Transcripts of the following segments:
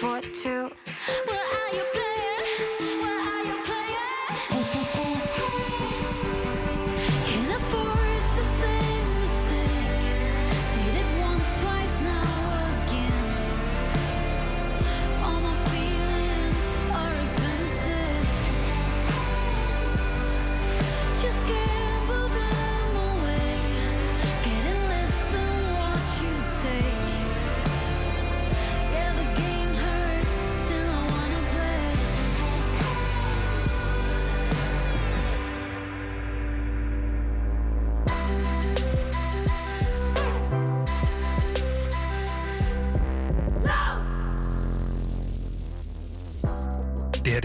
foot to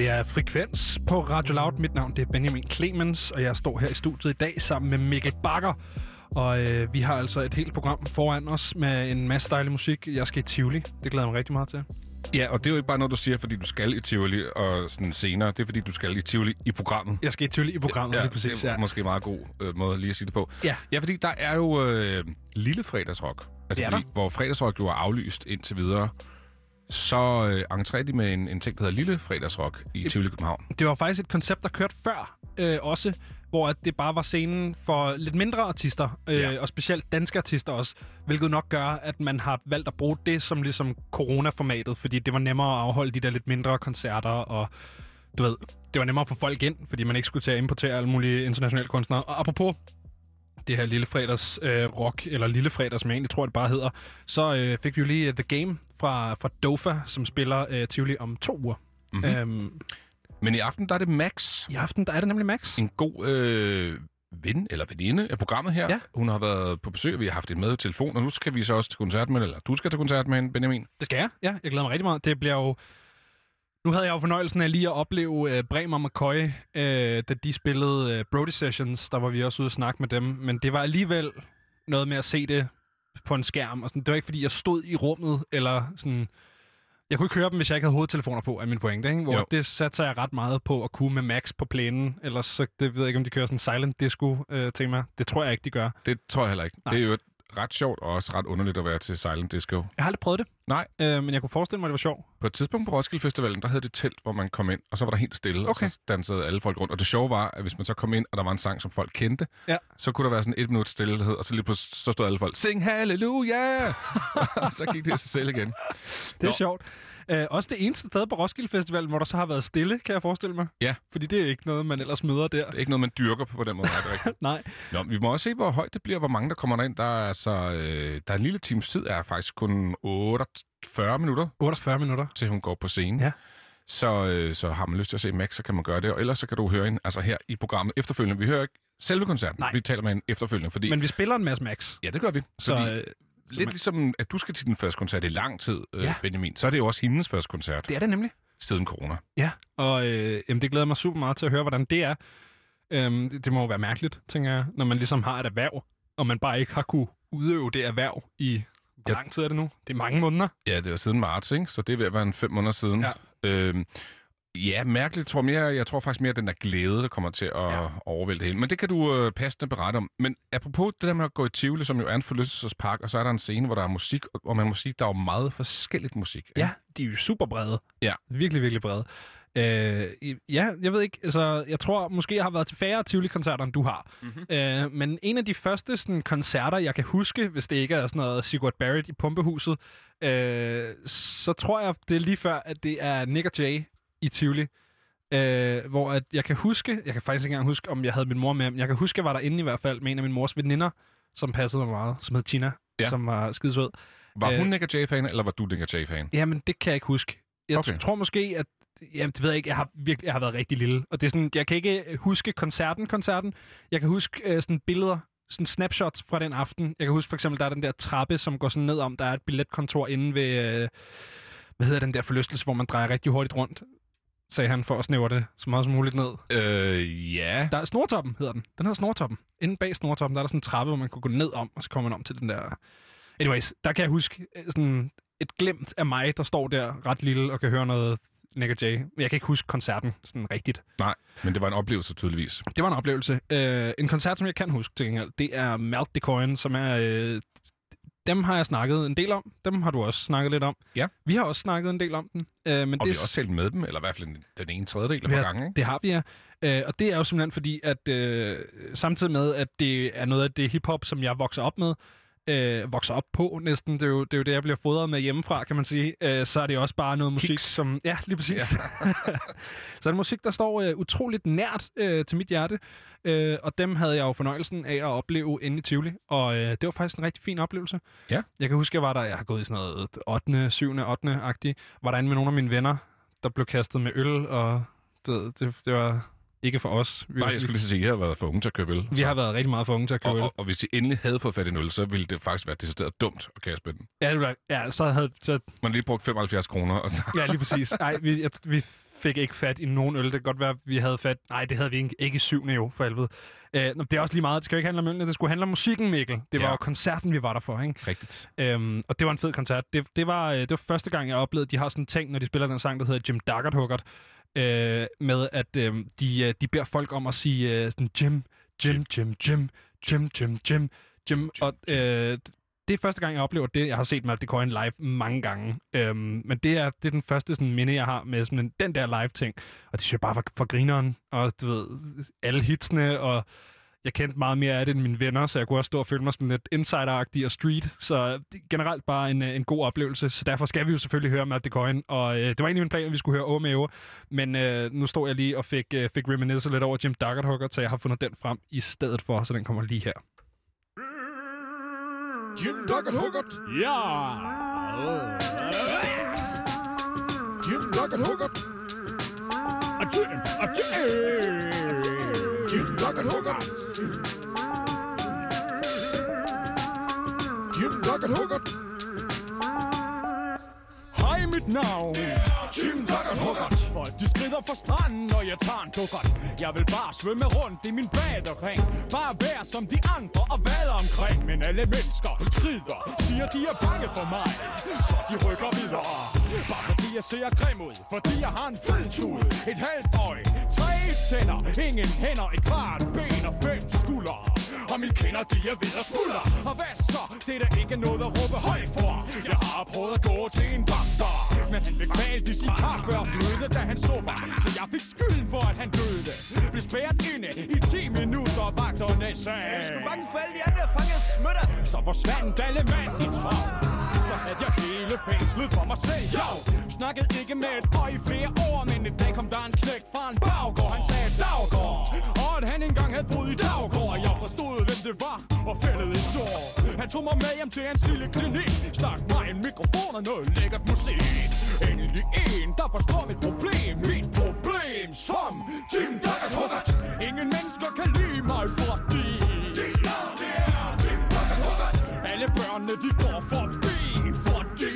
Det er Frekvens på Radio Loud. Mit navn det er Benjamin Clemens, og jeg står her i studiet i dag sammen med Mikkel Bakker. Og øh, vi har altså et helt program foran os med en masse dejlig musik. Jeg skal i Tivoli. Det glæder jeg mig rigtig meget til. Ja, og det er jo ikke bare noget, du siger, fordi du skal i Tivoli og sådan senere. Det er, fordi du skal i Tivoli i programmet. Jeg skal i Tivoli i programmet, ja, lige præcis. det er Ja. måske en meget god øh, måde lige at sige det på. Ja. Ja, fordi der er jo øh, lille fredagsrock. Altså, Det er fordi, der. hvor fredagsrock jo er aflyst indtil videre, så øh, entrerer de med en, en ting, der hedder lille fredagsrock i Tivoli København. Det var faktisk et koncept, der kørte før øh, også, hvor at det bare var scenen for lidt mindre artister, øh, Ja. og specielt danske artister også, hvilket nok gør, at man har valgt at bruge det som ligesom coronaformatet, fordi det var nemmere at afholde de der lidt mindre koncerter, og du ved, det var nemmere at få folk ind, fordi man ikke skulle til at importere alle mulige internationale kunstnere. Og apropos det her lille fredags øh, rock, eller lille fredags, som jeg egentlig tror, det bare hedder, så øh, fik vi jo lige øh, The Game fra, fra Dofa, som spiller øh, Tivoli om to uger. Mhm. Øhm, Men i aften, der er det Max, I aften, der er det nemlig Max. en god øh, ven eller veninde af programmet her. Ja. Hun har været på besøg, og vi har haft hende med i telefon, og nu skal vi så også til koncert med, eller du skal til koncert med hende, Benjamin. Det skal jeg. Ja, jeg glæder mig rigtig meget. Det bliver jo... Nu havde jeg jo fornøjelsen af lige at opleve uh, Bremer og McCoy, uh, da de spillede uh, Brody Sessions. Der var vi også ude og snakke med dem. Men det var alligevel noget med at se det på en skærm. Og sådan, det var ikke, fordi jeg stod i rummet, eller sådan... Jeg kunne ikke høre dem, hvis jeg ikke havde hovedtelefoner på, er min pointe. Ikke? Hvor Jo. det satte jeg ret meget på at kunne med Max på plænen. Ellers så det ved jeg ikke, om de kører sådan silent disco-tema. det tror jeg ikke, de gør. Det tror jeg heller ikke. Nej. Det er jo ret sjovt og også ret underligt at være til Silent Disco. Jeg har aldrig prøvet det, Nej, øh, men jeg kunne forestille mig, at det var sjovt. på et tidspunkt på Roskilde Festivalen, der havde det telt, hvor man kom ind, og så var der helt stille, Okay. og så dansede alle folk rundt. Og det sjove var, at hvis man så kom ind, og der var en sang, som folk kendte, Ja. så kunne der være sådan et minut stillhed, og så lige pludselig så stod alle folk, sing halleluja! og så gik det sig selv igen. Det er Nå. sjovt. Øh, også det eneste sted på Roskilde Festival, hvor der så har været stille, kan jeg forestille mig. Ja. Fordi det er ikke noget, man ellers møder der. Det er ikke noget, man dyrker på den måde. Er? Nej. Nå, vi må også se, hvor højt det bliver, hvor mange der kommer derind. Der er, altså, øh, der er en lille times tid, er faktisk kun 48 minutter, 48 minutter. til hun går på scenen. Ja. Så, øh, så har man lyst til at se Max, så kan man gøre det. Og ellers så kan du høre hende altså her i programmet efterfølgende. Vi hører ikke selve koncerten. Nej. Vi taler med hende efterfølgende, fordi... Men vi spiller en masse Max. Ja, det gør vi. Så Fordi, øh, lidt ligesom, at du skal til din første koncert i lang tid, øh, Ja. Benjamin, så er det jo også hendes første koncert det er det nemlig. siden corona. Ja, og øh, jamen, det glæder mig super meget til at høre, hvordan det er. Øhm, det, det må jo være mærkeligt, tænker jeg, når man ligesom har et erhverv, og man bare ikke har kunne udøve det erhverv i... Hvor Ja. lang tid er det nu? Det er mange måneder. Ja, det er siden marts, ikke? Så det er ved at være en fem måneder siden. Ja. Øhm, ja, mærkeligt. Tror mere, jeg tror faktisk mere, at den der glæde, der kommer til at Ja. overvælde det hele. Men det kan du øh, passende berette om. Men apropos det der med at gå i Tivoli, som jo er en forlystelsespark, og så er der en scene, hvor der er musik, og man må sige, der er jo meget forskelligt musik. ikke? Ja, de er jo super brede. Ja. Virkelig, virkelig brede. Øh, ja, jeg ved ikke, altså, jeg tror måske, jeg har været til færre Tivoli-koncerter, end du har. Mm-hmm. Øh, men en af de første sådan, koncerter, jeg kan huske, hvis det ikke er sådan noget Sigurd Barrett i Pumpehuset, øh, så tror jeg, det er lige før, at det er Nick og Jay i Tivoli. Øh, hvor at jeg kan huske, jeg kan faktisk ikke engang huske, om jeg havde min mor med, men jeg kan huske, jeg var derinde i hvert fald med en af min mors veninder, som passede mig meget, som hed Tina, Ja. som var skidesød. Var Øh, hun Nick Jay-fan, eller var du Nick Jay-fan? Jamen, det kan jeg ikke huske. Jeg Okay. okay. tror måske, at... Jamen, det ved jeg ikke. Jeg har virkelig jeg har været rigtig lille. Og det er sådan, jeg kan ikke øh, huske koncerten, koncerten. Jeg kan huske øh, sådan billeder, sådan snapshots fra den aften. Jeg kan huske for eksempel, der er den der trappe, som går sådan ned om. Der er et billetkontor inde ved... Øh, hvad hedder den der forlystelse, hvor man drejer rigtig hurtigt rundt? Sagde han for at snævre det så meget som muligt ned. Øh, ja. Der er Snortoppen, hedder den. Den hedder Snortoppen. Inde bag Snortoppen, der er der sådan en trappe, hvor man kunne gå ned om, og så kommer man om til den der... Anyways, der kan jeg huske øh, sådan et glimt af mig, der står der ret lille og kan høre noget Nick Jay. Jeg kan ikke huske koncerten sådan rigtigt. Nej, men det var en oplevelse tydeligvis. Det var en oplevelse. Øh, en koncert, som jeg kan huske til gengæld, det er Melt Decoyen, som er... Øh, dem har jeg snakket en del om. Dem har du også snakket lidt om. Ja. Vi har også snakket en del om den. Øh, men Og det vi har også talt med dem, eller i hvert fald den- ene tredjedel af har- gange, ikke? Det har vi, ja. Øh, og det er jo simpelthen fordi, at øh, samtidig med, at det er noget af det hiphop, som jeg vokser op med, øh, vokser op på næsten, det er, jo, det er jo det, jeg bliver fodret med hjemmefra, kan man sige, øh, så er det også bare noget musik, Kiks. som... Ja, lige præcis. Ja. så er det musik, der står øh, utroligt nært øh, til mit hjerte, øh, og dem havde jeg jo fornøjelsen af at opleve inde i Tivoli, og øh, det var faktisk en rigtig fin oplevelse. Ja. Jeg kan huske, jeg var der, jeg har gået i sådan noget 8., 7., 8. var derinde med nogle af mine venner, der blev kastet med øl, og det, det, det var ikke for os. Vi, Nej, jeg skulle lige sige, at jeg har været for unge til at købe øl. vi har været rigtig meget for unge til at købe og, øl. og, og, hvis I endelig havde fået fat i en øl, så ville det faktisk være decideret dumt at kaste den. Ja, det var, ja, så havde... Så, Man lige brugt 75 kroner, og så... ja, lige præcis. Nej, vi, jeg, vi fik ikke fat i nogen øl. Det kan godt være, at vi havde fat... Nej, det havde vi ikke, ikke i syvende jo, for helvede. Øh, det er også lige meget. Det skal jo ikke handle om ølene. Det skulle handle om musikken, Mikkel. Det var Ja. jo koncerten, vi var der for, ikke? Rigtigt. Øhm, og det var en fed koncert. Det, det, var, øh, det var første gang, jeg oplevede, at de har sådan en ting, når de spiller den sang, der hedder Jim Daggert Huggert, øh, med at øh, de, øh, de beder folk om at sige øh, sådan, Jim, Jim, Jim, Jim, Jim, Jim, Jim, Jim. Og øh, det er første gang, jeg oplever det. Jeg har set Malte Coyne live mange gange. Øhm, men det er, det er den første sådan, minde, jeg har med sådan, den der live-ting. Og det synes jeg bare var for grineren. Og du ved, alle hitsene, og jeg kendte meget mere af det end mine venner, så jeg kunne også stå og føle mig sådan lidt insider og street. Så er generelt bare en, øh, en god oplevelse. Så derfor skal vi jo selvfølgelig høre Matt Coin. Og øh, det var egentlig min plan, at vi skulle høre Åme Æve. Men øh, nu står jeg lige og fik, øh, fik reminisce lidt over Jim Daggert Hugger, så jeg har fundet den frem i stedet for, så den kommer lige her. Jim Duggett Huggert. Ja! Jim Huggert. Og Jim, Jim. Jim Duggett Huggert. Jim Duggett Huggert. Hej, mit navn. Jim Duggett Huggert. Folk de skrider fra stranden, når jeg tager en dukkert. Jeg vil bare svømme rundt i min badering. Bare være som de andre og vade omkring. Men alle mennesker skrider, siger de er bange for mig. Så de rykker videre. Bare fordi jeg ser grim ud. Fordi jeg har en fed tud. Et halvt øje, tre tænder, ingen hænder, et kvart ben og fem skuldre. Og mine kinder, de er ved at smuldre. Og hvad så? Det er da ikke noget at råbe højt for. Jeg har prøvet at gå til en doktor. Men han blev kvalt i sin kaffe og fløde, da han så mig. Så jeg fik skylden for, at han døde. Blev spærret inde i 10 minutter, og vagterne sagde... Jeg skulle bange for alle de andre fange smitter. Så forsvandt alle mand i trav. Så havde jeg hele fængslet for mig selv. Jo, snakkede ikke med et øje i flere år Men en dag kom der en knæk fra en baggård Han sagde Daggård Og at han engang havde boet i Daggård Jeg forstod hvem det var og fældede et tår. Han tog mig med hjem til hans lille klinik. Stak mig en mikrofon og noget lækkert musik. Endelig en, der forstår mit problem. Mit problem som Tim Daggert Ingen mennesker kan lide mig fordi Dit navn det er Tim Daggert Alle børnene de går forbi Fordi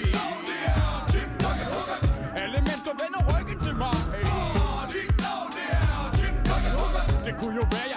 det er Tim Daggert Alle mennesker vender ryggen til mig. Dit navn det er Tim Daggert Det kunne jo være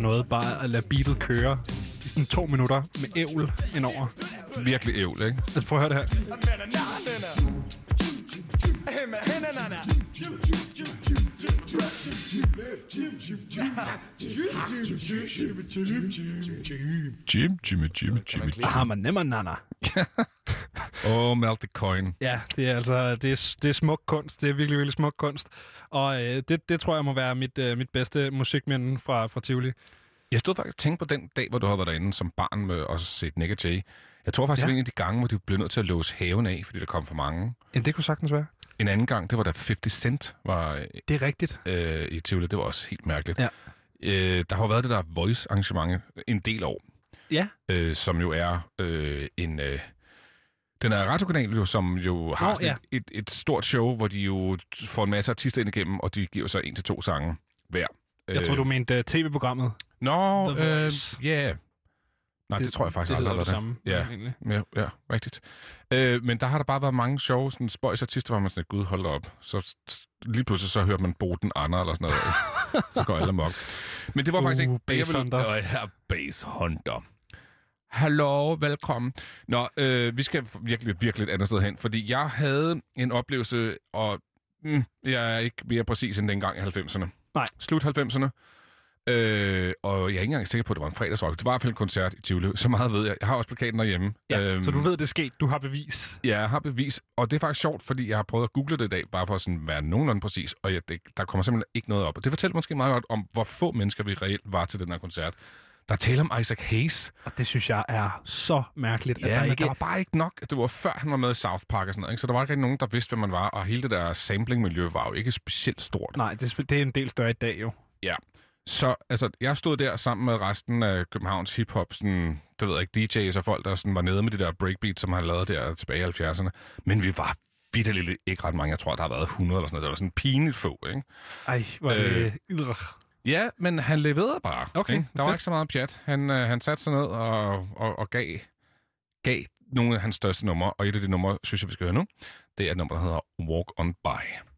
Kan noget bare at lade beatet køre i sådan to minutter med ævl indover. Virkelig ævl, ikke? Lad os prøve at høre det her. Jim, Jimmy, Jimmy, Jimmy. Ah, man nemmer nana. Åh, oh, Melt the Coin. Ja, det er altså det er, det er smuk kunst. Det er virkelig, virkelig smuk kunst. Og øh, det, det tror jeg må være mit, øh, mit bedste musikminde fra, fra Tivoli. Jeg stod faktisk og tænkte på den dag, hvor du havde været derinde som barn med og set Nick og Jay. Jeg tror faktisk, Ja. det var en af de gange, hvor de blev nødt til at låse haven af, fordi der kom for mange. Ja, det kunne sagtens være. En anden gang, det var da 50 Cent var Det er rigtigt. øh, i Tivoli. Det var også helt mærkeligt. Ja. Øh, der har jo været det der Voice-arrangement en del år, Ja, øh, som jo er øh, en... Øh, den er radiokanal, jo, som jo har oh, ja. et, et, et stort show, hvor de jo får en masse artister ind igennem, og de giver så en til to sange hver. jeg tror, du mente uh, tv-programmet. Nå, The øh, ja. Nej, det, det tror jeg faktisk det aldrig har det samme. Ja. egentlig. Ja, ja, rigtigt. Øh, men der har der bare været mange sjove sådan, spøjsartister, hvor man sådan, gud, hold op. Så lige pludselig så hører man Boden Ander eller sådan noget. så går alle amok. Men det var faktisk Uh, ikke... det, jeg Bass Hunter. Åh, ja, Base Hunter. Hallo, velkommen. Nå, øh, vi skal virkelig, virkelig et andet sted hen, fordi jeg havde en oplevelse, og mm, jeg er ikke mere præcis end dengang i 90'erne. Nej. Slut 90'erne. Øh, og jeg er ikke engang sikker på, at det var en fredagsrock. Det var i hvert fald en koncert i Tivoli. Så meget ved jeg. Jeg har også plakaten derhjemme. Ja, Øhm, så du ved, det er sket. Du har bevis. Ja, jeg har bevis. Og det er faktisk sjovt, fordi jeg har prøvet at google det i dag, bare for at sådan være nogenlunde præcis. Og jeg, det, der kommer simpelthen ikke noget op. Og det fortæller måske meget godt om, hvor få mennesker vi reelt var til den her koncert. Der er tale om Isaac Hayes. Og det synes jeg er så mærkeligt, at Ja, der men ikke der var bare ikke nok. Det var før, han var med i South Park og sådan noget. Ikke? Så der var ikke nogen, der vidste, hvem man var. Og hele det der sampling-miljø var jo ikke specielt stort. Nej, det, det er en del større i dag jo. Ja. Så altså, jeg stod der sammen med resten af Københavns hiphop, sådan, det ved jeg ikke, DJ's og folk, der sådan var nede med de der breakbeats, som han lavede der tilbage i 70'erne. Men vi var vidderligt ikke ret mange. Jeg tror, der har været 100 eller sådan noget. Det var sådan pinligt få, ikke? Ej, er det... Øh. Ja, men han leverede bare. Okay, ikke? Der var fedt. ikke så meget pjat. Han, øh, han satte sig ned og, og, og gav, gav nogle af hans største numre, og et af de numre, synes jeg, vi skal høre nu, det er et nummer, der hedder Walk On By.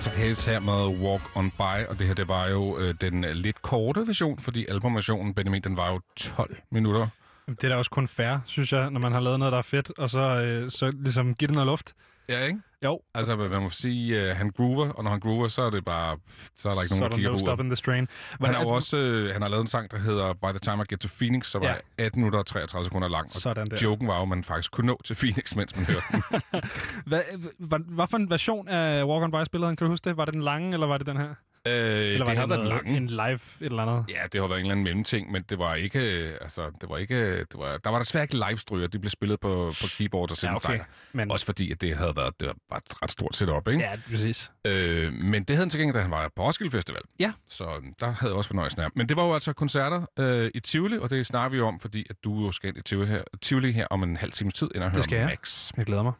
Isaac Hayes her med Walk On By, og det her det var jo øh, den lidt korte version, fordi albumversionen, Benjamin, den var jo 12 minutter. Det er da også kun fair, synes jeg, når man har lavet noget, der er fedt, og så, øh, så ligesom give det noget luft. Ja, ikke? Jo, Altså, man må sige, øh, han groover, og når han groover, så er det bare, så er der ikke så nogen, er der kigger no på stop in the strain. Han har jo også øh, han har lavet en sang, der hedder By the Time I Get to Phoenix, som ja. er 18 minutter og 33 sekunder lang. Og Sådan der. joken var jo, at man faktisk kunne nå til Phoenix, mens man hørte den. Hvad, hvad, hvad for en version af Walk On By spillede han? Kan du huske det? Var det den lange, eller var det den her? Øh, Eller det har været noget- lang. en live et eller andet? Ja, det har været en eller anden mellemting, men det var ikke, altså, det var ikke, det var, der var desværre ikke live-stryger, de blev spillet på, på keyboard og Ja, okay. synthesizer. Men, Også fordi, at det havde været, det var et ret stort setup, ikke? ja, præcis. Øh, men det havde han til gengæld, da han var på Roskilde Festival. Ja. Så øhm, der havde jeg også fornøjelsen af. Men det var jo altså koncerter øh, i Tivoli, og det snakker vi om, fordi at du jo skal ind i Tivoli her, Tivoli her om en halv times tid, ind og høre skal jeg. Max. Jeg glæder mig.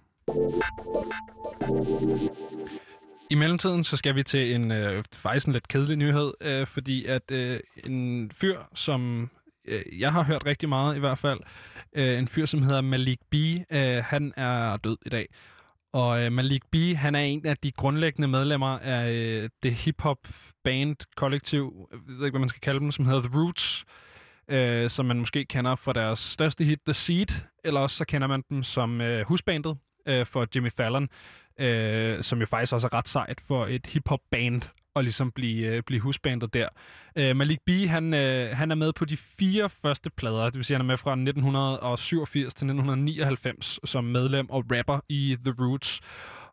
I mellemtiden så skal vi til en øh, faktisk en lidt kedelig nyhed, øh, fordi at øh, en fyr, som øh, jeg har hørt rigtig meget i hvert fald, øh, en fyr, som hedder Malik B, øh, han er død i dag. Og øh, Malik B, han er en af de grundlæggende medlemmer af øh, det hip-hop band kollektiv, jeg ved ikke, hvad man skal kalde dem, som hedder The Roots, øh, som man måske kender fra deres største hit, The Seed, eller også så kender man dem som øh, husbandet øh, for Jimmy Fallon, øh, som jo faktisk også er ret sejt for et hiphop-band at ligesom blive, øh, blive husbandet der. Øh, Malik B, han, øh, han er med på de fire første plader, det vil sige, han er med fra 1987 til 1999 som medlem og rapper i The Roots.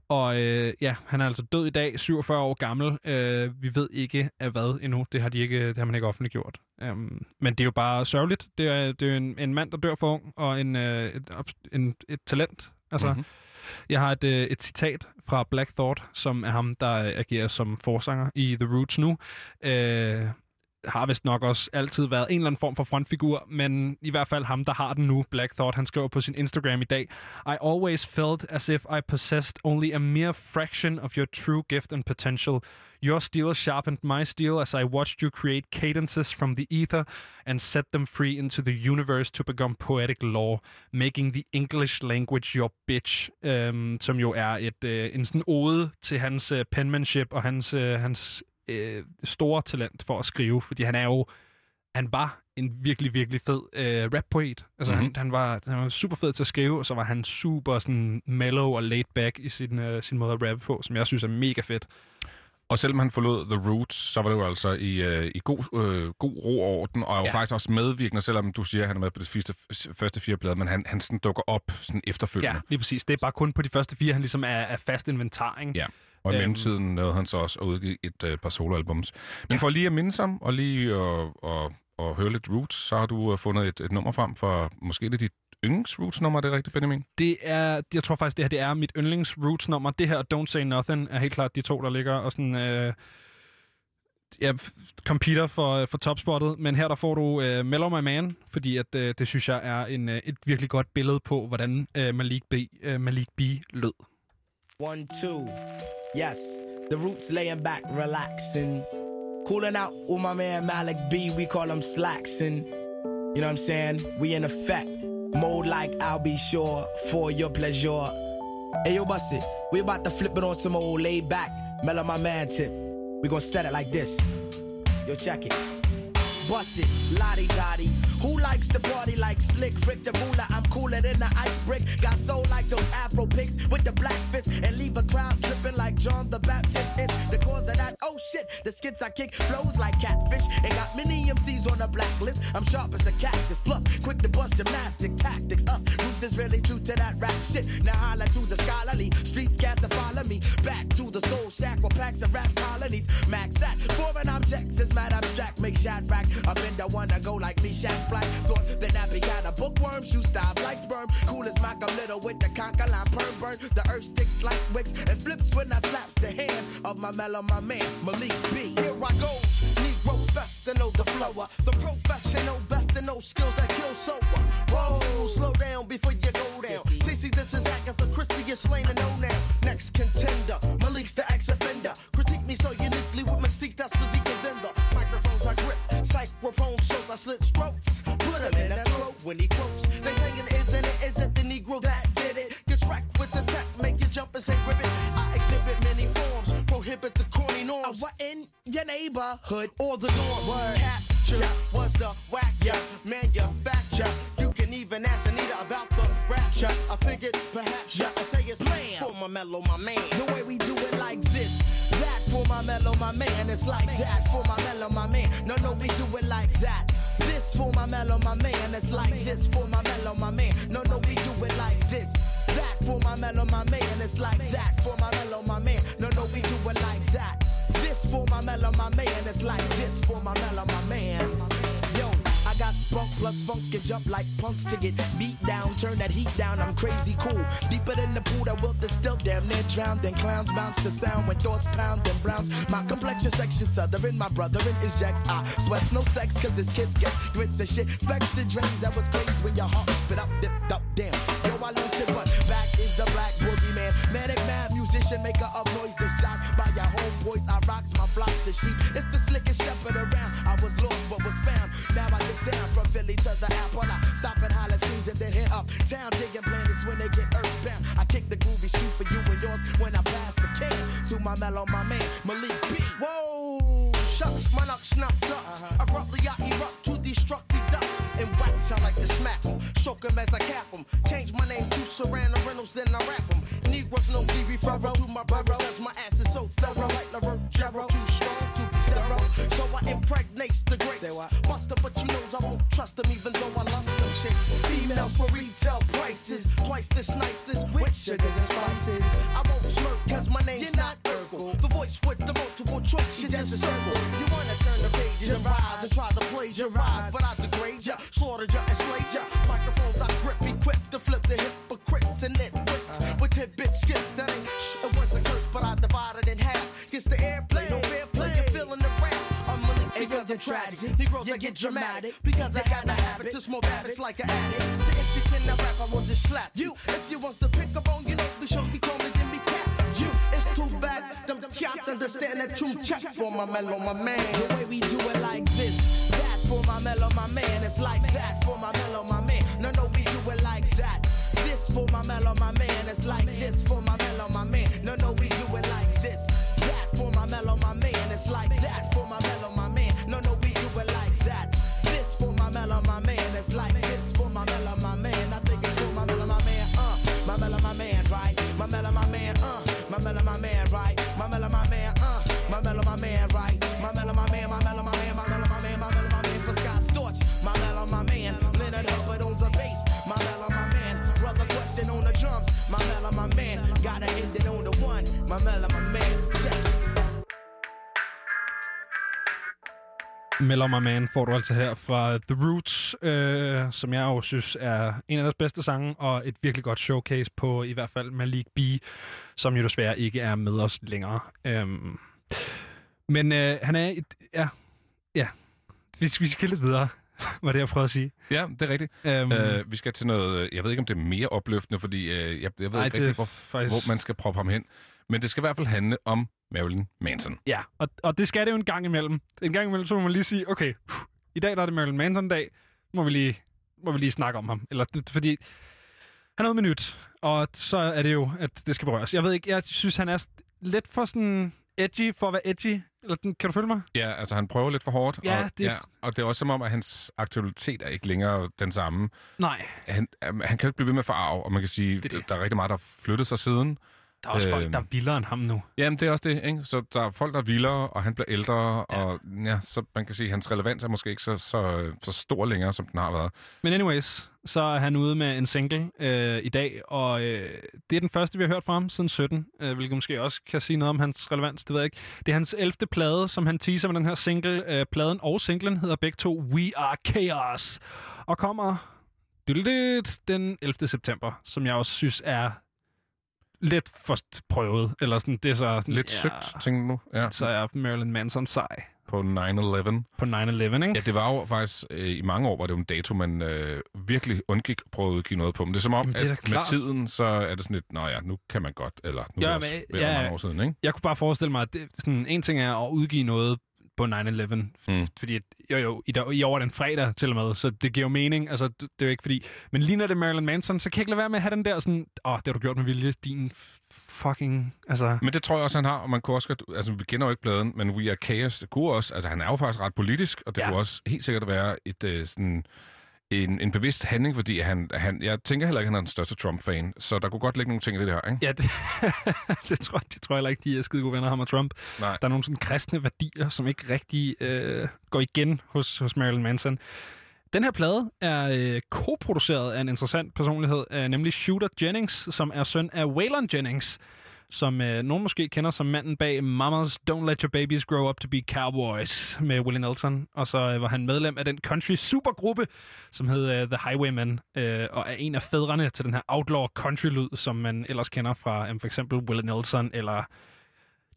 Og øh, ja, han er altså død i dag, 47 år gammel. Øh, vi ved ikke af hvad endnu. Det har, de ikke, det har man ikke offentliggjort. Um, men det er jo bare sørgeligt. Det er, det er en, en mand, der dør for ung, og en, øh, et, en, et talent. Altså, mm-hmm. Jeg har et, øh, et citat fra Black Thought, som er ham, der øh, agerer som forsanger i The Roots nu. Øh, har vist nok også altid været en eller anden form for frontfigur, men i hvert fald ham, der har den nu, Black Thought, han skriver på sin Instagram i dag, I always felt as if I possessed only a mere fraction of your true gift and potential. Your steel sharpened my steel as I watched you create cadences from the ether and set them free into the universe to become poetic law, making the English language your bitch, øhm, som jo er et øh, en sådan ode til hans øh, penmanship og hans, øh, hans øh, store talent for at skrive, fordi han er jo han var en virkelig, virkelig fed øh, rap-poet. Altså, mm-hmm. han, han, var, han var super fed til at skrive, og så var han super sådan mellow og laid back i sin, øh, sin måde at rappe på, som jeg synes er mega fedt. Og selvom han forlod The Roots, så var det jo altså i, øh, i god, øh, god ro og orden, og er jo Ja. faktisk også medvirkende, selvom du siger, at han er med på de første, første fire blade, men han, han sådan dukker op sådan efterfølgende. Ja, lige præcis. Det er bare kun på de første fire, han ligesom er, er fast inventar, ikke? Ja. Og i Øhm. mellemtiden nåede han så også at udgive et øh, par soloalbums. Men for lige at minde ham, og lige at, at, at høre lidt Roots, så har du øh, fundet et, et nummer frem for måske et af dit yndlings Roots-nummer, er det rigtigt, Benjamin? Det er, jeg tror faktisk, det her det er mit yndlings roots nummer. Det her og Don't Say Nothing er helt klart de to, der ligger og sådan... Øh, ja, competer for, for topspottet, men her der får du øh, Mellow My Man, fordi at, øh, det synes jeg er en, øh, et virkelig godt billede på, hvordan øh, Malik, B, øh, Malik B lød. One, two. Yes, the roots laying back, relaxing. Cooling out with my man Malik B. We call him Slacksin. You know what I'm saying? We in effect. Mode like I'll be sure for your pleasure. Hey, yo, bust it. We about to flip it on some old laid back, mellow my man tip. We gonna set it like this. Yo, check it. Bust it, lottie dottie. Who likes to party like Slick Rick the ruler? I'm cooler than the ice brick. Got soul like those Afro pics with the black fist and leave a crowd tripping like John the Baptist. It's the cause of that. Oh shit, the skits I kick flows like catfish and got many MCs on the blacklist. I'm sharp as a cactus, plus quick to bust gymnastic tactics. Us roots is really true to that rap shit. Now holla to the scholarly streets, cats to follow me back to the soul shack where packs of rap colonies. Max at foreign objects is mad abstract, make shot rack. Up in the one to go like me, Shaq Black. Thought that nappy got a bookworm, shoe styles like sperm. Cool as Malcolm Little with the conker line, perm burn. The earth sticks like wicks and flips when I slaps the hand of my mellow, my man, Malik B. Here I goes, Negroes best to know the flower. The professional best to know skills that kill so Whoa, slow down before you go down. CC, this is Agatha Christie, you're slain and know now. Next contender, Malik's the ex-offender. Critique me so uniquely with my mystique, that's physique and then I grip. Psychrophone shows I slit strokes. Put him in that throat when he quotes. They saying isn't it, isn't the Negro that did it? Gets wrecked with the tech, make you jump and say ribbit. I exhibit many forms, prohibit the corny norms. What in your neighborhood or the norms? Capture was the whack, yeah, manufacture. You can even ask Anita about the rapture. I figured perhaps yeah, I say it's man for my mellow, my man. The way we my mellow, my man. It's like that for my mellow, my man. No, no, we do it like that. This for my mellow, my man. It's like this for my mellow, my man. No, no, we do it like this. That for my mellow, my man. It's like that for my mellow, my man. No, no, we do it like that. This for my mellow, my man. It's like this for my mellow, my man. Plus funk and jump like punks to get beat down. Turn that heat down, I'm crazy cool. Deeper than the pool that wilted still damn near drowned. Then clowns bounce the sound when thoughts pound and browns. My complexion section southern, my brother in is jacks. I sweats no sex cause this kids get grits and shit. Specs the drains that was crazy when your heart spit up, dipped up, damn. Yo, I lost it, but back is the black. Manic mad musician, maker of noise that's shot by your homeboys. I rocks my flocks of sheep. It's the slickest shepherd around. I was lost but was found. Now I get down from Philly to the apple. I stop at Holland Streets and then hit up town digging planets when they get earthbound. I kick the groovy street for you and yours when I pass the can to my mellow, my man Malik B. Whoa, shucks, my nuck snuffed up. Uh-huh. Abruptly I erupt to destructive ducks and wax. I like to smack them. smack 'em, shock 'em as I cap 'em. Change my name to Serrano Reynolds, then I rap 'em. Negroes no D referral to my borough, cause my ass is so thorough. Like LaRoe, Jarrow, too strong, too sterile. So I impregnate the grapes. Buster, but you knows I won't trust them even though I lust them shapes. Females for retail prices, twice this nice, this with sugars and spices. I won't smirk cause my name's not Urkel. The voice with the multiple choice, you just a circle. You wanna turn the pages and rise and try to plagiarize, but I ya, slaughter ya and slay ya. Microphones I grip, equipped to flip the hypocrites and nitwits uh-huh. with tidbit skits that ain't shh, it wasn't curse, but I divided in half. Gets the airplay, no fair play, you're feeling the rap. I'm Malik because isn't tragic. Negroes that get dramatic because I got a habit to smoke habits like an addict. So if you can rap, I will just slap you. If you want to pick up on your nose, be be call me, then be cap you. It's too bad, them can't understand that true check for my mellow, my man. The way we do it like this, for my mellow, my man. It's like that for my mellow, my man. No, no, we do it like that. This for my mellow, my man. It's like this for my My mellow, my man. Check it. Mellow My Man får du altså her fra The Roots, øh, som jeg jo synes er en af deres bedste sange, og et virkelig godt showcase på i hvert fald Malik B, som jo desværre ikke er med os længere. Øhm, men øh, han er et... Ja, ja. Vi, vi skal lidt videre, var det, jeg prøvede at sige. Ja, det er rigtigt. Øhm, Øh, vi skal til noget, jeg ved ikke, om det er mere opløftende, fordi øh, jeg, jeg ved Ej, ikke det er rigtig, hvor, faktisk- hvor man skal proppe ham hen. Men det skal i hvert fald handle om Marilyn Manson. Ja, og, og det skal det jo en gang imellem. En gang imellem, så må man lige sige, okay, i dag der er det Marilyn Manson-dag, må vi lige, må vi lige snakke om ham. Eller, fordi han er ude med nyt, og så er det jo, at det skal berøres. Jeg ved ikke, jeg synes, han er lidt for sådan edgy for at være edgy. Eller, den- kan du følge mig? Ja, altså han prøver lidt for hårdt. Ja, og, det- ja, og det er også som om, at hans aktualitet er ikke længere den samme. Nej. Han, han kan jo ikke blive ved med at forarve, og man kan sige, Det det. der er rigtig meget, der har flyttet sig siden. Der er også folk, Øhm. der er vildere end ham nu. Jamen, det er også det, ikke? Så der er folk, der er vildere, og han bliver ældre, ja. og ja, så man kan sige, at hans relevans er måske ikke så, så, så stor længere, som den har været. Men anyways, så er han ude med en single øh, i dag, og øh, det er den første, vi har hørt fra ham siden 17, øh, hvilket måske også kan sige noget om hans relevans, det ved jeg ikke. Det er hans 11. plade, som han teaser med den her single. Øh, pladen og singlen hedder begge to We Are Chaos, og kommer den 11. september, som jeg også synes er lidt for prøvet, eller sådan, det er så sådan, Lidt ja. søgt, tænker du nu? Ja, Så er Marilyn Manson sej på 9-11. på 9-11, ikke? Ja, det var jo faktisk, øh, i mange år var det jo en dato, man øh, virkelig undgik at prøve at udgive noget på. Men det er som om, Jamen, det er at med klart. tiden, så er det sådan lidt, nå ja, nu kan man godt, eller nu Ja, er det ja, mange år siden, ikke? jeg kunne bare forestille mig, at det, sådan, en ting er at udgive noget på 9-11, Mm. fordi jo, jo, i, dag, i år er den fredag til og med, så det giver jo mening, altså det, det er jo ikke fordi, men lige når det er Marilyn Manson, så kan jeg ikke lade være med at have den der sådan, åh, oh, det har du gjort med vilje, din fucking, altså, Men det tror jeg også, han har, og man kunne også, godt- altså vi kender jo ikke bladen, men We Are Chaos, det kunne også, altså han er jo faktisk ret politisk, og det Ja. kunne også helt sikkert være et øh, sådan, en, en bevidst handling, fordi han, han, jeg tænker heller ikke, at han er den største Trump-fan, så der kunne godt ligge nogle ting i det her, ikke? ja, det, det, tror, det tror jeg heller ikke, de er skide gode venner, ham og Trump. Nej. Der er nogle sådan kristne værdier, som ikke rigtig øh, går igen hos, hos Marilyn Manson. Den her plade er øh, koproduceret af en interessant personlighed, øh, nemlig Shooter Jennings, som er søn af Waylon Jennings, som øh, nogen måske kender som manden bag Mamas Don't Let Your Babies Grow Up To Be Cowboys med Willie Nelson. Og så øh, var han medlem af den country supergruppe, som hed øh, The Highwaymen, øh, og er en af fædrene til den her outlaw country-lyd, som man ellers kender fra øh, for eksempel Willie Nelson eller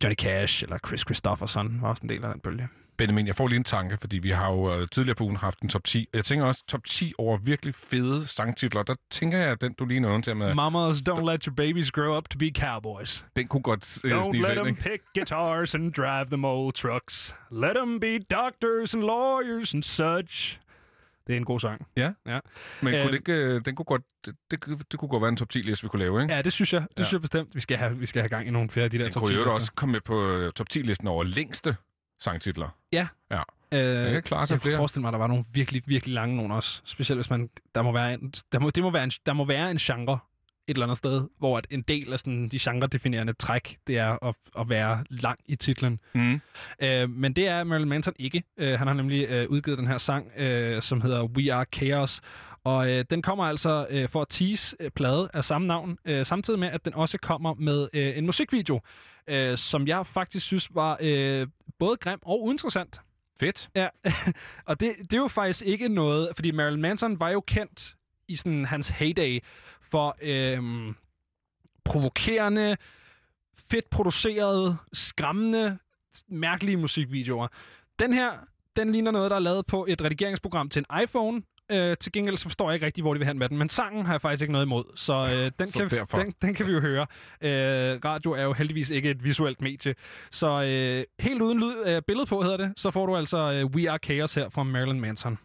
Johnny Cash eller Chris Christopherson var også en del af den bølge. Benjamin, jeg får lige en tanke, fordi vi har jo øh, tidligere på ugen haft en top 10. Jeg tænker også top 10 over virkelig fede sangtitler. Der tænker jeg, at den du lige nævnte, med, Mamas Don't Let Your Babies Grow Up To Be Cowboys. den kunne godt øh, Don't let ind, them ikke? pick guitars and drive them old trucks. Let them be doctors and lawyers and such. Det er en god sang. Ja. Ja, Men Øh, kunne det ikke, øh, den kunne godt, det, det, det kunne godt være en top 10-liste, vi kunne lave, ikke? ja det synes jeg. Det Ja. synes jeg bestemt. Vi skal have, vi skal have gang i nogle flere af de der Den top kunne 10 jo også komme med på top 10-listen over længste sangtitler. Øh, Den kan klare sig jeg flere. forestille mig, at der var nogle virkelig, virkelig lange nogle også. Specielt hvis man... Der må være en, der må, det må være en, der må være en genre et eller andet sted, hvor at en del af sådan, de genre-definerende træk, det er at, at være lang i titlen. Mm. Øh, men det er Marilyn Manson ikke. Øh, han har nemlig øh, udgivet den her sang, øh, som hedder We Are Chaos. Og øh, den kommer altså øh, for at tease øh, plade af samme navn, øh, samtidig med, at den også kommer med øh, en musikvideo, øh, som jeg faktisk synes var øh, både grim og uinteressant. Fedt. Ja, og det, det er jo faktisk ikke noget, fordi Marilyn Manson var jo kendt i sådan hans heyday for øhm, provokerende, fedt producerede, skræmmende, mærkelige musikvideoer. Den her, den ligner noget, der er lavet på et redigeringsprogram til en iPhone. Øh, til gengæld så forstår jeg ikke rigtig, hvor de vil hen med den. Men sangen har jeg faktisk ikke noget imod, så, øh, den, Så kan, derfor. den, den kan vi jo høre. Øh, radio er jo heldigvis ikke et visuelt medie. Så øh, helt uden lyd, øh, billede på hedder det, så får du altså øh, We Are Chaos her fra Marilyn Manson.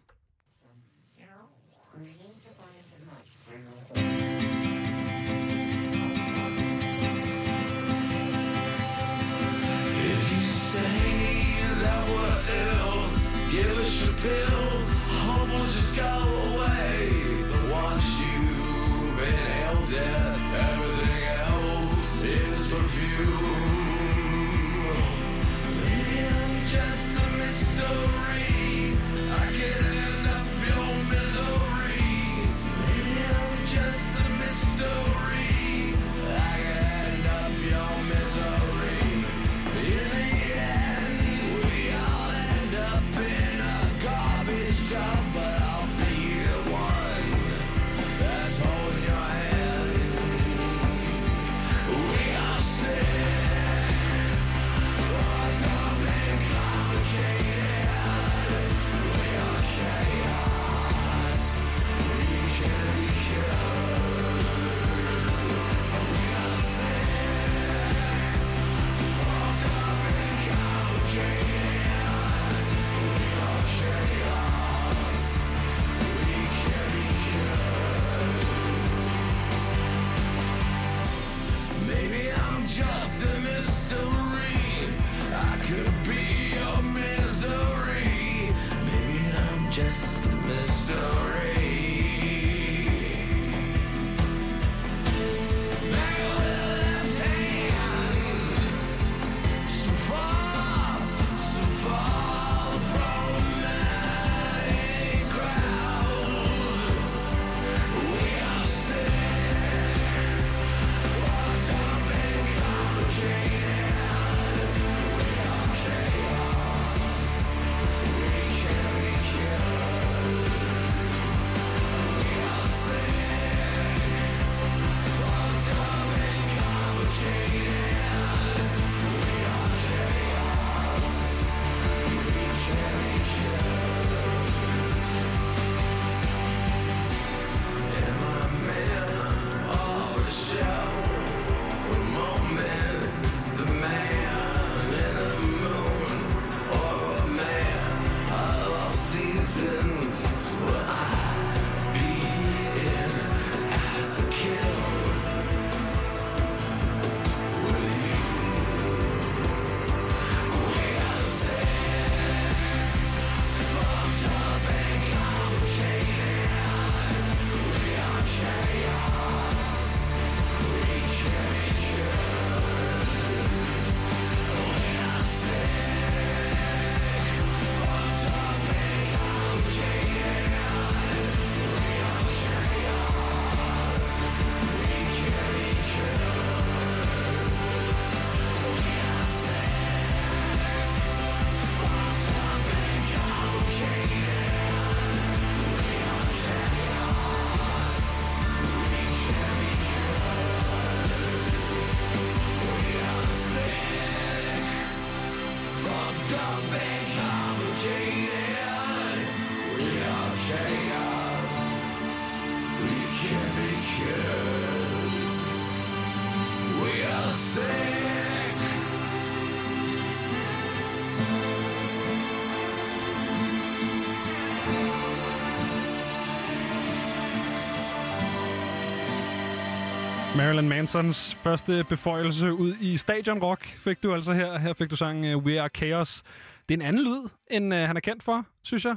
Marilyn Mansons første beføjelse ud i Stadion Rock fik du altså her. Her fik du sangen uh, We Are Chaos. Det er en anden lyd, end uh, han er kendt for, synes jeg.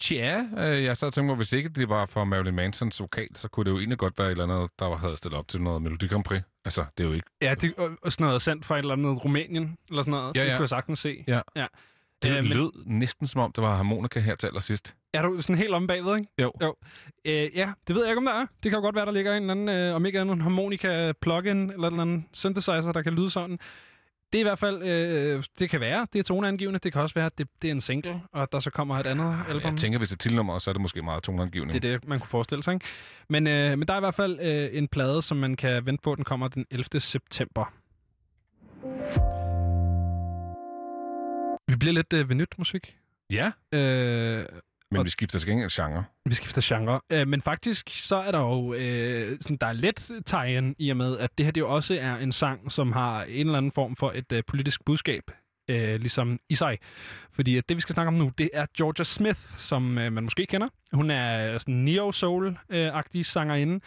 Tja, øh, jeg og tænkte mig, hvis ikke det var for Marilyn Mansons vokal, så kunne det jo egentlig godt være et eller andet, der havde stillet op til noget Melodi Grand Prix. Altså, det er jo ikke... Ja, det, og, sådan noget sendt fra et eller andet Rumænien, eller sådan noget. Ja, Det ja. kunne jeg sagtens se. Ja. ja. Det Øh, øh, men- lød næsten som om, det var harmonika her til allersidst. Er du sådan helt om bagved, ikke? Jo. jo. Øh, ja, det ved jeg ikke, om der er. Det kan jo godt være, der ligger en eller anden, øh, om ikke andet, en harmonika plugin eller en anden synthesizer, der kan lyde sådan. Det er i hvert fald, øh, det kan være, det er toneangivende. Det kan også være, at det, det er en single, og der så kommer et andet album. Jeg tænker, hvis det er tilnummer, så er det måske meget toneangivende. Det er det, man kunne forestille sig. Ikke? Men, øh, men der er i hvert fald øh, en plade, som man kan vente på. Den kommer den 11. september. Vi bliver lidt øh, ved nyt musik. Ja, Øh, men Og- vi skifter til gengæld genre. vi skifter genre. Øh, men faktisk, så er der jo øh, sådan, der er let tegn i og med, at det her det jo også er en sang, som har en eller anden form for et øh, politisk budskab øh, ligesom i sig. Fordi at det, vi skal snakke om nu, det er Georgia Smith, som øh, man måske kender. Hun er sådan neo-soul-agtig sangerinde.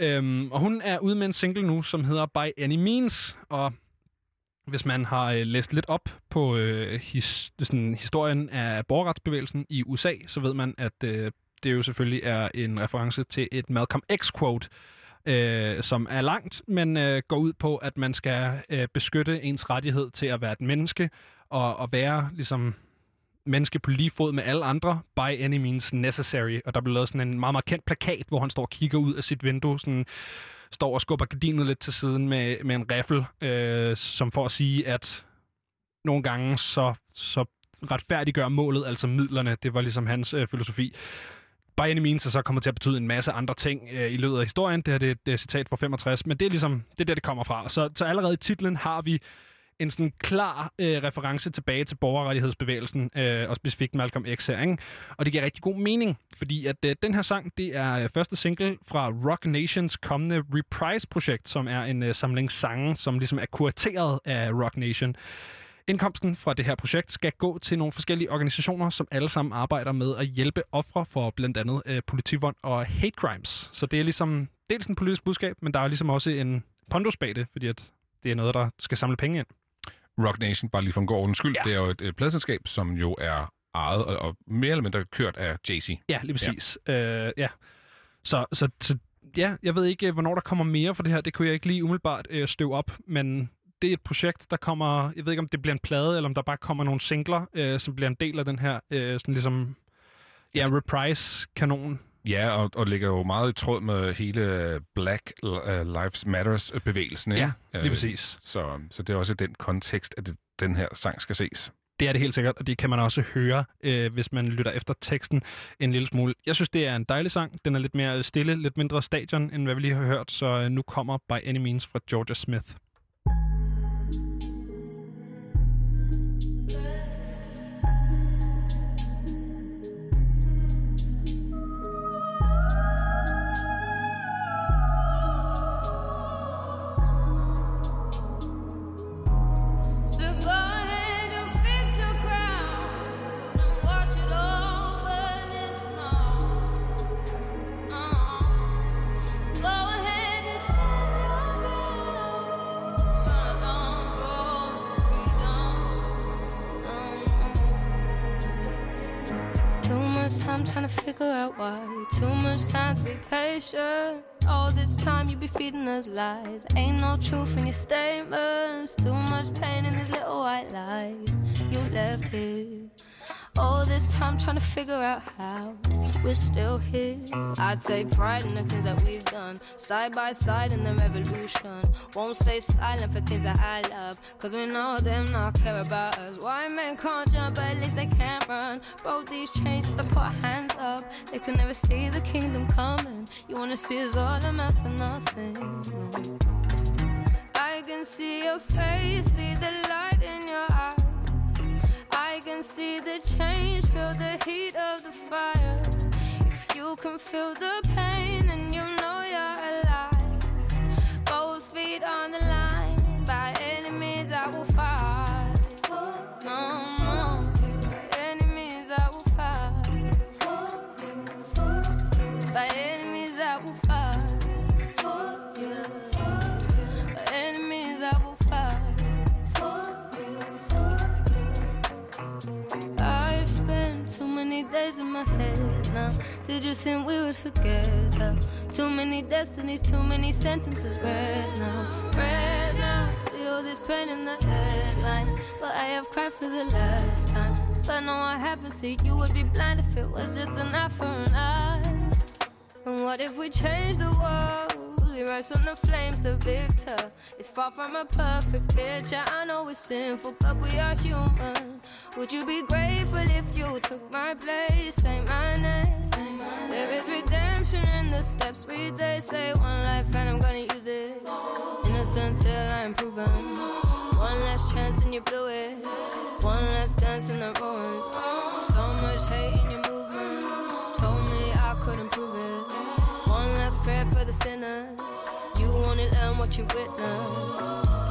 Øhm, og hun er ude med en single nu, som hedder By Any Means. Og hvis man har øh, læst lidt op på øh, his, sådan, historien af borgerretsbevægelsen i USA, så ved man, at øh, det jo selvfølgelig er en reference til et Malcolm X-quote, øh, som er langt, men øh, går ud på, at man skal øh, beskytte ens rettighed til at være et menneske, og, og være ligesom menneske på lige fod med alle andre, by any means necessary. Og der blev lavet sådan en meget, meget kendt plakat, hvor han står og kigger ud af sit vindue, sådan står og skubber gardinet lidt til siden med, med en riffel, øh, som for at sige, at nogle gange så, så retfærdiggør målet, altså midlerne. Det var ligesom hans øh, filosofi. By any means er så kommer til at betyde en masse andre ting øh, i løbet af historien. Det her det, er det er et citat fra 65, men det er ligesom det er der, det kommer fra. Så, så allerede i titlen har vi en sådan klar øh, reference tilbage til borgerrettighedsbevægelsen, øh, og specifikt Malcolm X her, ikke? Og det giver rigtig god mening, fordi at øh, den her sang, det er øh, første single fra Rock Nations kommende Reprise-projekt, som er en øh, samling sange, som ligesom er kurateret af Rock Nation. Indkomsten fra det her projekt skal gå til nogle forskellige organisationer, som alle sammen arbejder med at hjælpe ofre for blandt andet øh, politivold og hate crimes. Så det er ligesom dels en politisk budskab, men der er ligesom også en pondus bag det, fordi at det er noget, der skal samle penge ind. Rock Nation, bare lige for en god ordens skyld, Ja. det er jo et, et pladselskab, som jo er ejet og, og mere eller mindre kørt af Jay-Z. Ja, lige præcis. Ja. Øh, ja. Så, så, så ja, jeg ved ikke, hvornår der kommer mere for det her. Det kunne jeg ikke lige umiddelbart øh, støve op, men det er et projekt, der kommer... Jeg ved ikke, om det bliver en plade, eller om der bare kommer nogle singler, øh, som bliver en del af den her øh, sådan ligesom... Ja, reprise-kanon. Ja, og, og ligger jo meget i tråd med hele Black uh, Lives Matters-bevægelsen. Ja, lige præcis. Så, så det er også i den kontekst, at det, den her sang skal ses. Det er det helt sikkert, og det kan man også høre, øh, hvis man lytter efter teksten en lille smule. Jeg synes, det er en dejlig sang. Den er lidt mere stille, lidt mindre stadion, end hvad vi lige har hørt, så øh, nu kommer By Any Means fra Georgia Smith. Out why. Too much time to be patient. All this time you be feeding us lies. Ain't no truth in your statements. Too much pain in these little white lies you left here. All this time trying to figure out how we're still here. I take pride in the things that we've done, side by side in the revolution. Won't stay silent for things that I love, cause we know them not care about us. Why men can't jump, but at least they can't run. Both these chains, so they put hands up. They could never see the kingdom coming. You wanna see us all amount to nothing. I can see your face, see the light in your can see the change, feel the heat of the fire. If you can feel the pain, then you my head now. Did you think we would forget how? Too many destinies, too many sentences read now. Now. See all this pain in the headlines. But I have cried for the last time. But know what happened? See, you would be blind if it was just an eye for an eye. And what if we change the world? We rise from the flames, the victor. It's far from a perfect picture. I know it's sinful, but we are human. Would you be grateful if you took my place? Say my name. There is redemption in the steps we take. Say one life and I'm gonna use it. Innocent till I'm proven. One last chance and you blew it. One last dance in the ruins. Sinners. You only learn what you witness.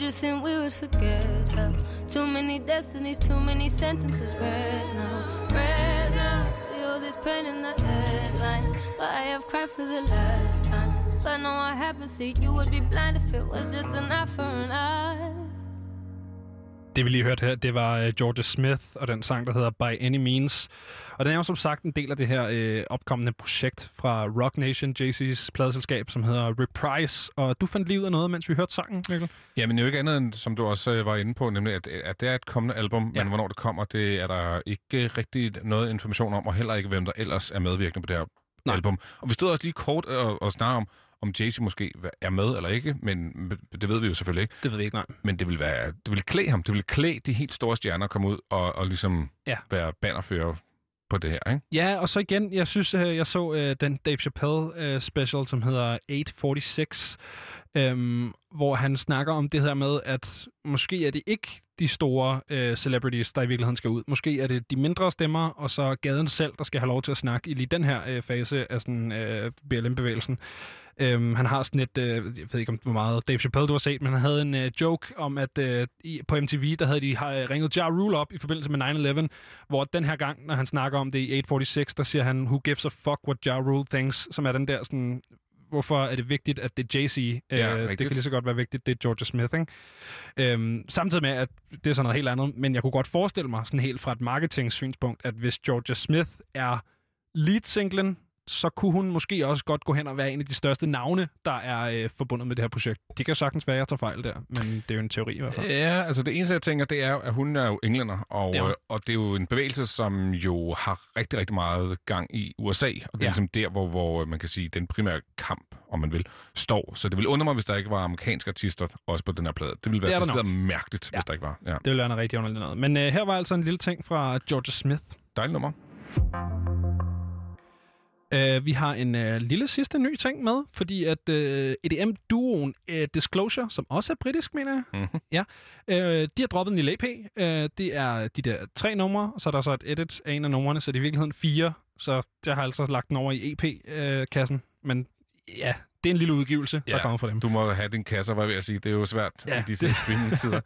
Did you think we would forget how? Too many destinies, too many sentences read now. Read now. See all this pain in the headlines. But I have cried for the last time. But no, I haven't you would be blind if it was just an eye for an eye. Det vi lige hørte her, det var uh, Georgia Smith og den sang, der hedder By Any Means. Og den er jo som sagt en del af det her øh, opkommende projekt fra Rock Nation, JC's pladeselskab, som hedder Reprise. Og du fandt lige ud af noget, mens vi hørte sangen, Mikkel? Ja, men det er jo ikke andet end, som du også øh, var inde på, nemlig at, at det er et kommende album, ja. men hvornår det kommer, det er der ikke rigtig noget information om, og heller ikke, hvem der ellers er medvirkende på det her Nej. album. Og vi stod også lige kort og, og snakke om, om Jay-Z måske er med eller ikke, men det ved vi jo selvfølgelig ikke. Det ved vi ikke, nej. Men det vil være, det vil klæde ham, det vil klæde de helt store stjerner at komme ud og, og ligesom Ja. være bannerfører på det her, ikke? Ja, og så igen, jeg synes, øh, jeg så øh, den Dave Chappelle øh, special, som hedder 846, øhm, hvor han snakker om det her med, at måske er det ikke de store øh, celebrities, der i virkeligheden skal ud. Måske er det de mindre stemmer, og så gaden selv, der skal have lov til at snakke i lige den her øh, fase af sådan, øh, BLM-bevægelsen. Øhm, han har sådan et, øh, jeg ved ikke om hvor meget Dave Chappelle du har set, men han havde en øh, joke om, at øh, i, på MTV, der havde de har, øh, ringet Ja Rule op i forbindelse med 9-11, hvor den her gang, når han snakker om det i 846, der siger han, who gives a fuck what Ja Rule thinks, som er den der sådan, hvorfor er det vigtigt, at det er Jay-Z? Ja, øh, det kan lige så godt være vigtigt, det er Georgia Smith, ikke? Øhm, samtidig med, at det er sådan noget helt andet, men jeg kunne godt forestille mig, sådan helt fra et marketing-synspunkt, at hvis Georgia Smith er lead-singlen, så kunne hun måske også godt gå hen og være en af de største navne, der er øh, forbundet med det her projekt. Det kan sagtens være, at jeg tager fejl der, men det er jo en teori i hvert fald. Ja, altså det eneste, jeg tænker, det er at hun er jo englænder, og, Det hun. øh, og det er jo en bevægelse, som jo har rigtig, rigtig meget gang i USA, og det er Ja. ligesom der, hvor, hvor man kan sige, den primære kamp, om man vil, står. Så det vil undre mig, hvis der ikke var amerikanske artister også på den her plade. Det ville Det være nok. mærkeligt, ja. hvis der ikke var. Ja. Det ville være noget rigtig underligt noget. Men øh, her var altså en lille ting fra Georgia Smith. Dejligt nummer. Uh, vi har en uh, lille sidste ny ting med, fordi at uh, EDM-duoen uh, Disclosure, som også er britisk, mener jeg, Mm-hmm. ja, uh, de har droppet en lille EP. Uh, det er de der tre numre, og så er der så et edit af en af numrene, så det er i virkeligheden fire. Så jeg har altså lagt den over i EP-kassen. Men ja, det er en lille udgivelse, der Ja, kommer fra dem. Du må have din kasser, var jeg ved at sige. Det er jo svært Ja, i disse det- streaming-tider.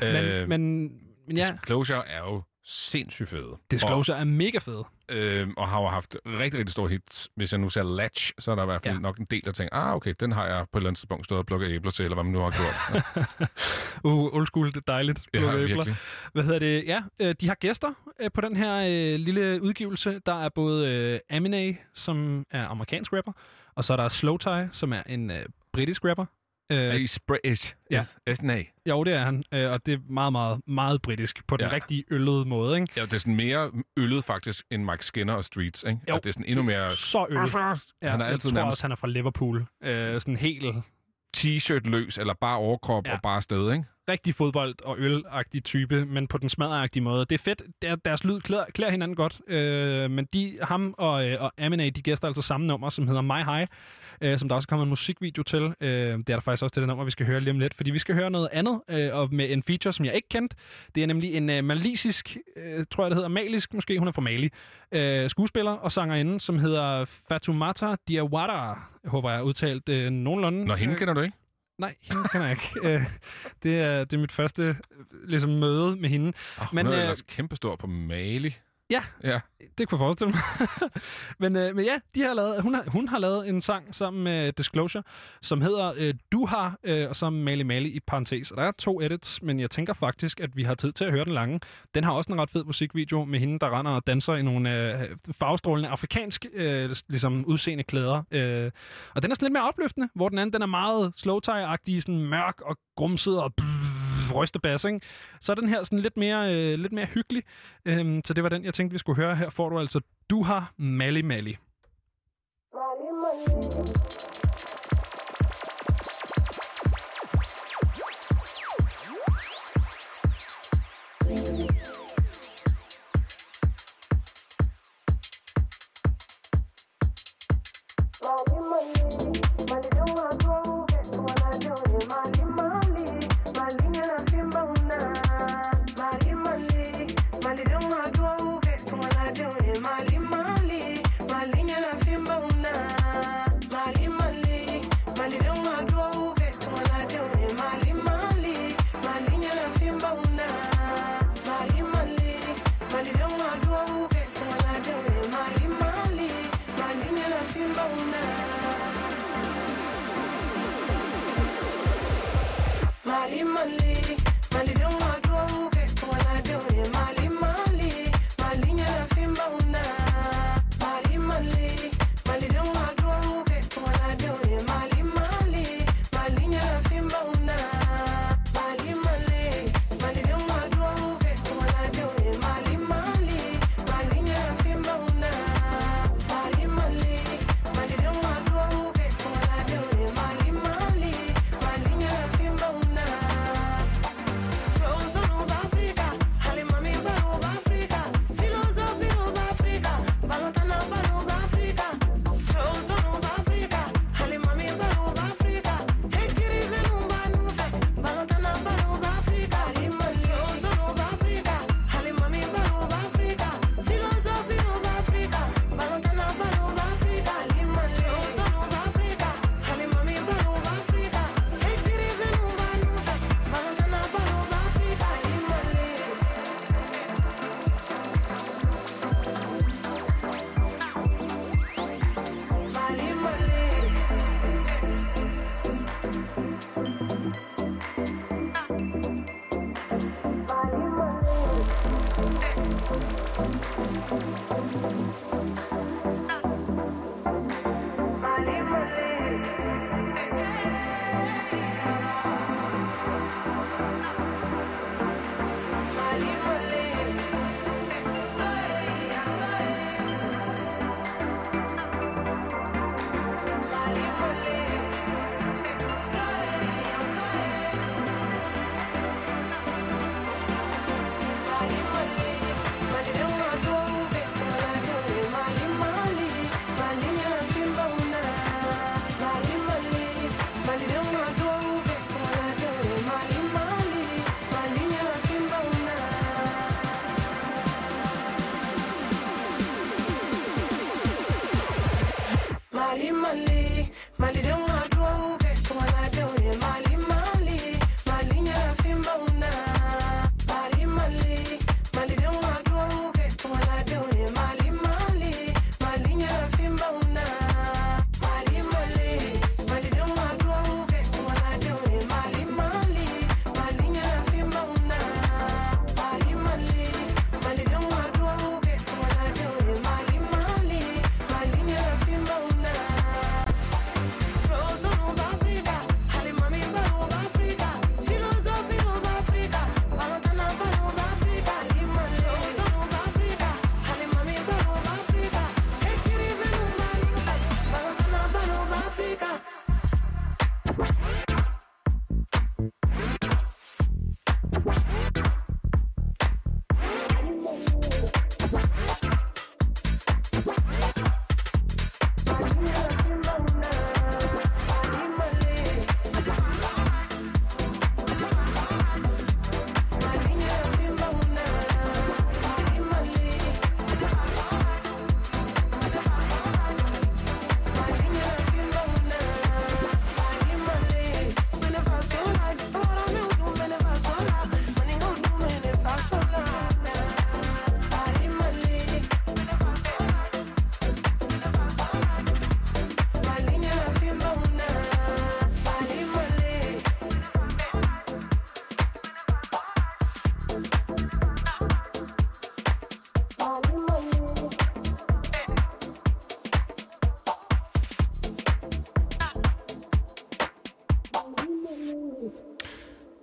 Men, Øh, men, men ja, Disclosure er jo sindssygt fede. Disclosure er mega fed. Og, øh, og har jo haft rigtig, rigtig store hits. Hvis jeg nu ser Latch, så er der i hvert fald Ja. nok en del, der tænker, ah, okay, den har jeg på et eller andet tidspunkt stået og plukket æbler til, eller hvad man nu har gjort. Uh, old school, det er dejligt. ja æbler. virkelig. Hvad hedder det? Ja, øh, de har gæster øh, på den her øh, lille udgivelse. Der er både øh, Aminé, som er amerikansk rapper, og så er der Slow Tie, som er en øh, britisk rapper. Er Øh, I British? Ja. SNA. jo, det er han, øh, og det er meget, meget, meget britisk på den Ja. rigtig øllede måde, ikke? Ja, det er sådan mere øllet faktisk end Mike Skinner og Streets, ikke? Jo, Og det er sådan endnu mere... Så øllet. Ja, han er jeg altid tror nærmest også, han er fra Liverpool. Øh, sådan helt t-shirt løs, eller bare overkrop ja. og bare sted, ikke? Rigtig fodbold- og ølagtig type, men på den smadragtige måde. Det er fedt. Der, deres lyd klæder, klæder hinanden godt, øh, men de, ham og, øh, og Aminé, de gæster altså samme nummer, som hedder My High, øh, som der også kommer en musikvideo til. Øh, det er der faktisk også til det nummer, vi skal høre lige om lidt, fordi vi skal høre noget andet, øh, og med en feature, som jeg ikke kendte. Det er nemlig en øh, malisisk, øh, tror jeg det hedder, malisk måske, hun er fra Mali, øh, skuespiller og sangerinde, som hedder Fatumata Diawara, håber jeg har udtalt øh, nogenlunde. Når hende kender du ikke? Nej, hende kan jeg ikke. Øh, det, er, det er mit første øh, ligesom, møde med hende. Oh, Men, hun er øh, kæmpestor på Mali. Ja. Ja. Det kunne jeg forestille mig. men, øh, men ja, de har lavet, hun, har, hun har lavet en sang sammen med Disclosure, som hedder øh, Du har, øh, og så Mali Mali i parentes. Og der er to edits, men jeg tænker faktisk, at vi har tid til at høre den lange. Den har også en ret fed musikvideo med hende, der render og danser i nogle øh, farvestrålende afrikansk øh, ligesom udseende klæder. Øh, og den er sådan lidt mere opløftende, hvor den anden den er meget slow agtig sådan mørk og grumset og røstebas, ikke? Så er den her sådan lidt mere, øh, lidt mere hyggelig. Øhm, så det var den, jeg tænkte, vi skulle høre. Her får du altså Duha Mali Mali. Mali, Mali.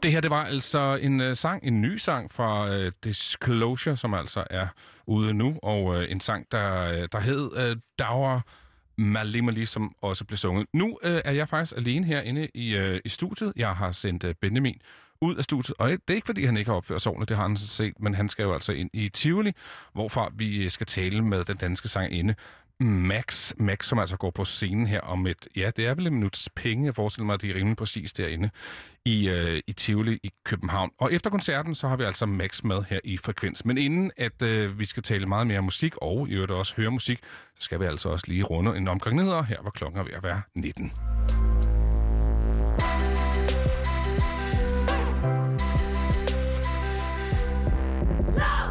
Det her, det var altså en øh, sang, en ny sang fra øh, Disclosure, som altså er ude nu, og øh, en sang, der, øh, der hed øh, Dauer Malimali, som også blev sunget. Nu øh, er jeg faktisk alene herinde i, øh, i studiet. Jeg har sendt øh, Benjamin ud af studiet, og det er ikke, fordi han ikke har opført sig ordentligt, det har han set, men han skal jo altså ind i Tivoli, hvorfra vi skal tale med den danske sangerinde Max, Max, som altså går på scenen her om et, ja, det er vel en minuts penge, jeg forestiller mig, at det er rimelig præcis derinde i, øh, i Tivoli i København. Og efter koncerten, så har vi altså Max med her i Frekvens. Men inden at øh, vi skal tale meget mere musik, og i øvrigt også høre musik, så skal vi altså også lige runde en omgang nyheder, her hvor klokken er ved at være 19. No!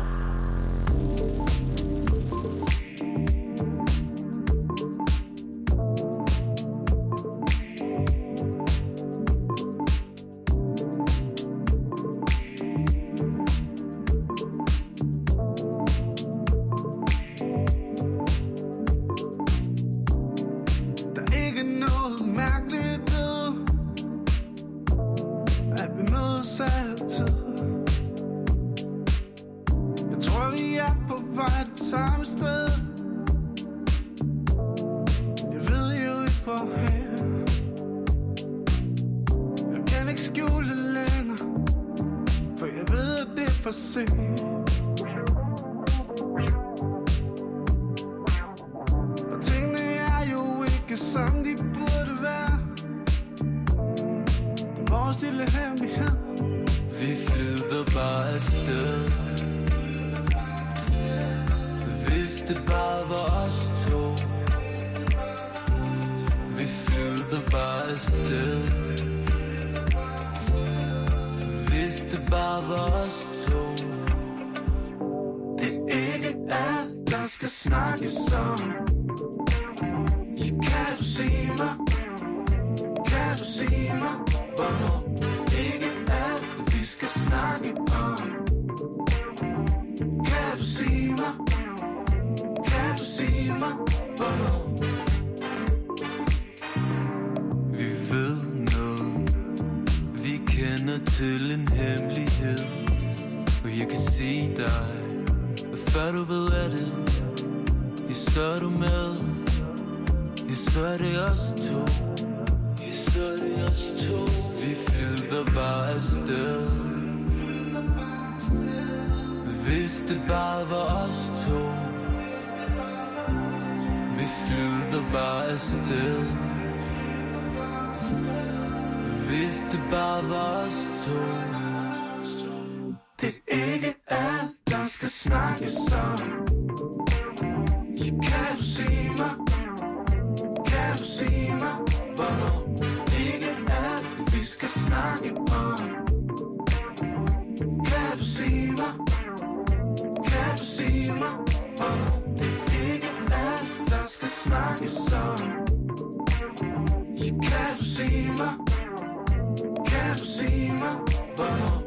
Hvornår?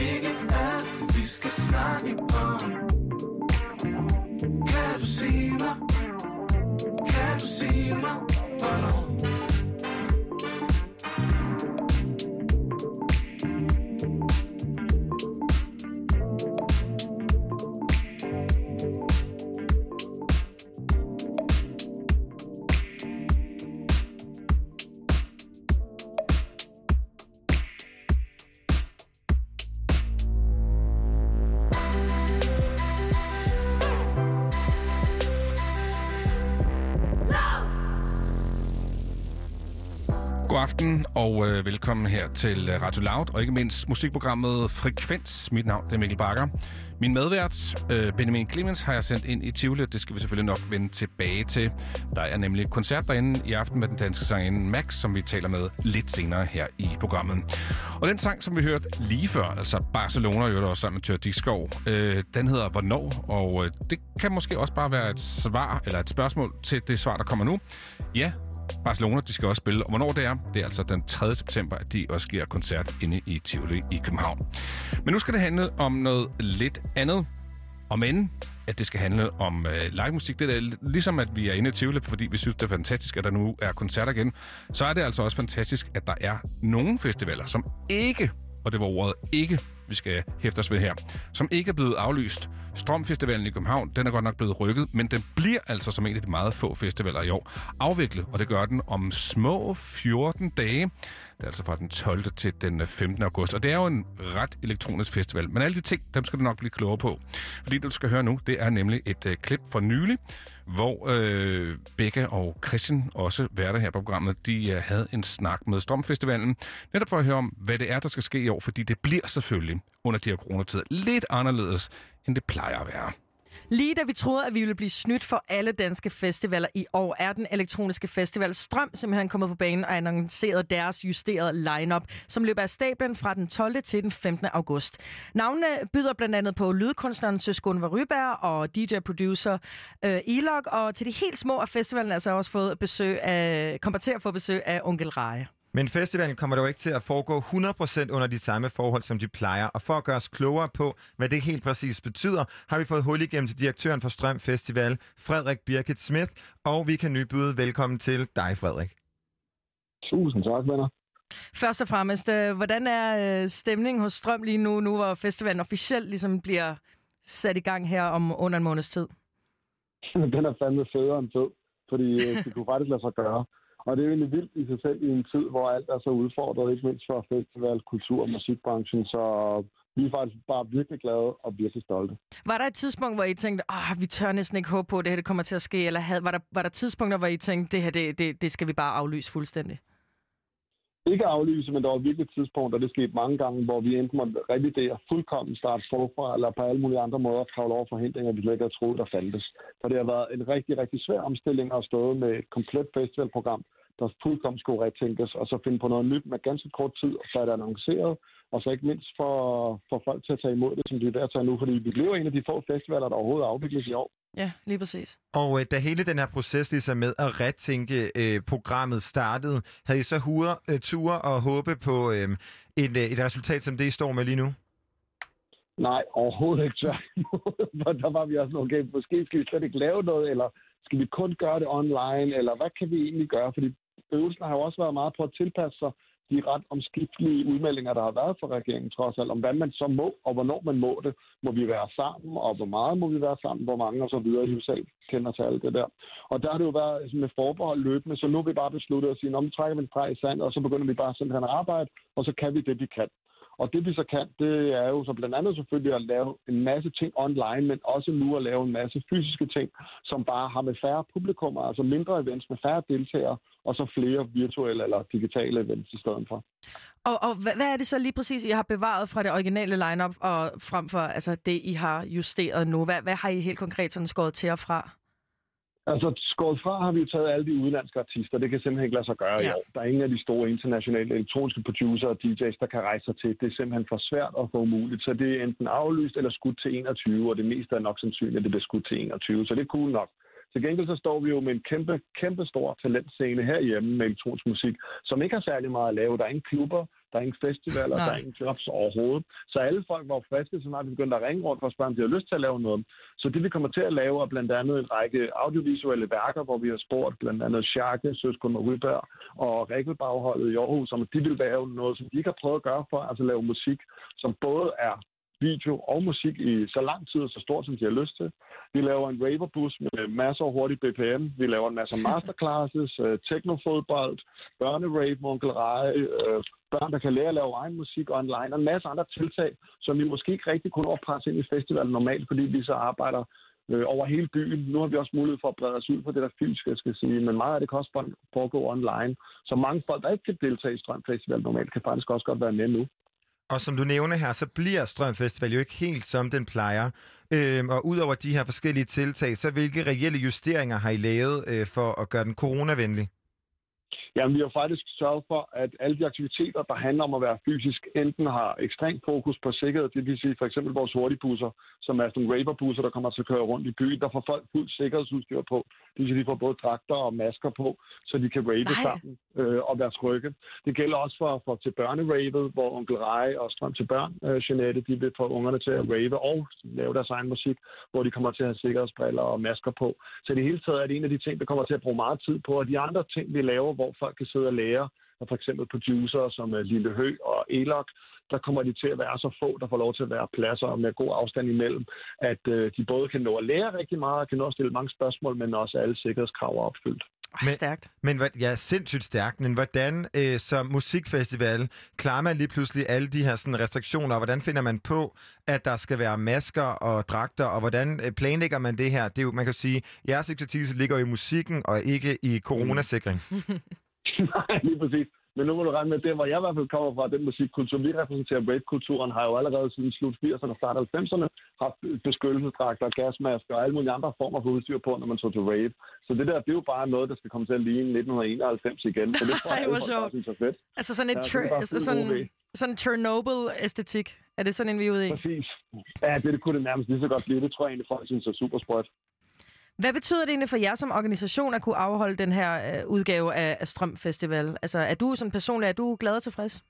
Ikke alt, vi skal snakke om Kan du sige mig? Kan du sige mig? Hvornår? Og øh, velkommen her til øh, Radio Loud, og ikke mindst musikprogrammet Frekvens. Mit navn det er Mikkel Bakker. Min medvært, øh, Benjamin Clemens, har jeg sendt ind i Tivoli, det skal vi selvfølgelig nok vende tilbage til. Der er nemlig koncert derinde i aften med den danske sangerinde Max, som vi taler med lidt senere her i programmet. Og den sang, som vi hørte lige før, altså Barcelona, jo også sammen med Tør Diskov, øh, den hedder Hvornår, og øh, det kan måske også bare være et svar, eller et spørgsmål til det svar, der kommer nu. Ja, Barcelona, de skal også spille. Og hvornår det er, det er altså den 3. september, at de også giver koncert inde i Tivoli i København. Men nu skal det handle om noget lidt andet. Om end, at det skal handle om øh, live musik. Det er ligesom, at vi er inde i Tivoli, fordi vi synes, det er fantastisk, at der nu er koncerter igen. Så er det altså også fantastisk, at der er nogle festivaler, som ikke og det var ordet ikke, vi skal hæfte os ved her, som ikke er blevet aflyst. Strømfestivalen i København, den er godt nok blevet rykket, men den bliver altså som en af de meget få festivaler i år afviklet, og det gør den om små 14 dage. Det er altså fra den 12. til den øh, 15. august, og det er jo en ret elektronisk festival. Men alle de ting, dem skal du nok blive klogere på. Fordi det, du skal høre nu, det er nemlig et øh, klip fra nylig, hvor øh, Becca og Christian, også værter her på programmet, de øh, havde en snak med Strømfestivalen, netop for at høre om, hvad det er, der skal ske i år, fordi det bliver selvfølgelig under de her coronatider lidt anderledes, end det plejer at være. Lige da vi troede, at vi ville blive snydt for alle danske festivaler i år, er den elektroniske festival Strøm simpelthen kommet på banen og annonceret deres justerede lineup, som løber af stablen fra den 12. til den 15. august. Navnene byder blandt andet på lydkunstneren Søs Gunvar Ryberg og DJ-producer øh, Elok, og til de helt små af festivalen altså også fået besøg af, kommer til at få besøg af Onkel Reje. Men festivalen kommer dog ikke til at foregå 100% under de samme forhold, som de plejer. Og for at gøre os klogere på, hvad det helt præcis betyder, har vi fået hul igennem til direktøren for Strøm Festival, Frederik Birgit Smith. Og vi kan nybyde velkommen til dig, Frederik. Tusind tak, venner. Først og fremmest, øh, hvordan er øh, stemningen hos Strøm lige nu, nu hvor festivalen officielt ligesom bliver sat i gang her om under en måneds tid? Den er fandme federe end fed, fordi øh, det kunne faktisk lade sig gøre. Og det er jo egentlig vildt i sig selv i en tid, hvor alt er så udfordret, ikke mindst for festival, kultur og musikbranchen. Så vi er faktisk bare virkelig glade og virkelig stolte. Var der et tidspunkt, hvor I tænkte, at vi tør næsten ikke håbe på, at det her det kommer til at ske? Eller havde, var, der, var der tidspunkter, hvor I tænkte, det her det, det, det skal vi bare aflyse fuldstændig? Ikke aflyse, men der var virkelig et tidspunkt, og det skete mange gange, hvor vi enten måtte revidere fuldkommen starte forfra, eller på alle mulige andre måder kravle over forhindringer, vi slet ikke havde troet, der fandtes. For det har været en rigtig, rigtig svær omstilling at stå med et komplet festivalprogram, der fuldkommen skulle retænkes, og så finde på noget nyt med ganske kort tid, og så er det annonceret, og så ikke mindst for, for folk til at tage imod det, som de er ved at tage nu, fordi vi bliver en af de få festivaler, der overhovedet afvikles i år. Ja, lige præcis. Og øh, da hele den her proces ligesom med at retænke øh, programmet startede, havde I så hure, øh, ture og håbe på øh, et, øh, et resultat, som det I står med lige nu? Nej, overhovedet ikke tværtimod. Der var vi også nogle okay, måske skal vi slet ikke lave noget, eller skal vi kun gøre det online, eller hvad kan vi egentlig gøre? Fordi øvelsen har jo også været meget på at tilpasse sig de ret omskiftelige udmeldinger, der har været fra regeringen, trods alt, om hvad man så må, og hvornår man må det. Må vi være sammen, og hvor meget må vi være sammen, hvor mange og så videre, I jo selv kender til alt det der. Og der har det jo været med forbehold løbende, så nu har vi bare besluttet at sige, om trækker vi en streg i sand, og så begynder vi bare simpelthen at arbejde, og så kan vi det, vi kan. Og det vi så kan, det er jo så blandt andet selvfølgelig at lave en masse ting online, men også nu at lave en masse fysiske ting, som bare har med færre publikummer, altså mindre events med færre deltagere, og så flere virtuelle eller digitale events i stedet for. Og, og hvad, hvad er det så lige præcis, I har bevaret fra det originale lineup og frem for altså det, I har justeret nu? Hvad, hvad har I helt konkret sådan skåret til og fra? Altså, skåret fra har vi jo taget alle de udenlandske artister. Det kan simpelthen ikke lade sig gøre ja. i år. Der er ingen af de store internationale elektroniske producer og DJ's, der kan rejse sig til. Det er simpelthen for svært og for umuligt. Så det er enten aflyst eller skudt til 21, og det meste er nok sandsynligt, at det bliver skudt til 21. Så det er cool nok. Til gengæld så står vi jo med en kæmpe, kæmpe stor talentscene herhjemme med elektronisk musik, som ikke har særlig meget at lave. Der er ingen klubber, der er ingen festivaler, Nej. der er ingen jobs overhovedet. Så alle folk var friske, så snart vi begyndte at ringe rundt for at spørge, om de har lyst til at lave noget. Så det vi kommer til at lave er blandt andet en række audiovisuelle værker, hvor vi har spurgt blandt andet Sjarke, Søskund og Ryberg og Rikkelbagholdet i Aarhus, om at de vil lave noget, som de ikke har prøvet at gøre for, altså lave musik, som både er video og musik i så lang tid og så stort, som de har lyst til. Vi laver en raverbus med masser af hurtig BPM. Vi laver en masse masterclasses, øh, teknofodbold, børnerave med onkel Reje, øh, børn, der kan lære at lave egen musik online, og en masse andre tiltag, som vi måske ikke rigtig kunne presse ind i festivalen normalt, fordi vi så arbejder øh, over hele byen. Nu har vi også mulighed for at brede os ud på det der fysisk, jeg skal sige, men meget af det kan også foregå online. Så mange folk, der ikke kan deltage i Strøm Festival normalt, kan faktisk også godt være med nu. Og som du nævner her, så bliver Strøm Festival jo ikke helt som den plejer. Øhm, og udover de her forskellige tiltag, så hvilke reelle justeringer har I lavet øh, for at gøre den coronavenlig? Jamen, vi har faktisk sørget for, at alle de aktiviteter, der handler om at være fysisk, enten har ekstremt fokus på sikkerhed, det vil sige for eksempel vores hurtigbusser, som er sådan nogle raverbusser, der kommer til at køre rundt i byen, der får folk fuldt sikkerhedsudstyr på. Det vil sige, de får både dragter og masker på, så de kan rave Nej. sammen øh, og være trygge. Det gælder også for, for til børneravet, hvor onkel Rej og Strøm til børn, øh, Jeanette, de vil få ungerne til at rave og lave deres egen musik, hvor de kommer til at have sikkerhedsbriller og masker på. Så i det hele taget er det en af de ting, der kommer til at bruge meget tid på, og de andre ting, vi laver, hvor folk kan sidde og lære Og for eksempel producer som øh, Lille Hø og Elok, der kommer de til at være så få, der får lov til at være pladser med god afstand imellem, at øh, de både kan nå at lære rigtig meget, og kan nå at stille mange spørgsmål, men også alle sikkerhedskrav er opfyldt. Men, stærkt. Men hvad- ja, sindssygt stærkt. Men hvordan øh, som musikfestival klarer man lige pludselig alle de her sådan, restriktioner, og hvordan finder man på, at der skal være masker og dragter, og hvordan øh, planlægger man det her? Det er jo, man kan jo sige, jeres ekspertise ligger jo i musikken og ikke i coronasikring. Nej, lige præcis. Men nu må du regne med, det hvor jeg i hvert fald kommer fra, den musikkultur, vi repræsenterer rave-kulturen, har jo allerede siden slut 80'erne og start 90'erne haft beskyttelsesdragter, gasmasker og alle mulige andre former for udstyr på, når man tog til rave. Så det der, det er jo bare noget, der skal komme til at ligne 1991 igen. Så det tror Ej, jeg, bare synes er fedt. Altså sådan et Ja, altså sådan, sådan Chernobyl-æstetik. Er det sådan en, vi er ude i? Præcis. Ja, det, det kunne det nærmest lige så godt blive. Det tror jeg egentlig, folk synes er super sprødt. Hvad betyder det egentlig for jer som organisation at kunne afholde den her øh, udgave af, af Strøm Festival? Altså, er du som personlig, er du glad og tilfreds?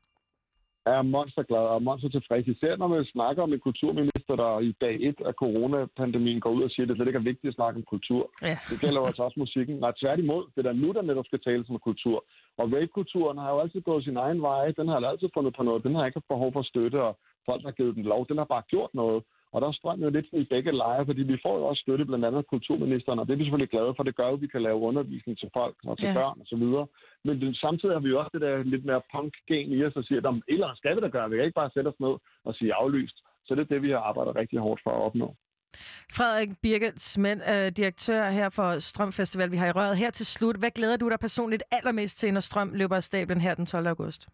Jeg er monsterglad og monster tilfreds. Især når man snakker om en kulturminister, der i dag et af coronapandemien går ud og siger, at det slet ikke er vigtigt at snakke om kultur. Ja. Det gælder jo altså også musikken. Nej, tværtimod. Det er da nu, der netop skal tales om kultur. Og rave-kulturen har jo altid gået sin egen vej. Den har altid fundet på noget. Den har ikke haft behov for støtte, og folk har givet den lov. Den har bare gjort noget. Og der er strøm jo lidt i begge lejre, fordi vi får jo også støtte blandt andet kulturministeren, og det er vi selvfølgelig glade for. Det gør jo, at vi kan lave undervisning til folk og til Ja. børn og så videre. Men det, samtidig har vi jo også det der lidt mere punk-gen i os, der siger, at eller skal vi da gøre. Vi kan ikke bare sætte os ned og sige aflyst. Så det er det, vi har arbejdet rigtig hårdt for at opnå. Frederik Birke Smed, øh, direktør her for Strøm Festival, vi har i røret her til slut. Hvad glæder du dig personligt allermest til, når Strøm løber af stablen her den 12. august?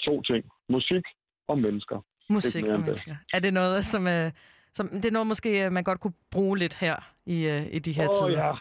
To ting. Musik og mennesker. Musik og mennesker. Er det noget, som, øh, som det er noget, måske øh, man godt kunne bruge lidt her i, øh, i de her Åh, tider? ja.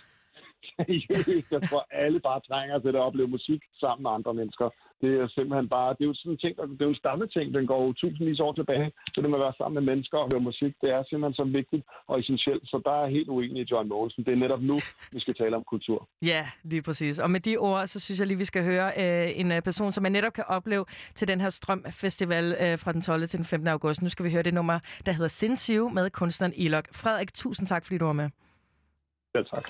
Jeg tror, alle bare trænger til at opleve musik sammen med andre mennesker. Det er simpelthen bare, det er jo sådan en ting, der- det er jo en stammeting, den går jo tusindvis år tilbage. Så det med at være sammen med mennesker og høre musik, det er simpelthen så vigtigt og essentielt. Så der er helt uenig i John Mogensen. Det er netop nu, vi skal tale om kultur. Ja, lige præcis. Og med de ord, så synes jeg lige, vi skal høre øh, en øh, person, som man netop kan opleve til den her Strøm Festival øh, fra den 12. til den 15. august. Nu skal vi høre det nummer, der hedder Sinsiv med kunstneren Ilok. Frederik, tusind tak, fordi du var med. Ja, tak.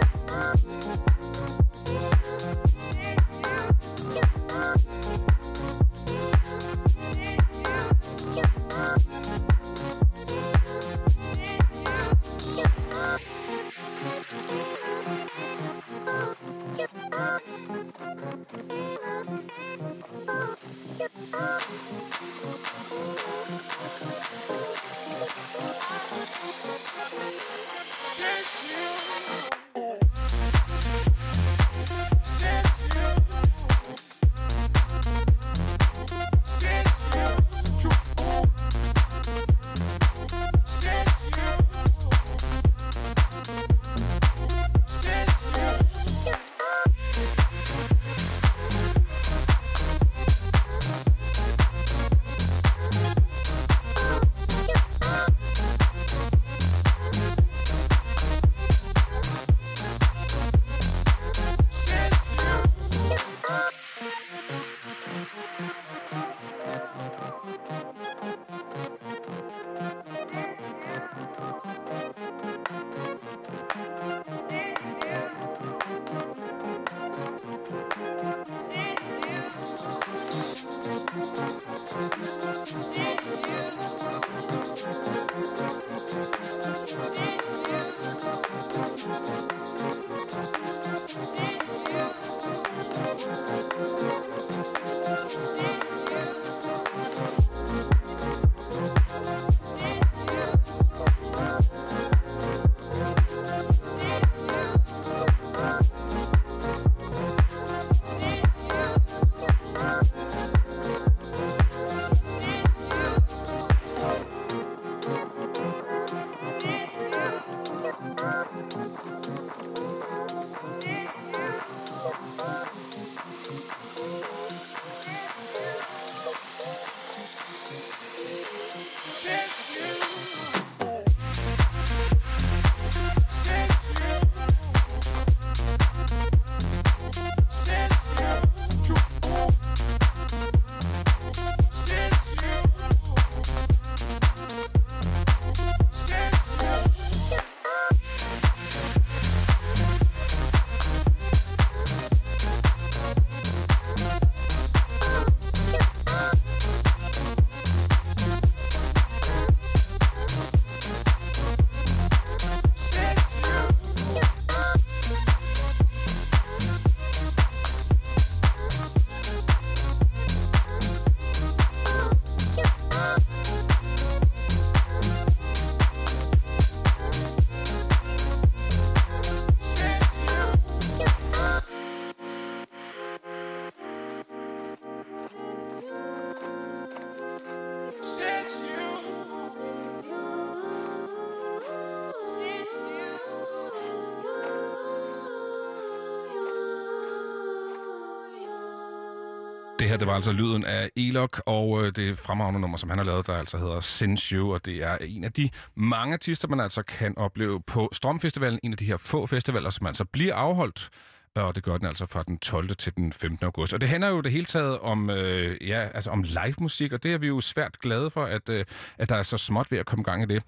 Her, det var altså lyden af Elok, og øh, det fremragende nummer, som han har lavet, der altså hedder Since You, og det er en af de mange artister, man altså kan opleve på Strømfestivalen, en af de her få festivaler, som altså bliver afholdt, og det gør den altså fra den 12. til den 15. august. Og det handler jo det hele taget om, øh, ja, altså om live musik, og det er vi jo svært glade for, at, øh, at der er så småt ved at komme gang i det.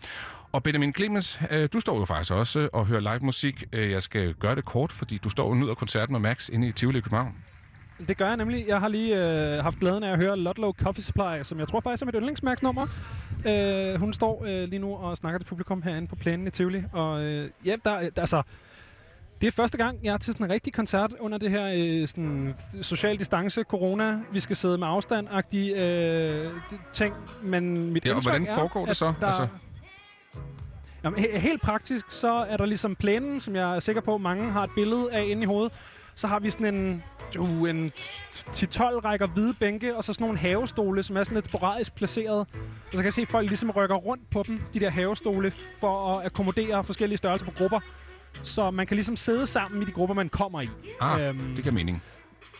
Og Benjamin Clemens, øh, du står jo faktisk også og hører live musik. Øh, jeg skal gøre det kort, fordi du står og nyder koncerten med Max inde i Tivoli i København. Det gør jeg nemlig. Jeg har lige øh, haft glæden af at høre Lotlo Coffee Supply, som jeg tror faktisk er mit yndlingsmærksnummer. Øh, hun står øh, lige nu og snakker til publikum herinde på plænen i Tivoli. Og øh, ja, der, der, altså, det er første gang, jeg er til sådan en rigtig koncert under det her øh, sådan, social distance, corona, vi skal sidde med afstand-agtige øh, ting. Men mit Ja, og hvordan er, foregår det at så? Der, Altså- Jamen, he- helt praktisk, så er der ligesom plænen, som jeg er sikker på, mange har et billede af inde i hovedet. Så har vi sådan en, uh, en 10-12 rækker hvide bænke, og så sådan nogle havestole, som er sådan lidt sporadisk placeret. Og så kan jeg se, at folk ligesom rykker rundt på dem, de der havestole, for at akkommodere forskellige størrelser på grupper. Så man kan ligesom sidde sammen i de grupper, man kommer i. Ah, Øhm, det giver mening.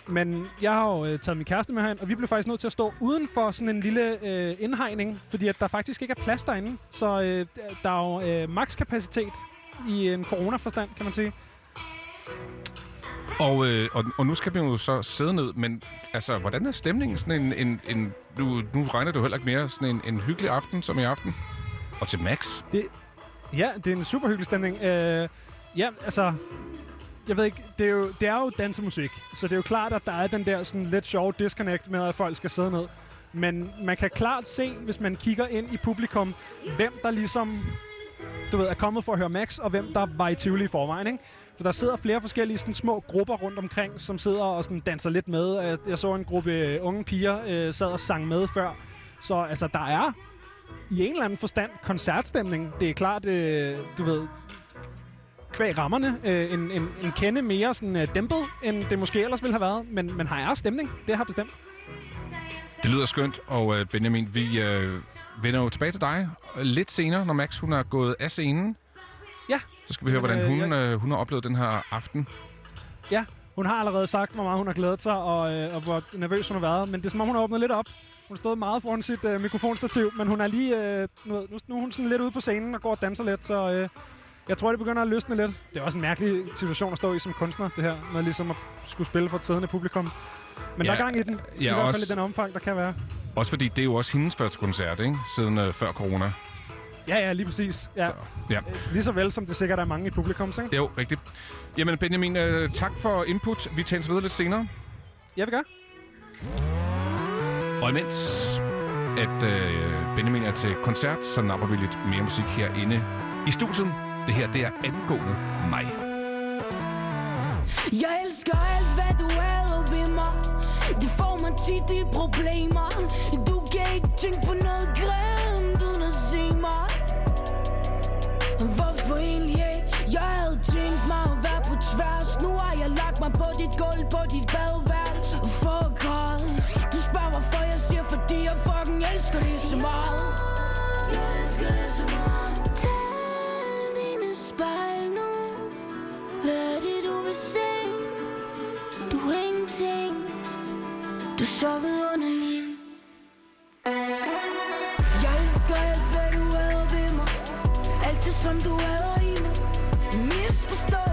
men jeg har jo øh, taget min kæreste med herind, og vi blev faktisk nødt til at stå uden for sådan en lille øh, indhegning, fordi at der faktisk ikke er plads derinde. Så øh, der er jo øh, makskapacitet i en coronaforstand, kan man sige. Og, øh, og, og nu skal vi jo så sidde ned, men altså, hvordan er stemningen? Sådan en, en, en, nu, nu regner du heller ikke mere sådan en, en hyggelig aften som i aften. Og til Max. Det, ja, det er en super hyggelig stemning. Øh, ja, altså... Jeg ved ikke, det er, jo, det er jo dansemusik, så det er jo klart, at der er den der sådan lidt sjove disconnect med, at folk skal sidde ned. Men man kan klart se, hvis man kigger ind i publikum, hvem der ligesom du ved, er kommet for at høre Max, og hvem der var i Tivoli i forvejen, ikke? For der sidder flere forskellige sådan, små grupper rundt omkring, som sidder og sådan, danser lidt med. Jeg, jeg så en gruppe øh, unge piger øh, sad og sang med før. Så altså, der er i en eller anden forstand koncertstemning. Det er klart, øh, du ved, kvæg rammerne, øh, en, en, en kende mere sådan, øh, dæmpet, end det måske ellers ville have været. Men, men har jeg stemning? Det har bestemt. Det lyder skønt, og øh, Benjamin, vi øh, vender jo tilbage til dig lidt senere, når Max hun er gået af scenen. Ja. Så skal vi høre, hvordan øh, hun, øh, hun har oplevet den her aften. Ja, hun har allerede sagt, hvor meget hun har glædet sig, og, øh, og hvor nervøs hun har været. Men det er som om, hun har åbnet lidt op. Hun stået meget foran sit øh, mikrofonstativ, men hun er lige... Øh, nu, nu, er hun sådan lidt ude på scenen og går og danser lidt, så øh, jeg tror, det begynder at løsne lidt. Det er også en mærkelig situation at stå i som kunstner, det her, med ligesom at skulle spille for et siddende publikum. Men Ja, der er gang i den, i ja, hvert fald også- i den omfang, der kan være. Også fordi det er jo også hendes første koncert, ikke? Siden øh, før corona. Ja, ja, lige præcis. Ja. Ja. Lige så vel som det sikkert er mange i publikum, ikke? Det er jo rigtigt. Jamen Benjamin, øh, tak for input. Vi tales ved lidt senere. Ja, vi gør. Og imens at øh, Benjamin er til koncert, så napper vi lidt mere musik herinde i studiet. Det her, det er angående mig. Jeg elsker alt, hvad du er ved mig Det får mig tit i problemer Du kan ikke tænke på noget grimt uden at se mig Hvorfor egentlig? Ikke? Jeg havde tænkt mig at være på tværs. Nu har jeg lagt mig på dit gulv på dit badeværelse. For god Du spørger hvorfor jeg siger fordi jeg fucking elsker det så meget. Jeg elsker det så meget. Tal dine spejl nu. Hvad er det du vil se? Du er ingenting. Du så vidunderlig. Som du er i mig. Misforstået.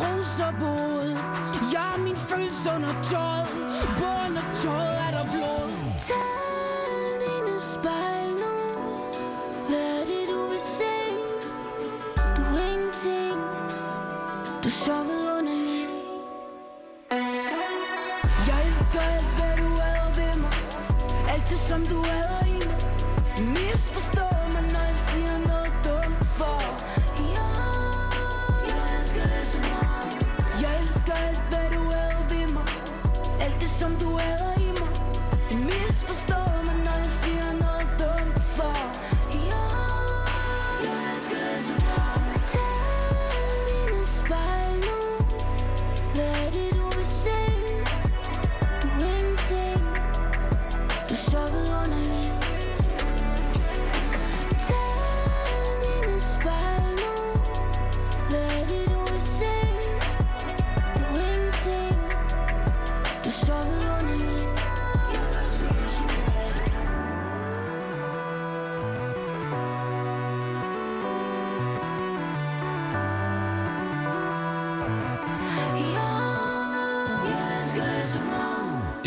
Roserbod. Jeg er min følelse under tøjet, på under tøjet er der blod. Tal dine spejl nu Hvad er det du vil se? Du er ingenting Du så vidunderlig Jeg elsker alt, hvad du er ved mig Alt det, som du er un duelo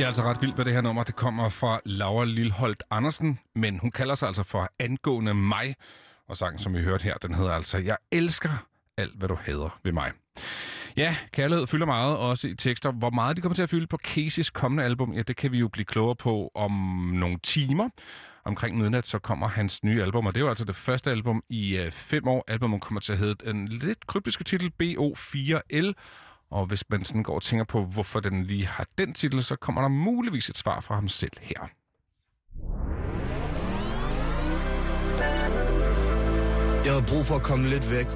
er altså ret vild med det her nummer. Det kommer fra Laura Lilholdt Andersen, men hun kalder sig altså for Angående mig. Og sangen, som vi hørte her, den hedder altså Jeg elsker alt, hvad du hader ved mig. Ja, kærlighed fylder meget, også i tekster. Hvor meget de kommer til at fylde på Caseys kommende album, ja, det kan vi jo blive klogere på om nogle timer. Omkring midnat, så kommer hans nye album, og det er jo altså det første album i øh, fem år. Albumet kommer til at hedde en lidt kryptiske titel, BO4L. Og hvis man sådan går og tænker på, hvorfor den lige har den titel, så kommer der muligvis et svar fra ham selv her. Jeg havde brug for at komme lidt væk.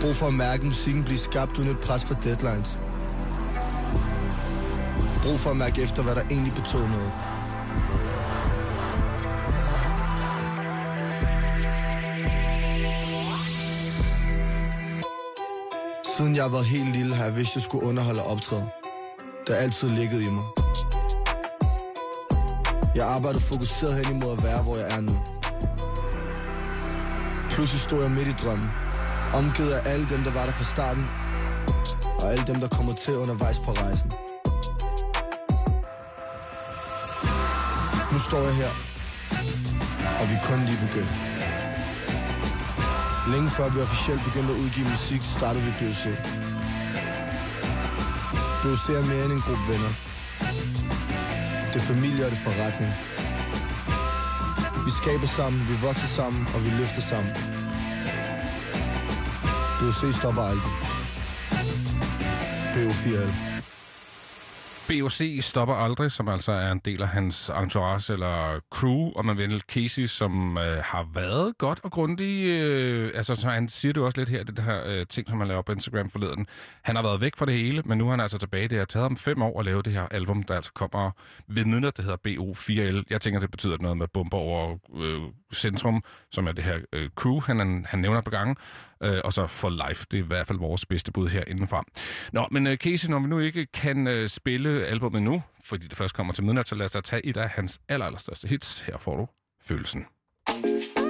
Brug for at mærke musikken blive skabt uden et pres for deadlines. Brug for at mærke efter, hvad der egentlig betød noget. Siden jeg var helt lille, har jeg vidst, jeg skulle underholde og optræde. Det har altid ligget i mig. Jeg arbejder fokuseret hen imod at være, hvor jeg er nu. Pludselig stod jeg midt i drømmen. Omgivet af alle dem, der var der fra starten. Og alle dem, der kommer til undervejs på rejsen. Nu står jeg her. Og vi er kun lige begyndt. Længe før vi officielt begyndte at udgive musik, startede vi BOC. BOC er mere end en gruppe venner. Det er familie og det er forretning. Vi skaber sammen, vi vokser sammen, og vi løfter sammen. BOC stopper aldrig. BO4L. BOC stopper aldrig, som altså er en del af hans entourage eller crew, og man vil Casey, som øh, har været godt og grundig. Øh, altså, så han siger det jo også lidt her, det her øh, ting, som han lavede på Instagram forleden. Han har været væk fra det hele, men nu er han altså tilbage. Det har taget ham fem år at lave det her album, der altså kommer ved midnat, det hedder BO4L. Jeg tænker, det betyder noget med bomber over øh, centrum, som er det her øh, crew, han, han nævner på gangen, Øh, og så for live. Det er i hvert fald vores bedste bud her indenfra. Nå, men øh, Casey, når vi nu ikke kan øh, spille albumet nu, fordi det først kommer til midnat, så lad os da tage et af hans aller, allerstørste hits. Her får du følelsen. Ramt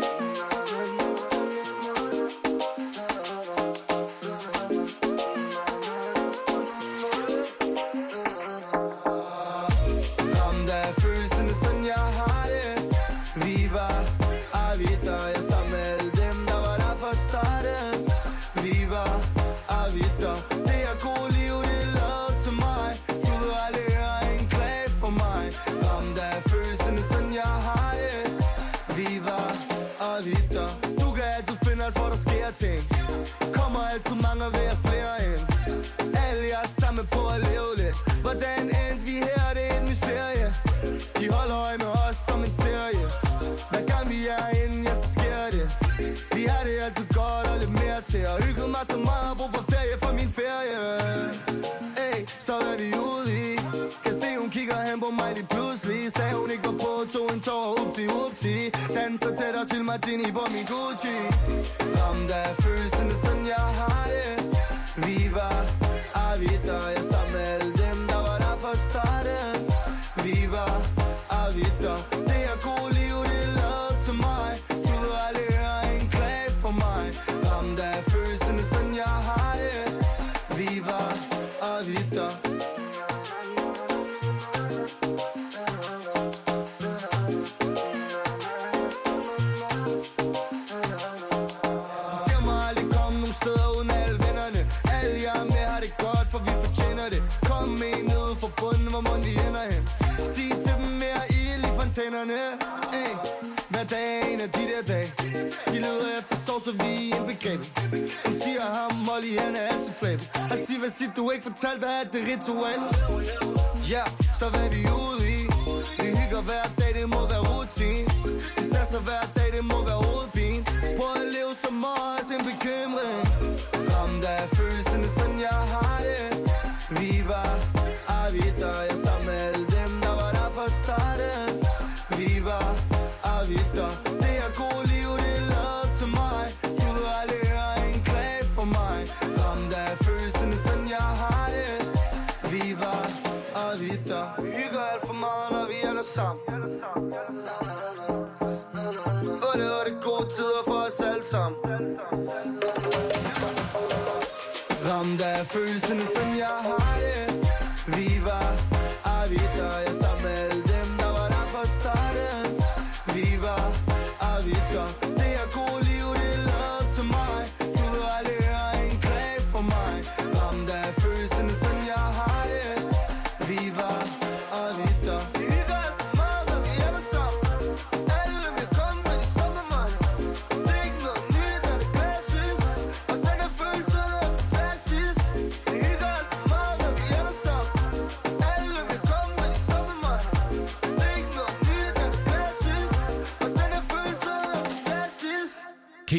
Danser tæt og til Martini på min Gucci. Ramt af følelserne, sådan jeg har det. Vi var vi Hun siger ham, Molly, han er altid flabet. Han siger, hvad siger du ikke fortalte dig, at det er ritual. Ja, yeah, så hvad er vi ude i? Vi hygger hver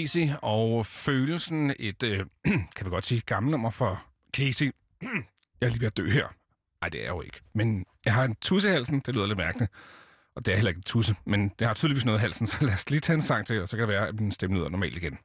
Casey og følelsen, et, øh, kan vi godt sige, gammelt nummer for Casey. jeg er lige ved at dø her. Nej, det er jeg jo ikke. Men jeg har en tusse i halsen, det lyder lidt mærkeligt. Og det er heller ikke en tusse, men det har tydeligvis noget i halsen, så lad os lige tage en sang til, og så kan det være, at min stemme lyder normalt igen.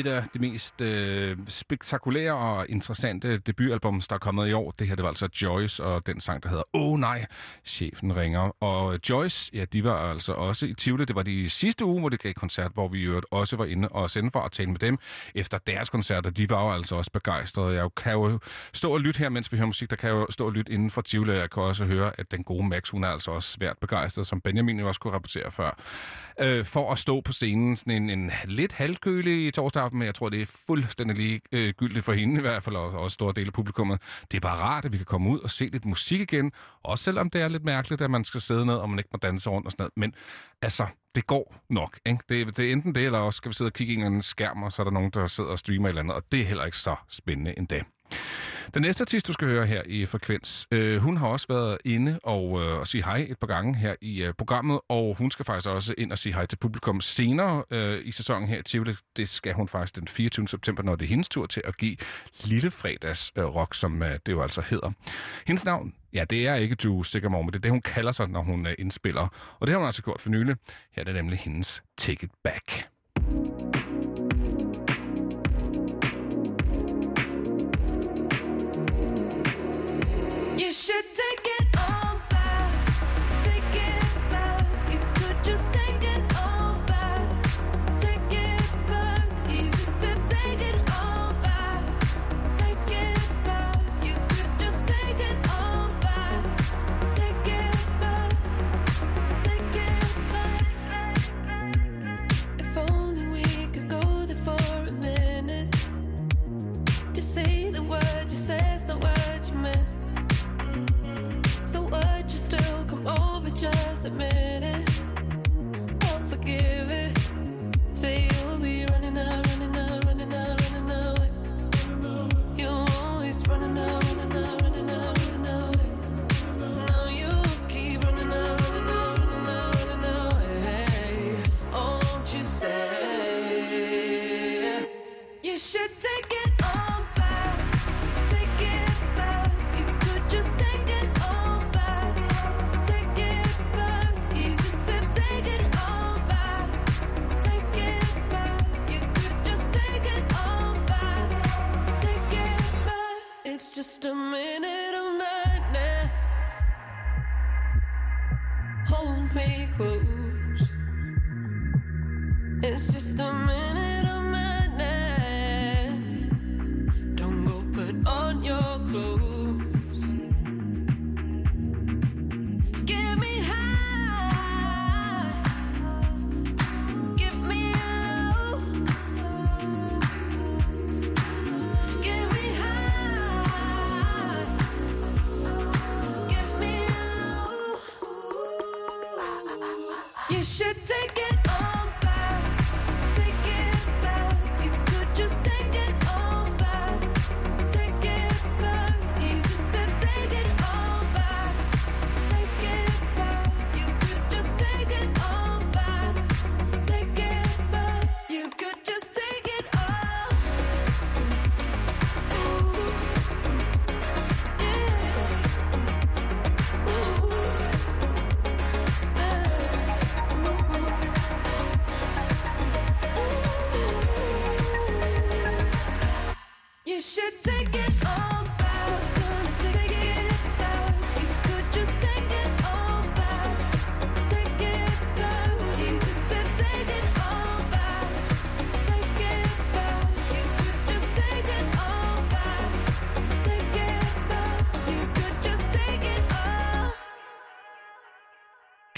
Et af de mest øh, spektakulære og interessante debutalbums, der er kommet i år, det her det var altså Joyce og den sang, der hedder Åh oh, nej, chefen ringer. Og Joyce, ja, de var altså også i Tivoli. Det var de sidste uge, hvor de gav koncert, hvor vi i øvrigt også var inde og sende for at tale med dem efter deres koncerter. De var jo altså også begejstrede. Jeg kan jo stå og lytte her, mens vi hører musik. Der kan jeg jo stå og lytte inden for Tivoli. Jeg kan også høre, at den gode Max, hun er altså også svært begejstret, som Benjamin jo også kunne rapportere før øh, for at stå på scenen sådan en, en lidt halvkølig torsdag aften, men jeg tror, det er fuldstændig ligegyldigt øh, gyldigt for hende i hvert fald, og også store dele af publikummet. Det er bare rart, at vi kan komme ud og se lidt musik igen, også selvom det er lidt mærkeligt, at man skal sidde ned, og man ikke må danse rundt og sådan noget. Men altså, det går nok. Ikke? Det, det er enten det, eller også skal vi sidde og kigge i en eller anden skærm, og så er der nogen, der sidder og streamer et eller andet, og det er heller ikke så spændende endda. Den næste artist, du skal høre her i Frekvens, øh, hun har også været inde og, øh, og sige hej et par gange her i øh, programmet, og hun skal faktisk også ind og sige hej til publikum senere øh, i sæsonen her i Tivoli. Det skal hun faktisk den 24. september, når det er hendes tur til at give Lille Fredags øh, rock, som øh, det jo altså hedder. Hendes navn, ja, det er ikke Drew Sigamore, men det er det, hun kalder sig, når hun øh, indspiller. Og det har hun altså gjort for nylig. Her er det nemlig hendes Take It Back. You should take it over just a minute?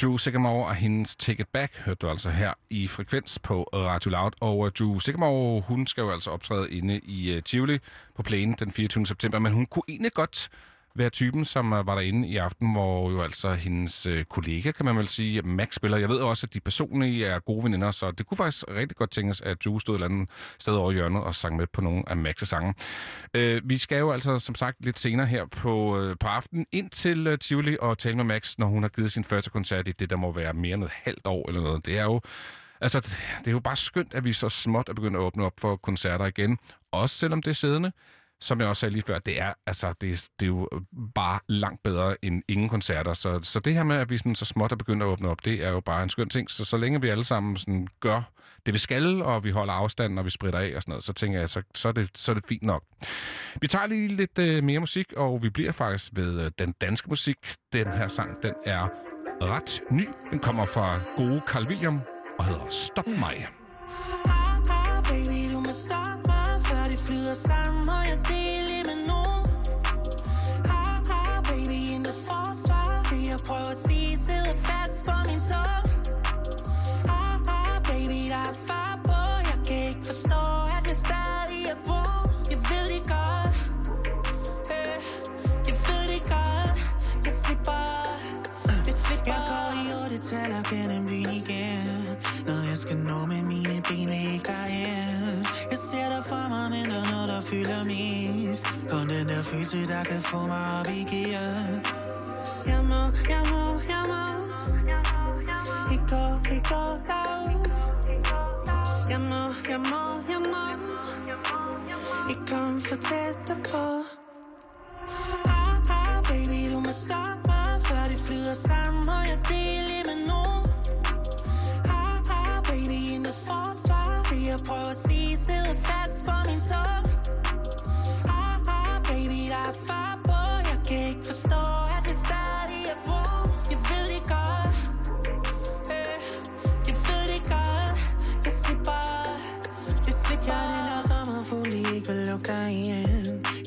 Drew Sigamore og hendes Take It Back hørte du altså her i Frekvens på Radio Loud. Og uh, Drew Sigamore, hun skal jo altså optræde inde i uh, Tivoli på plænen den 24. september, men hun kunne egentlig godt være typen, som øh, var derinde i aften, hvor jo altså hendes øh, kollega, kan man vel sige, Max spiller. Jeg ved også, at de personlige er gode veninder, så det kunne faktisk rigtig godt tænkes, at Drew stod et eller andet sted over hjørnet og sang med på nogle af Max' sange. Uh, vi skal jo altså, som sagt, lidt senere her på, på aftenen ind til uh, Tivoli og tale med Max, når hun har givet sin første koncert i det, der må være mere end et halvt år eller noget. Det er jo Altså, det er jo bare skønt, at vi så småt er begyndt at åbne op for koncerter igen. Også selvom det er siddende. Som jeg også sagde lige før, det er, altså, det, det er jo øh, bare langt bedre end ingen koncerter. Så, så det her med, at vi sådan så småt er begyndt at åbne op, det er jo bare en skøn ting. Så så længe vi alle sammen sådan gør det, vi skal, og vi holder afstand, og vi spritter af og sådan noget, så tænker jeg, så, så, er, det, så er det fint nok. Vi tager lige lidt øh, mere musik, og vi bliver faktisk ved øh, den danske musik. Den her sang, den er ret ny. Den kommer fra gode Carl William og hedder Stop mig. Yeah. Skal nå med mine ben vil ikke derhen Jeg ser dig for mig, men der er noget, der fylder mest. Kun den der følelse, der kan få mig op i gear Jeg må, jeg må, jeg må. Ikke gå, ikke gå down Jeg må, jeg må, jeg må. Ikke komme for tæt derpå. Ah, ah, baby, du må stoppe mig Før det flyder sammen, og jeg deler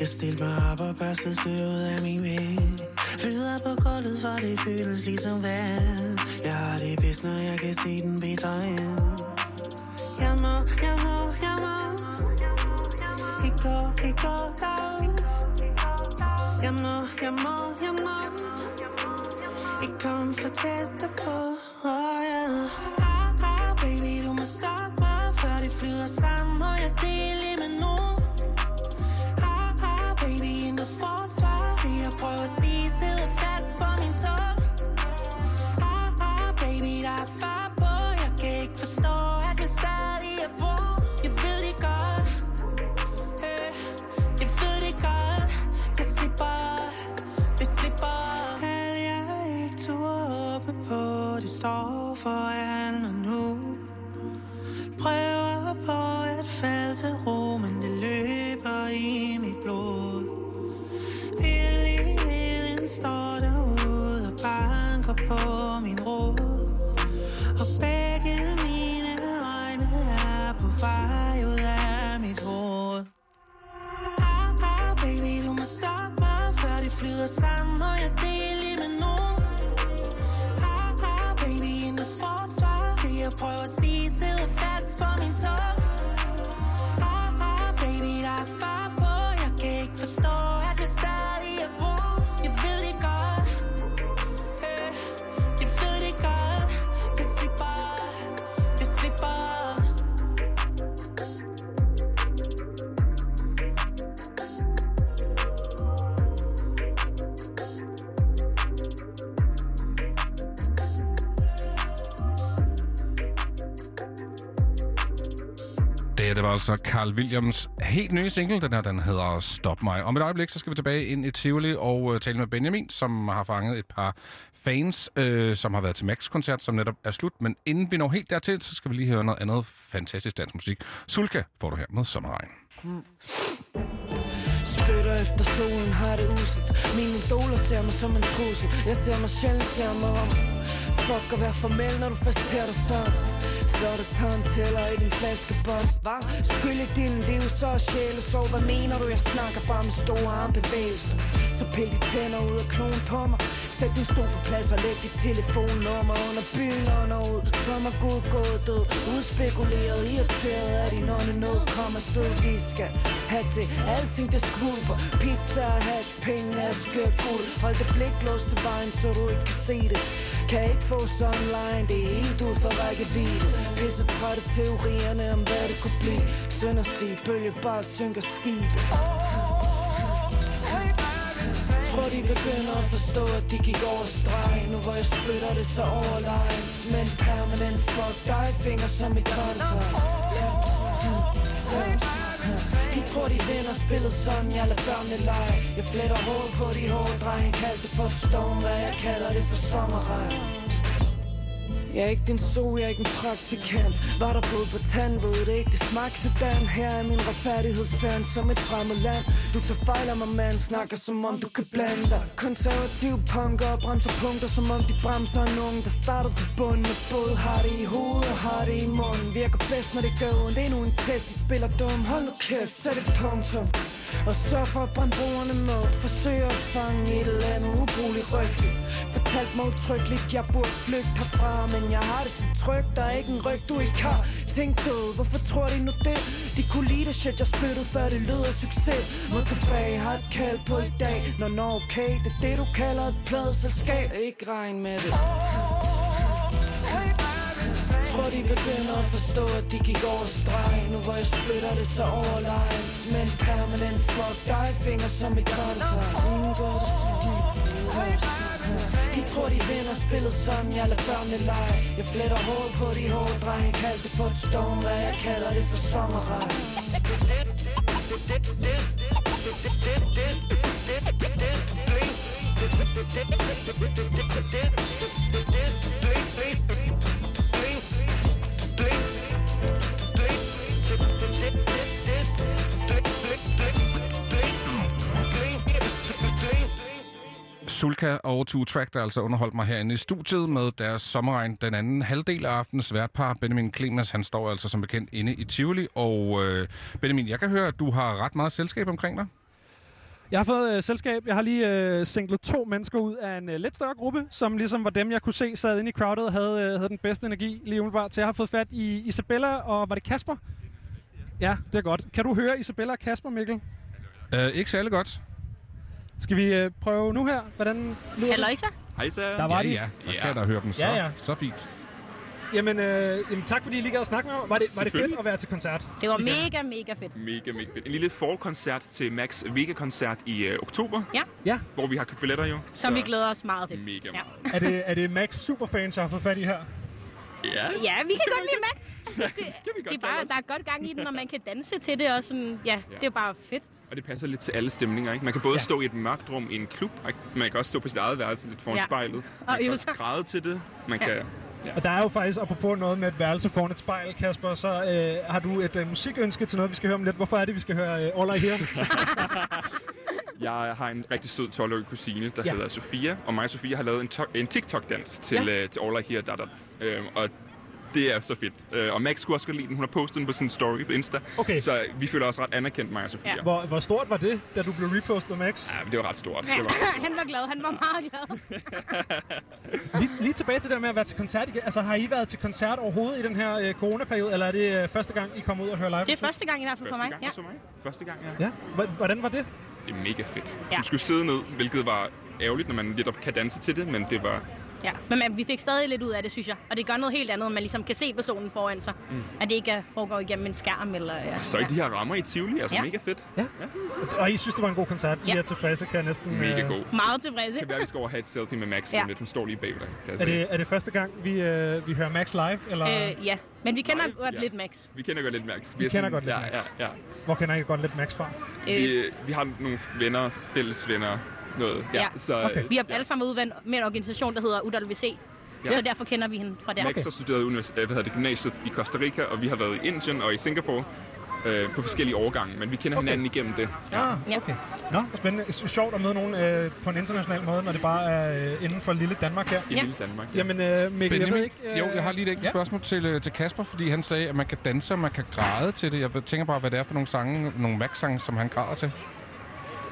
Jeg stiller mig op og børster støvet af min væg. Flyder på gulvet, for det føles ligesom vand. Jeg har det bedst, når jeg kan se den bedre end. Jeg må, jeg må, jeg må. Ikke gå, ikke gå Jeg må, jeg må, jeg må. Ikke kom for tæt på, oh, yeah. Altså Carl Williams helt nye single. Den her, den hedder Stop mig. Om et øjeblik, så skal vi tilbage ind i Tivoli og uh, tale med Benjamin, som har fanget et par fans, øh, som har været til Max-koncert, som netop er slut. Men inden vi når helt dertil, så skal vi lige høre noget andet fantastisk dansk musik. Sulka får du her med Sommerregn. Spytter efter solen, har det uset Mine doler ser mig som en trussel Jeg ser mig sjældent, ser mig om Fuck at være formel, når du først ser dig sådan Så er det tandtæller i din flaskebånd Hva? Skyld i din liv, så er sjæle så Hvad mener du? Jeg snakker bare med store armbevægelser Så pil de tænder ud og klon på mig Sæt din stol på plads og læg dit telefonnummer under byen under ud. Som er god gået død Udspekuleret, irriteret af din åndenød Kom og sid, vi skal have til Alting det skvulper. Pizza, hash, penge, aske, guld. Hold det blik låst til vejen, så du ikke kan se det. Kan ikke få online, det er helt ud for rækkevidde Pisse trætte teorierne om hvad det kunne blive. Synd at sige, bølge bare synker skib Tror de begynder at forstå, at de gik over streg Nu hvor jeg spytter det så overlegen Men permanent fuck dig, finger som i kontakt de tror de vinder spillet sådan, jeg lader børnene lege. Jeg fletter hår på de hårde drenge Kald det for et storm, hvad jeg kalder det for sommerregn jeg er ikke din so, jeg er ikke en praktikant. Var der blod på tand, ved det ikke, det smagte sådan Her er min retfærdighedssøn som et fremmed land. Du tager fejl af mig, mand, snakker som om du kan blande dig. Konservative punker og bremser punkter Som om de bremser en unge, der starter på bunden Og både har det i hovedet og har det i munden. Virker bedst, når det gør ondt, endnu en test. De spiller dum, hold nu kæft, sæt et punktum. Og sørg for at brænde brugerne med Forsøg at fange et eller andet ubrugeligt rygte. Fortalt mig utryggeligt, jeg burde flygte herfra Men jeg har det så trygt, der er ikke en ryg, du ikke har Tænk død, hvorfor tror de nu det? De kunne lide det shit, jeg spyttede før det lød af succes. Må tilbage, har et kald på i dag. Nå, nå, okay, det er det du kalder et pladeselskab. Ikke regn med det. Begynder at forstå, at de gik over streg Nu hvor jeg splitter det så overlegen Men permanent fuck dig, finger som i kontra Ingen gør det sådan, ingen gør det sådan. Tror de vinder spillet sådan, jeg lader børnene lege. Jeg fletter hårdt på de hårde drenge Kald det for et storm, hvad jeg kalder det for sommerregn Sulka og Two Track, der altså underholdt mig herinde i studiet med deres sommerregn. Den anden halvdel af aftens værtpar, Benjamin Clemens, han står altså som bekendt inde i Tivoli. Og øh, Benjamin, jeg kan høre, at du har ret meget selskab omkring dig. Jeg har fået øh, selskab. Jeg har lige øh, singlet to mennesker ud af en øh, lidt større gruppe, som ligesom var dem, jeg kunne se sad inde i crowded, havde, øh, havde den bedste energi lige umiddelbart. Så jeg har fået fat i Isabella, og var det Kasper? Ja, det er godt. Kan du høre Isabella og Kasper, Mikkel? Øh, ikke særlig godt. Skal vi øh, prøve nu her? Hvordan lyder Halløjsa. Hej så. Der var ja, de. ja, der kan jeg da høre dem så, Ja, ja. så fint. Jamen, øh, jamen, tak fordi I lige gad at snakke med mig. Var det, var det fedt at være til koncert? Det var mega, mega fedt. Mega, mega fedt. En lille forkoncert til Max Vega-koncert i øh, oktober. Ja. Ja. Hvor vi har købt billetter jo. Som vi glæder os meget til. Mega ja. Er det, er det Max Superfans, jeg har fået fat i her? Ja. Ja, vi kan godt lide Max. Altså, det, det er bare, der er godt gang i den, og man kan danse til det, og sådan, ja, det er bare fedt. Og det passer lidt til alle stemninger, ikke? Man kan både Ja. ja. stå i et mørkt rum i en klub, ikke? man kan også stå på sit eget værelse lidt foran Ja. ja. spejlet. Og Man kan øve også græde til det. Man Ja. kan... Og der er jo faktisk, apropos noget med et værelse foran et spejl, Kasper, så øh, har du et øh, musikønske til noget, vi skal høre om lidt. Hvorfor er det, vi skal høre øh, All I Hear? Jeg har en rigtig sød 12-årig kusine, der Ja. ja. hedder Sofia, og mig og Sofia har lavet en, to- en TikTok-dans til, Ja. ja. øh, til All I Hear Da Da. Øhm, og det er så fedt. Øh, og Max skulle også godt lide den. Hun har postet den på sin story på Insta. Okay. Så vi føler os ret anerkendt, mig og Sofia. Ja. Hvor, hvor stort var det, da du blev repostet, Max? Ja, men det var ret stort. Ja, Det var... han var glad, han var meget glad. Lige, lige tilbage til det der med at være til koncert igen. Altså, har I været til koncert overhovedet i den her øh, coronaperiode, eller er det øh, første gang, I kommer ud og hører live? Det er første gang i hvert fald for mig. gang Ja. for mig. Første gang, ja. Ja, hvordan var det? Det er mega fedt. Ja. Som skulle sidde ned, hvilket var ærgerligt, når man lidt op kan danse til det, men det var... Ja, men man, vi fik stadig lidt ud af det, synes jeg. Og det gør noget helt andet, man ligesom kan se personen foran sig. Mm. At det ikke foregår igennem en skærm. Eller, ja. Og så i de her rammer i Tivoli, altså Ja. mega fedt. Ja. Og I synes, det var en god koncert? I Ja. er tilfredse, kan jeg næsten... Mega øh, god. Meget tilfredse. Kan være, vi skal over have et selfie med Max Ja. ja. lidt. Hun står lige bagved dig. Kan jeg Er det, er det første gang, vi, øh, vi hører Max live? Eller Øh, ja, men vi kender Live? godt Ja. lidt Max. Vi kender godt lidt Max. Vi er kender godt lidt ja, Max. Ja, ja. hvor kender I godt lidt Max fra? Vi, vi har nogle venner, fælles venner, noget. Ja, Ja. Så, Okay. Vi har alle sammen været ude med en organisation, der hedder UWC. Ja. Så derfor kender vi hende fra der. Max har studeret univers- øh, hvad hedder det, gymnasiet i Costa Rica, og vi har været i Indien og i Singapore øh, på forskellige årgange, men vi kender Okay. hinanden igennem det. Ja, Ja. okay. Nå, spændende. Sjovt at møde nogen øh, på en international måde, når det bare er øh, inden for lille Danmark her. I Ja. lille Danmark. Ja. Jamen, øh, Mikkel, jeg Benjamin, ved ikke... Øh, jo, jeg har lige et enkelt ja. spørgsmål til, øh, til Kasper, fordi han sagde, at man kan danse, og man kan græde til det. Jeg tænker bare, hvad det er for nogle sange, nogle Max-sange, som han græder til.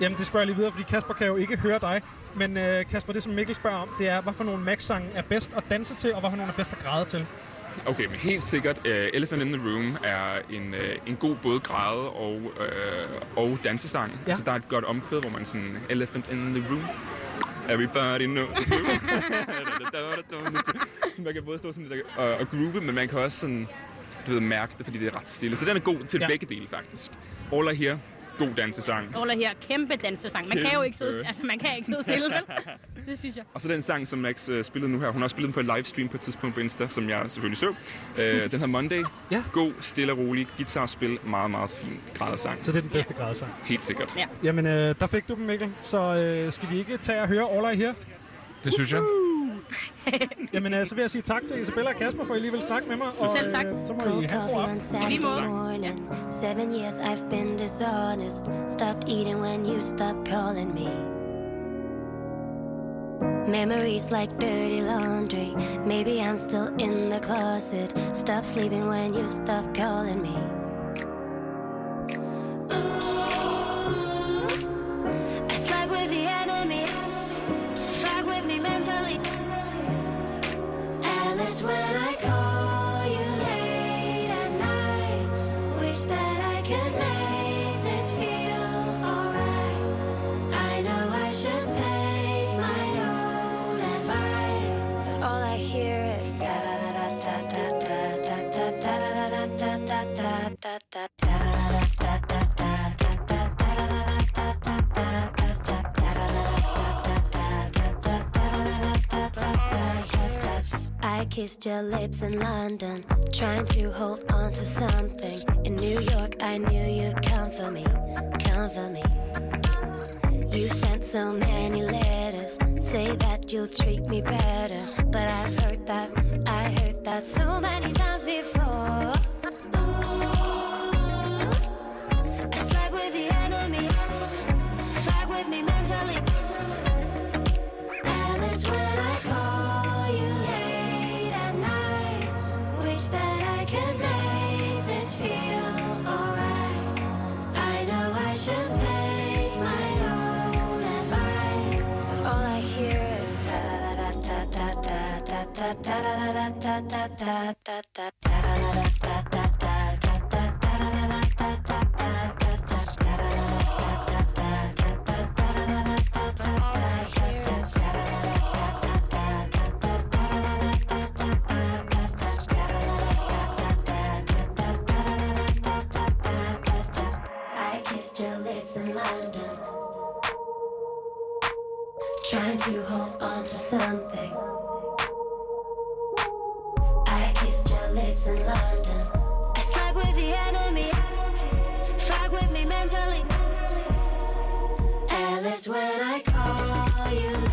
Jamen, det spørger jeg lige videre, fordi Kasper kan jo ikke høre dig. Men øh, Kasper, det som Mikkel spørger om, det er, hvad for nogle Max-sange er bedst at danse til, og hvad for nogle er bedst at græde til? Okay, men helt sikkert, uh, Elephant in the Room er en, uh, en god både græde og, uh, og dansesang. Ja. Altså, der er et godt omkvæd, hvor man sådan, Elephant in the Room, everybody knows så man kan både stå sådan lidt og, og groove, men man kan også sådan, du ved, mærke det, fordi det er ret stille. Så den er god til ja. begge dele, faktisk. All I Hear, god dansesang. Ola her, kæmpe dansesang. Man kan jo ikke sidde, Kæmpe. altså man kan ikke sidde stille, vel? Det synes jeg. Og så den sang, som Max uh, spillede nu her. Hun har også spillet den på en livestream på et tidspunkt på Insta, som jeg selvfølgelig så. Uh, den hedder Monday. Ja. God, stille og rolig guitarspil. Meget, meget fin grædesang. Så det er den bedste grædesang. Helt sikkert. Ja. Jamen, øh, der fik du dem, Mikkel. Så øh, skal vi ikke tage og høre All I Hear? Det synes jeg. Jamen, øh, så vil jeg sige tak til Isabella og Kasper, for at I lige vil snakke med mig. Og, Selv tak. øh, så må I have en god coffee aften. on Seven years I've been dishonest. Stopped eating when you stopped calling me. Memories like dirty laundry. Maybe I'm still in the closet. Stop sleeping when you stop calling me. Ooh, I slept with the enemy me mentally. Alice, when I call you late at night, wish that I could make this feel alright. I know I should take my own advice, but all I hear is da da da da da da da da da da da da da da da da da. Kissed your lips in London, trying to hold on to something. In New York, I knew you'd come for me, come for me. You sent so many letters, say that you'll treat me better. But I've heard that, I heard that so many times before. I slept with the enemy, fight with me mentally. When trying to hold on to something. Lips in London. I slept with the enemy, fuck with me mentally. Alice, when I call you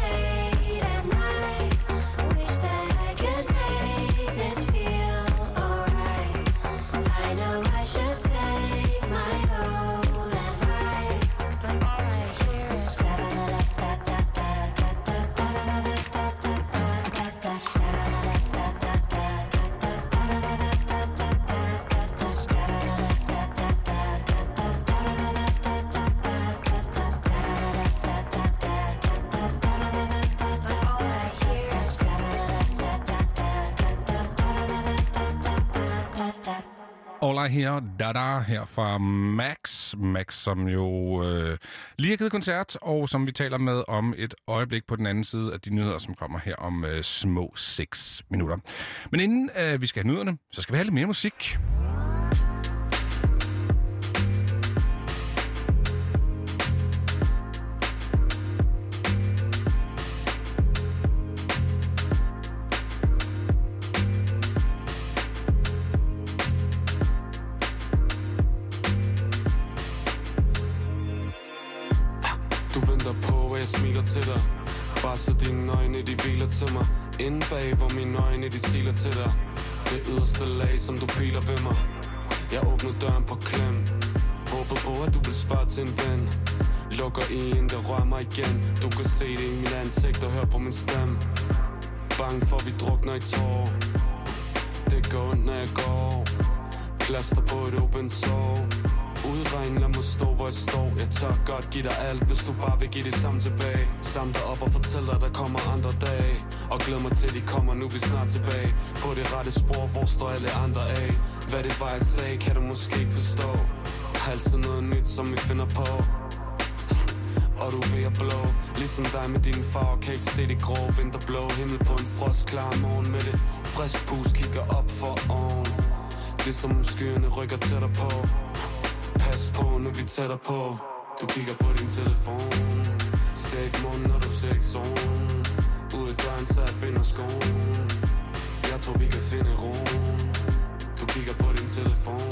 All her, Dada her fra Max. Max, som jo øh, lige har givet koncert, og som vi taler med om et øjeblik på den anden side af de nyheder, som kommer her om øh, små 6 minutter. Men inden øh, vi skal have nyhederne, så skal vi have lidt mere musik. Smiler til dig. Bare så dine øjne, de hviler til mig. Inden bag, hvor mine øjne, de siler til dig. Det yderste lag, som du piler ved mig. Jeg åbner døren på klem. Håber på, at du vil spare til en ven. Lukker i en, der rører mig igen. Du kan se det i min ansigt og høre på min stemme. Bange for, at vi drukner i tårer. Det går ondt, når jeg går. Plaster på et åbent sår. Udregn, lad mig stå, hvor jeg står. Jeg tør godt give dig alt, hvis du bare vil give det samme tilbage. Sam dig op og fortæl dig, der kommer andre dage. Og glæd mig til, de kommer, nu vi snart tilbage. På det rette spor, hvor står alle andre af? Hvad det var, jeg sagde, kan du måske ikke forstå? Der er altid noget nyt, som vi finder på. Og du er ved at blå. Ligesom dig med dine farver Kan ikke se det grå. Vinterblå himmel på en frostklar morgen Med det. Frisk pus kigger op for oven. Det er som skyerne rykker tættere på. Pas på, når vi tætter på. Du kigger på din telefon. Ser ikke munden, når du ser ikke solen Ud af døren, så jeg binder skoen. Jeg tror, vi kan finde roen Du kigger på din telefon.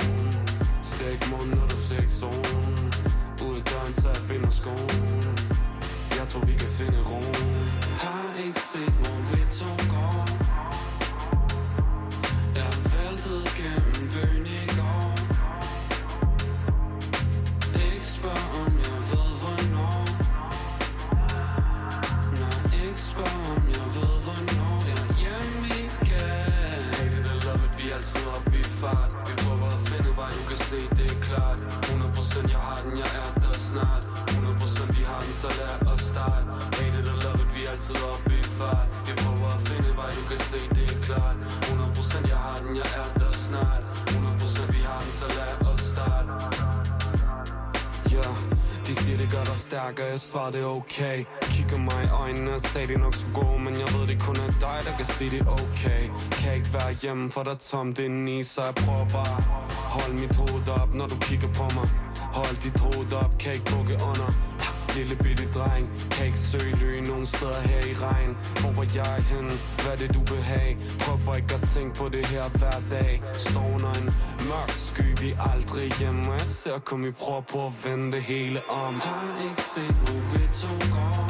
Ser ikke munden, når du ser ikke solen Ud af døren, så jeg binder skoen. Jeg tror, vi kan finde roen Har ikke set, hvor vi to går. Fart. Vi prøver at finde vej, du kan se det er klart. 100% jeg har den, jeg er der snart. 100% vi har den, så lad os starte. Hate it or love it, vi er altid oppe i fart? Vi prøver at finde vej, du kan se det stærk, og jeg svarer det er okay. Kigger mig i øjnene og sagde det nok så god Men jeg ved det kun er dig, der kan sige det er okay. Kan ikke være hjemme, for der er tomt indeni Så jeg prøver bare. Hold mit hoved op, når du kigger på mig. Hold dit hoved op, kan ikke bukke under lille bitte dreng. Kan ikke søge ly nogen steder her i regn. Hvor var jeg henne? Hvad er det du vil have? Prøver ikke at tænke på det her hver dag. Står under en mørk sky Vi er aldrig hjemme. Jeg ser kun vi prøver på at vende det hele om. Har ikke set hvor vi to går.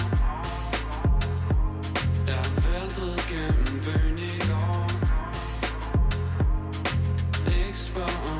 Jeg faldet gennem byen i går. Ikke spørg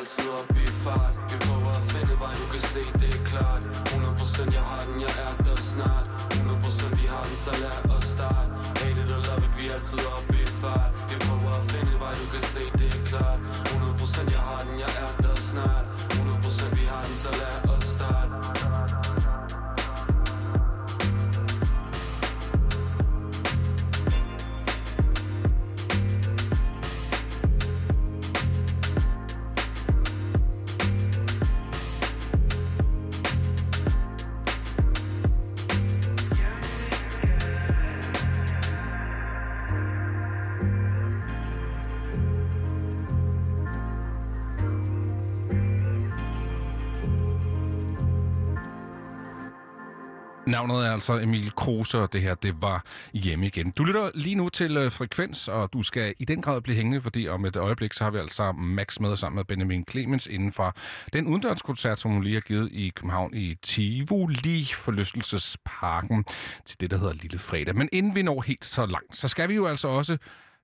altid op i fart. Vi prøver at finde vej, du kan se det er klart. 100% jeg har den, jeg er der snart. 100% vi har den, så lad os starte. Hate it or love it, vi er altid op i fart. Vi prøver at finde vej, du kan se det er klart. 100% jeg har den, Navnet er altså Emil Kruse, og det her, det var hjemme igen. Du lytter lige nu til øh, Frekvens, og du skal i den grad blive hængende, fordi om et øjeblik, så har vi altså Max med sammen med Benjamin Clemens inden for den udendørskoncert, som hun lige har givet i København i Tivoli Forlystelsesparken til det, der hedder Lille Fredag. Men inden vi når helt så langt, så skal vi jo altså også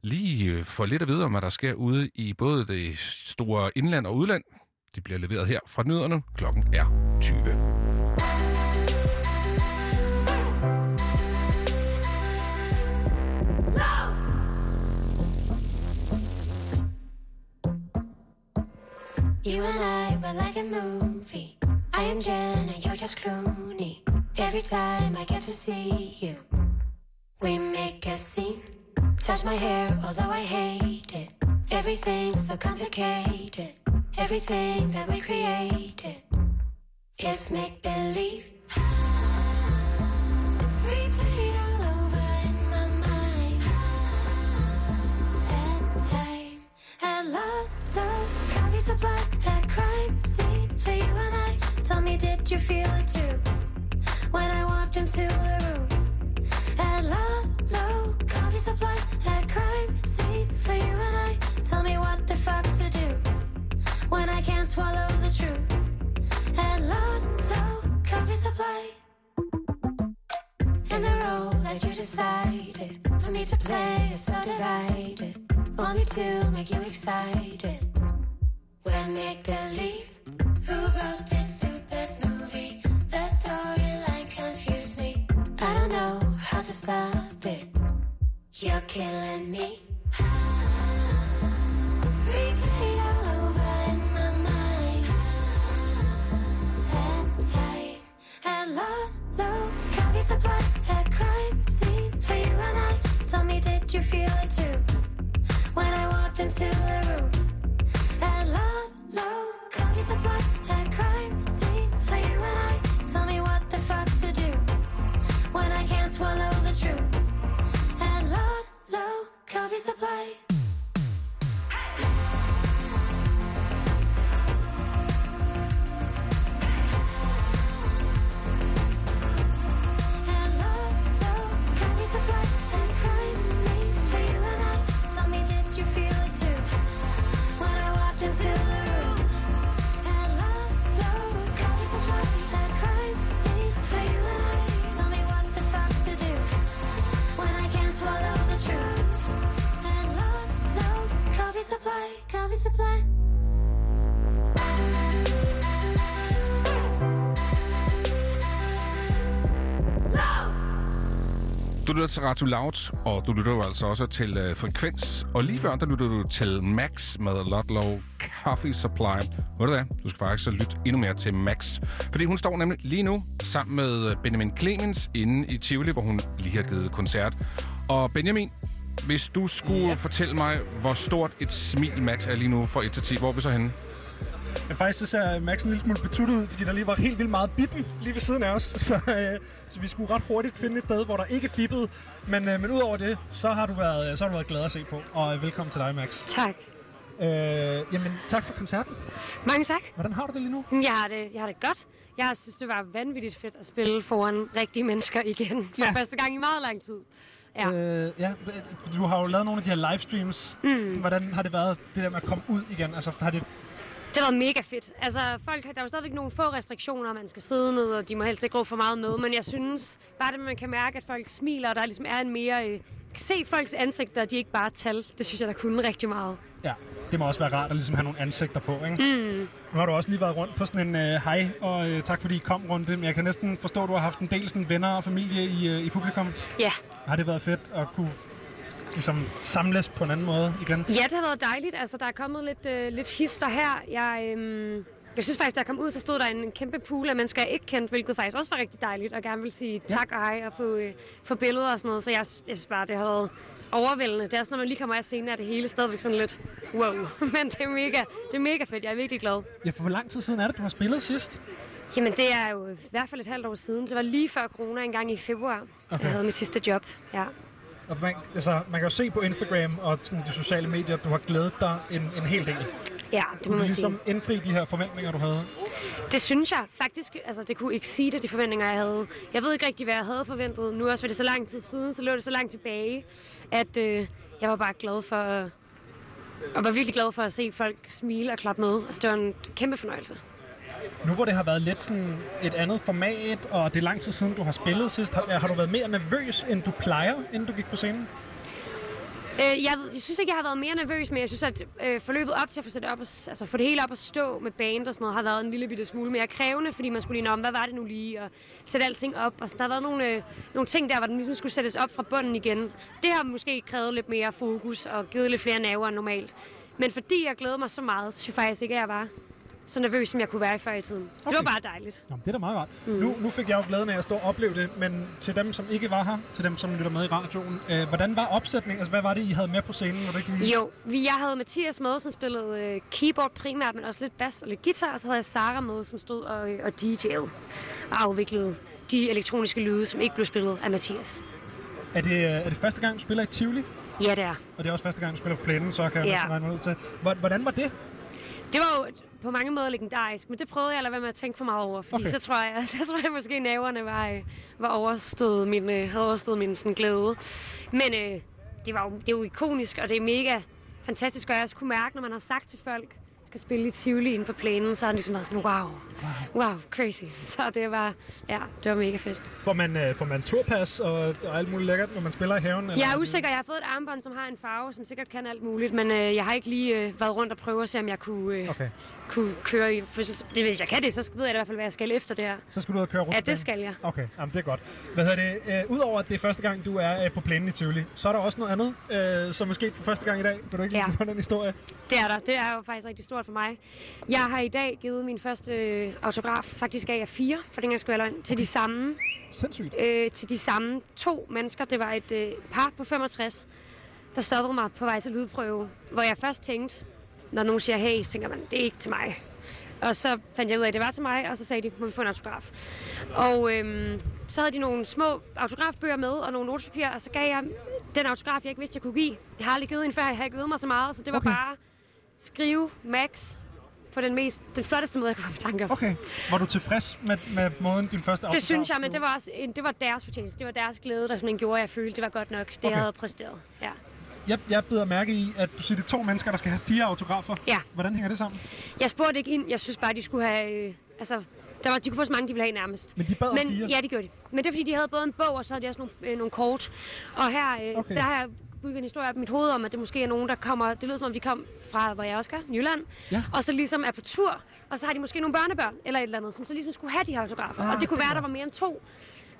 lige øh, få lidt at vide om, hvad der sker ude i både det store indland og udland. De bliver leveret her fra nyderne. Klokken er 20. You and I were like a movie. I am Jenna, you're just Clooney. Every time I get to see you, we make a scene. Touch my hair, although I hate it. Everything's so complicated. Everything that we created is make believe. Replayed all over in my mind. That time Lotto Coffee supply at crime scene for you and I. Tell me, did you feel it too? When I walked into the room at Lotto Coffee supply at crime scene for you and I. Tell me what the fuck to do when I can't swallow the truth at Lotto Coffee supply. In the role that you decided for me to play is so divided, only to make you excited. We're make believe. Who wrote this stupid movie? The storyline confused me. I don't know how to stop it. You're killing me. Replayed all over in my mind. Time at supply at crime scene for you and I. Tell me, did you feel it too? When I walked into the room swallow the truth at Lotto Coffee supply. Supply, coffee supply. Du lytter til Radio Loud, og du lytter jo altså også til øh, Frekvens. Og lige før, der lytter du til Max med Ludlow Coffee Supply. Ved du hvad? Du skal faktisk så lytte endnu mere til Max. Fordi hun står nemlig lige nu sammen med øh, Benjamin Clemens inde i Tivoli, hvor hun lige har givet koncert. Og Benjamin, hvis du skulle ja. fortælle mig, hvor stort et smil Max er lige nu fra 1 til 10, hvor er vi så henne? Ja, faktisk så ser Max en lille smule betuttet ud, fordi der lige var helt vildt meget bippen lige ved siden af os. Så, øh, så vi skulle ret hurtigt finde et sted, hvor der ikke bippede. Men, øh, men udover det, så har, du været, så har du været glad at se på. Og øh, velkommen til dig, Max. Tak. Øh, jamen, tak for koncerten. Mange tak. Hvordan har du det lige nu? Jeg har det, jeg har det godt. Jeg synes, det var vanvittigt fedt at spille foran rigtige mennesker igen. For Ja. første gang i meget lang tid. Ja. Øh, ja, du har jo lavet nogle af de her livestreams. Mm. Sådan, Hvordan har det været, det der med at komme ud igen? Altså, har det... Det har været mega fedt. Altså, folk, der er jo stadigvæk nogle få restriktioner, man skal sidde ned, og de må helst ikke gå for meget med. Men jeg synes, bare det, man kan mærke, at folk smiler, og der ligesom er en mere... Øh, se folks ansigter, de ikke bare tal. Det synes jeg, der kunne rigtig meget. Ja, det må også være rart at ligesom have nogle ansigter på, ikke? Mm. Nu har du også lige været rundt på sådan en øh, hej, og øh, tak fordi I kom rundt. Men jeg kan næsten forstå, at du har haft en del sådan, venner og familie i, øh, i publikum. Ja. Har det været fedt at kunne ligesom, samles på en anden måde igen? Ja, det har været dejligt. Altså, der er kommet lidt, øh, lidt hister her. Jeg, øhm, jeg synes faktisk, da jeg kom ud, så stod der en kæmpe pool af mennesker, jeg ikke kendte, hvilket faktisk også var rigtig dejligt, og gerne vil sige tak og hej og få, øh, få billeder og sådan noget. Så jeg, jeg synes bare, det har været overvældende. Det er også, når man lige kommer af scenen, er det hele stadigvæk sådan lidt wow. Men det er, mega, det er mega fedt. Jeg er virkelig glad. Ja, for hvor lang tid siden er det, du har spillet sidst? Jamen, det er jo i hvert fald et halvt år siden. Det var lige før corona, en gang i februar. Okay. Jeg havde mit sidste job. Ja. Og man, altså, man kan jo se på Instagram og sådan, de sociale medier, at du har glædet dig en, en hel del. Ja, det må man sige. ligesom indfri de her forventninger, du havde? Det synes jeg faktisk, altså det kunne exceede de forventninger, jeg havde. Jeg ved ikke rigtig, hvad jeg havde forventet. Nu også var det så lang tid siden, så lå det så langt tilbage, at øh, jeg var bare glad for, øh, og var virkelig glad for at se folk smile og klappe med. Altså det var en kæmpe fornøjelse. Nu hvor det har været lidt sådan et andet format, og det er lang tid siden, du har spillet sidst, har, har du været mere nervøs, end du plejer, inden du gik på scenen? Øh, jeg, jeg synes ikke, jeg har været mere nervøs, men jeg synes, at øh, forløbet op til at få, sat op og, altså, få det hele op at stå med band og sådan noget, har været en lille bitte smule mere krævende, fordi man skulle lige om, hvad var det nu lige, og sætte alting op. Og sådan, der har været nogle, øh, nogle ting der, hvor den ligesom skulle sættes op fra bunden igen. Det har måske krævet lidt mere fokus og givet lidt flere nerver end normalt. Men fordi jeg glæder mig så meget, så synes jeg faktisk ikke, at jeg var så nervøs, som jeg kunne være i før i tiden. Okay. Det var bare dejligt. Nå, det er da meget rart. Mm. Nu, nu fik jeg jo glæden af at stå og opleve det, men til dem, som ikke var her, til dem, som lytter med i radioen, øh, hvordan var opsætningen? Altså, hvad var det, I havde med på scenen? Var det ikke lige... Jo, vi, jeg havde Mathias med, som spillede øh, keyboard primært, men også lidt bass og lidt guitar, og så havde jeg Sara med, som stod og, og DJ'ede og afviklede de elektroniske lyde, som ikke blev spillet af Mathias. Er det, øh, er det første gang, du spiller i Tivoli? Ja, det er. Og det er også første gang, du spiller på plænen, så kan jeg Ja. næsten regne mig ud til. Hvor- Hvordan var det? Det var jo på mange måder legendarisk, men det prøvede jeg at lade være med at tænke for meget over, fordi Okay. så tror jeg, så tror jeg måske, at nerverne var, øh, var overstået min, øh, havde overstået min sådan, glæde. Men øh, det, var jo, det er jo ikonisk, og det er mega fantastisk, og jeg også kunne mærke, når man har sagt til folk, skal spille i Tivoli inde på plænen, så har det ligesom været sådan, wow, wow, crazy. Så det var, ja, det var mega fedt. Får man, øh, får man turpas og, og alt muligt lækkert, når man spiller i haven? Jeg er usikker. Jeg har fået et armbånd, som har en farve, som sikkert kan alt muligt, men øh, jeg har ikke lige øh, været rundt og prøve at se, om jeg kunne, øh, Okay. kunne køre i... For, det, hvis jeg kan det, så ved jeg i hvert fald, hvad jeg skal efter det her. Så skal du ud og køre rundt Ja, det skal jeg. Okay, jamen, det er godt. Hvad hedder det? Øh, Udover at det er første gang, du er øh, på plænen i Tivoli, så er der også noget andet, øh, som er sket for første gang i dag. Kan du ikke ja. på den historie? Det er der. Det er jo faktisk rigtig stort for mig. Jeg har i dag givet min første øh, autograf, faktisk af A4, for den gang skal være løgn, til de samme... Sindssygt. Øh, til de samme to mennesker. Det var et øh, par på 65, der stoppede mig på vej til lydprøve, hvor jeg først tænkte, når nogen siger hey, så tænker man, det er ikke til mig. Og så fandt jeg ud af, at det var til mig, og så sagde de, må vi få en autograf. Og øhm, så havde de nogle små autografbøger med, og nogle notespapir, og så gav jeg den autograf, jeg ikke vidste, jeg kunne give. Jeg har aldrig givet en før, jeg har ikke øvet mig så meget, så det var okay. bare skrive Max på den, mest, den flotteste måde, jeg kunne komme i tanke om. Okay. Var du tilfreds med, med måden, din første autograf Det synes jeg, men det var, også en, det var deres fortjeneste. Det var deres glæde, der simpelthen gjorde, at jeg følte, det var godt nok, det okay. Jeg havde præsteret. Ja. Jeg, jeg bider mærke i, at du siger, det er to mennesker, der skal have fire autografer. Ja. Hvordan hænger det sammen? Jeg spurgte ikke ind. Jeg synes bare, de skulle have... Øh, altså, der var, de kunne få så mange, de ville have nærmest. Men de bad Men, fire? Ja, det gjorde de. Men det er, fordi de havde både en bog, og så havde de også nogle, øh, nogle kort. Og her, øh, okay. der har jeg bygget en historie op i mit hoved om, at det måske er nogen, der kommer... Det lyder som om, de kom fra, hvor jeg også gør, Jylland. Ja. Og så ligesom er på tur. Og så har de måske nogle børnebørn, eller et eller andet, som så ligesom skulle have de her autografer. Ah, og det kunne er være, der var mere end to.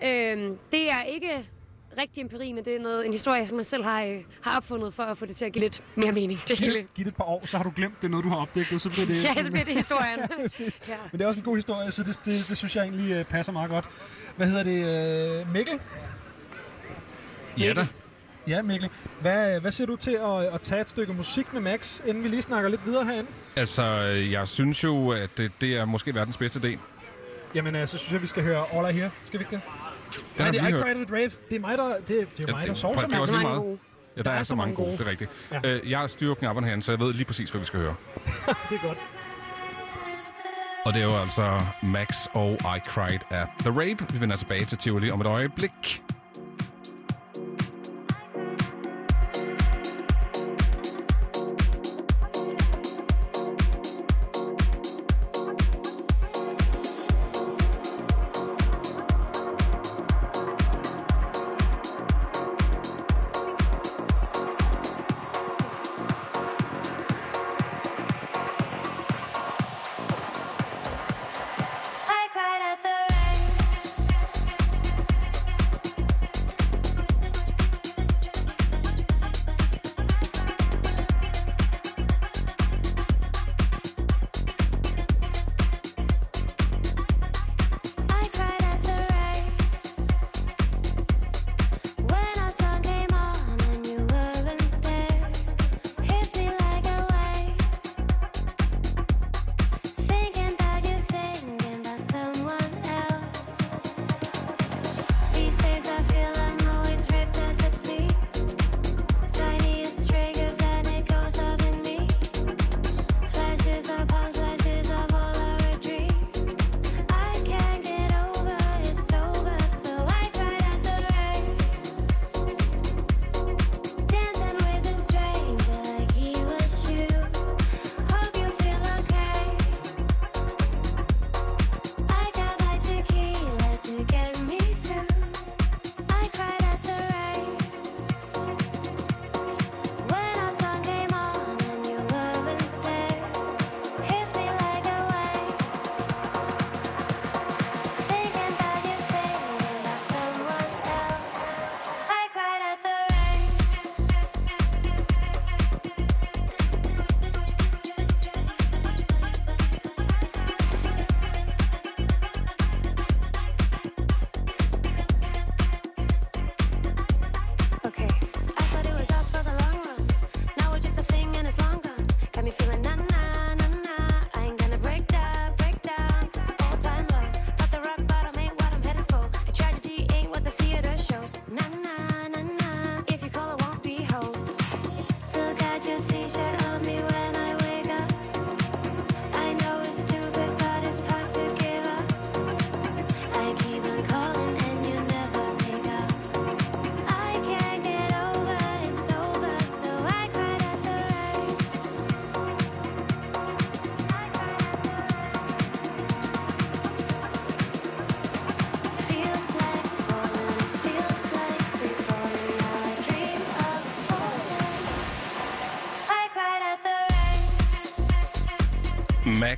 Øhm, det er ikke rigtig empiri, men det er noget, en historie, som man selv har, øh, har opfundet for at få det til at give lidt mere mening. Det hele. Giv det et par år, så har du glemt, det er noget, du har opdaget, så bliver det... Ja, så bliver det historien. ja, præcis. Ja. Men det er også en god historie, så det, det, det synes jeg egentlig øh, passer meget godt. Hvad hedder det? Øh, Mikkel? Ja da. Ja, Mikkel. Hvad, hvad siger du til at, at tage et stykke musik med Max, inden vi lige snakker lidt videre herinde? Altså, jeg synes jo, at det, det er måske verdens bedste idé. Jamen, øh, så synes jeg, vi skal høre All I Hear. Skal vi ikke det? Den Nej, det er lige I hørt. Cried at Rave. Det er mig, der, det, det er jo mig, der sover det er også Max. lige meget. Ja, der, er, så mange gode, det er rigtigt. Ja. Ja. Øh, jeg styrer knapperne herinde, så jeg ved lige præcis, hvad vi skal høre. det er godt. Og det er jo altså Max og I Cried at The Rave. Vi vender tilbage til Tivoli om et øjeblik.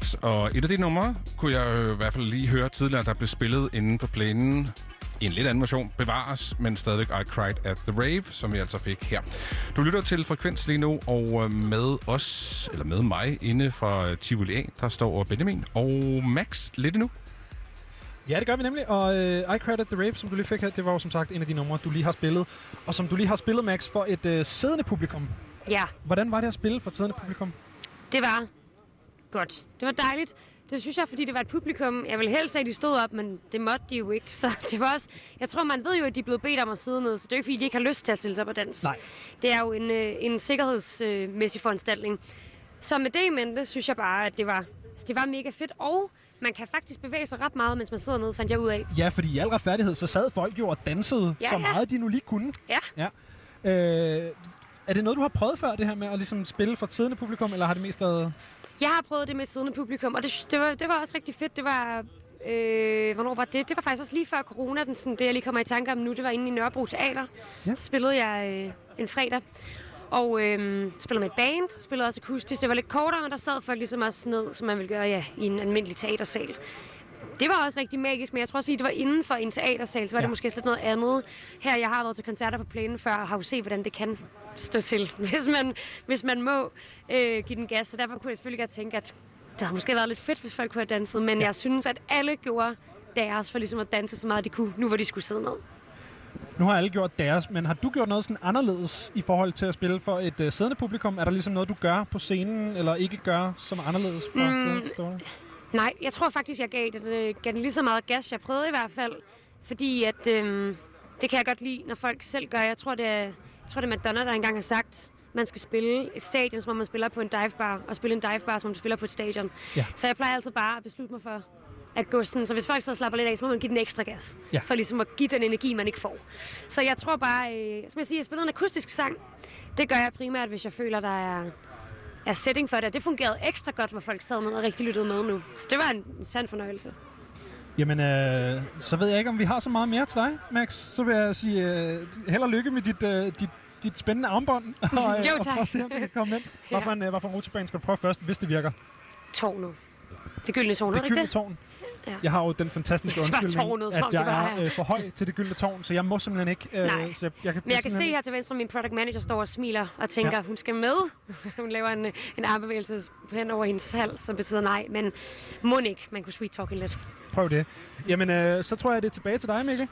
Max, og et af de numre kunne jeg øh, i hvert fald lige høre tidligere, der blev spillet inde på plænen i en lidt anden version, bevares, men stadigvæk I Cried at the Rave, som vi altså fik her. Du lytter til Frekvens lige nu, og øh, med os, eller med mig, inde fra Tivoli A, der står Benjamin og Max lidt endnu. Ja, det gør vi nemlig. Og øh, I Cried at the Rave, som du lige fik her, det var jo som sagt en af de numre, du lige har spillet. Og som du lige har spillet, Max, for et øh, siddende publikum. Ja, Hvordan var det at spille for et siddende publikum? det var godt. Det var dejligt. Det synes jeg, fordi det var et publikum. Jeg ville helst have, at de stod op, men det måtte de jo ikke. Så det var også... Jeg tror, man ved jo, at de er blevet bedt om at sidde ned, så det er jo ikke, fordi de ikke har lyst til at stille sig op og dans. Nej. Det er jo en, øh, en sikkerhedsmæssig foranstaltning. Så med det i mente, synes jeg bare, at det var, altså, det var mega fedt. Og man kan faktisk bevæge sig ret meget, mens man sidder nede, fandt jeg ud af. Ja, fordi i al retfærdighed, så sad folk jo og dansede Ja, så ja. meget, de nu lige kunne. Ja. ja. Øh, er det noget, du har prøvet før, det her med at ligesom spille for et siddende publikum, eller har det mest været... Jeg har prøvet det med et siddende publikum, og det, det, var, det var også rigtig fedt. Det var... Øh, hvornår var det? Det var faktisk også lige før corona, den, sådan, det jeg lige kommer i tanke om nu. Det var inde i Nørrebro Teater. Ja. Spillede jeg øh, en fredag. Og øh, spillede med et band, spillede også akustisk. Det var lidt kortere, men der sad folk ligesom også ned, som man ville gøre ja, i en almindelig teatersal. Det var også rigtig magisk, men jeg tror også, fordi det var inden for en teatersal, så var ja. det måske lidt noget andet. Her, jeg har været til koncerter på plænen før, og har jo set, hvordan det kan stå til, hvis man, hvis man må øh, give den gas. Så derfor kunne jeg selvfølgelig godt tænke, at det havde måske været lidt fedt, hvis folk kunne have danset, men ja. jeg synes, at alle gjorde deres for ligesom at danse så meget, de kunne, nu hvor de skulle sidde ned. Nu har alle gjort deres, men har du gjort noget sådan anderledes i forhold til at spille for et uh, siddende publikum? Er der ligesom noget, du gør på scenen, eller ikke gør, som er anderledes fra Mm. scenen til stående? Nej, jeg tror faktisk, jeg gav den, øh, gav den lige så meget gas. Jeg prøvede i hvert fald, fordi at, øh, det kan jeg godt lide, når folk selv gør. Jeg tror, det er, jeg tror, det er Madonna, der engang har sagt, man skal spille et stadion, som om man spiller på en divebar, og spille en divebar, som om man spiller på et stadion. Ja. Så jeg plejer altid bare at beslutte mig for at gå sådan. Så hvis folk så slapper lidt af, så må man give den ekstra gas. Ja. For ligesom at give den energi, man ikke får. Så jeg tror bare, øh, som jeg siger, jeg spiller en akustisk sang. Det gør jeg primært, hvis jeg føler, der er, er setting for det. Og Det fungerede ekstra godt, hvor folk sad ned og rigtig lyttede med nu. Så det var en, sand fornøjelse. Jamen, øh, så ved jeg ikke, om vi har så meget mere til dig, Max. Så vil jeg sige øh, held og lykke med dit, øh, dit, dit spændende armbånd. og, Jo, og tak. prøv at se, om det kan komme ind. Hvad for en, øh, hvad for en rutsjebane skal du prøve først, hvis det virker? Tårnet. Det gyldne tårn, Det er det ikke gyldne det? tårn. Ja. Jeg har jo den fantastiske undskyldning, tårnet, at det jeg var er øh, for høj til det gyldne tårn, så jeg må simpelthen ikke... Øh, Nej. Så jeg, jeg kan, Men jeg kan se her til venstre, min product manager står og smiler og tænker, Ja. ja. hun skal med. hun laver en, en armbevægelse hen over hendes hals, som betyder nej. Men må ikke, man kunne sweet talke lidt. Prøv det. Jamen, øh, så tror jeg, det er tilbage til dig, Mikkel.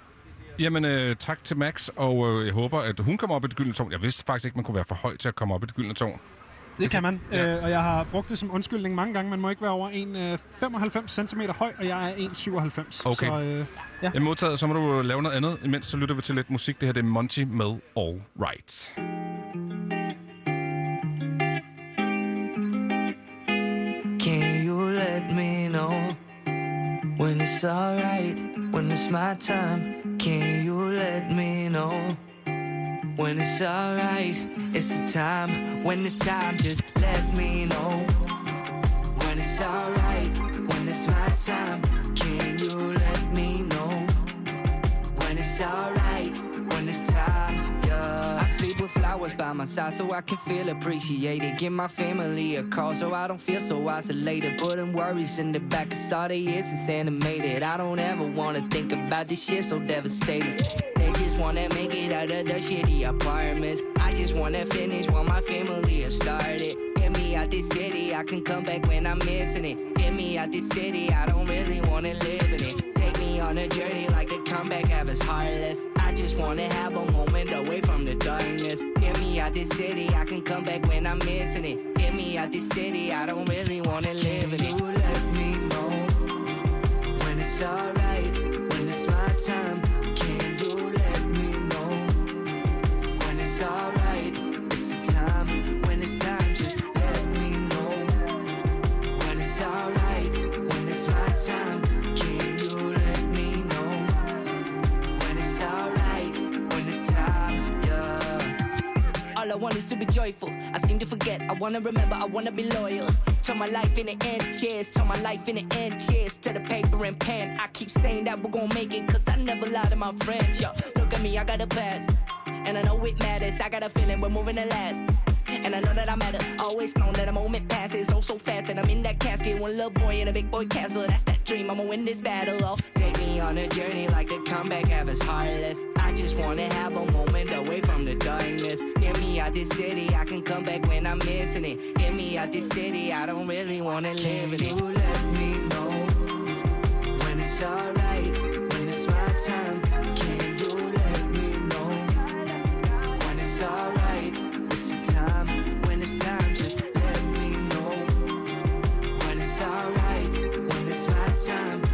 Jamen, øh, tak til Max, og øh, jeg håber, at hun kommer op i det gyldne tårn. Jeg vidste faktisk ikke, man kunne være for høj til at komme op i det gyldne tårn. Det kan man, Ja. øh, og jeg har brugt det som undskyldning mange gange. Man må ikke være over 1,95 cm høj, og jeg er 1,97. Okay. Så øh, ja. Jeg modtaget, så må du lave noget andet. Imens så lytter vi til lidt musik. Det her det er Monty med All Right. Can you let me know when it's alright, when it's my time? Can you let me know when it's alright? It's the time, when it's time, just let me know when it's alright, when it's my time. Can you let me know when it's alright, when it's time? Yeah. I sleep with flowers by my side so I can feel appreciated. Give my family a call so I don't feel so isolated. Putting worries in the back, cause all they is is animated. I don't ever wanna think about this shit so devastating. Just wanna make it out of the shitty apartments. I just wanna finish while my family has started. Get me out this city, I can come back when I'm missing it. Get me out this city, I don't really wanna live in it. Take me on a journey like a comeback, have us heartless. I just wanna have a moment away from the darkness. Get me out this city, I can come back when I'm missing it. Get me out this city, I don't really wanna live in it. You let me know when it's alright, when it's my time. I want is to be joyful. I seem to forget. I wanna remember. I wanna be loyal. Turn my life into end cheers. Turn my life into end cheers to the paper and pen. I keep saying that we're gonna make it, cause I never lie to my friends. Yo, look at me, I got a past. And I know it matters. I got a feeling we're moving the last. And I know that I matter. Always known that a moment passes oh so fast. And I'm in that casket. One little boy in a big boy castle. That's that dream. I'ma win this battle. Oh, take me on a journey like a comeback. Have us heartless. I just wanna have a moment away from the darkness. Get me out this city. I can come back when I'm missing it. Get me out this city. I don't really wanna live in it. You let me know when it's alright. When it's my time. Can you let me know when it's alright? Time.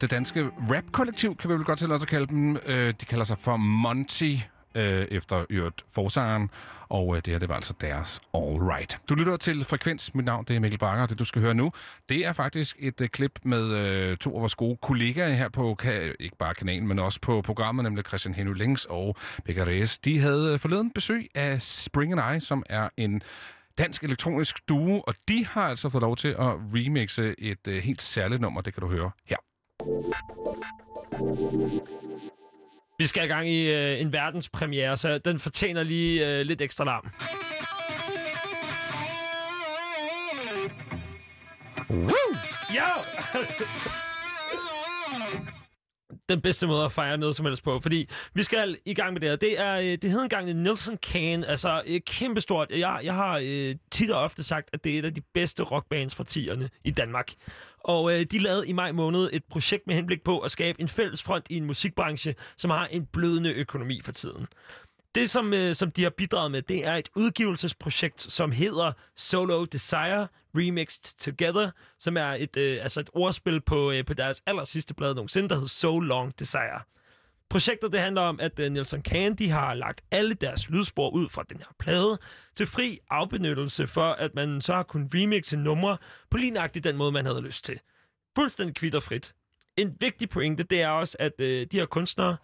Det danske rap-kollektiv, kan vi vel godt til os at kalde dem. Øh, de kalder sig for Monty. øh, efter Yrt Forsageren. og øh, det her, det var altså deres All Right. Du lytter til Frekvens. Mit navn det er Mikkel Bakker, og det du skal høre nu, det er faktisk et øh, klip med øh, to af vores gode kollegaer her på, ka- ikke bare kanalen, men også på programmet, nemlig Christian Henry Lengs og Becca Reyes. De havde øh, forleden besøg af Spring and I, som er en dansk elektronisk duo, og de har altså fået lov til at remixe et øh, helt særligt nummer, det kan du høre her. Vi skal i gang i øh, en verdenspremiere, så den fortjener lige øh, lidt ekstra larm. Woo! Ja! den bedste måde at fejre noget som helst på, fordi vi skal i gang med det her. Det, er, øh, det hedder engang Nelson Kane, altså øh, kæmpestort. Jeg, jeg har øh, tit og ofte sagt, at det er et af de bedste rockbands fra 10'erne i Danmark. Og øh, de lavede i maj måned et projekt med henblik på at skabe en fælles front i en musikbranche, som har en blødende økonomi for tiden. Det, som, øh, som de har bidraget med, det er et udgivelsesprojekt, som hedder Solo Desire Remixed Together, som er et, øh, altså et ordspil på, øh, på deres aller sidste plade nogensinde, der hedder So Long Desire. Projektet det handler om, at øh, Nelson Candy har lagt alle deres lydspor ud fra den her plade til fri afbenyttelse for, at man så har kunnet remixe numre på lige nøjagtigt den måde, man havde lyst til. Fuldstændig kvitterfrit. En vigtig pointe, det er også, at øh, de her kunstnere,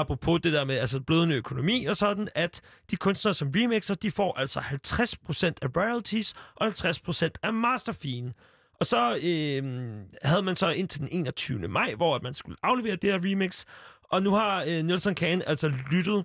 apropos det der med altså blødende økonomi og sådan, at de kunstnere, som remixer, de får altså 50% af royalties og 50% af masterfien. Og så øh, havde man så indtil den 21. maj, hvor at man skulle aflevere det her remix. Og nu har øh, Nelson Kane altså lyttet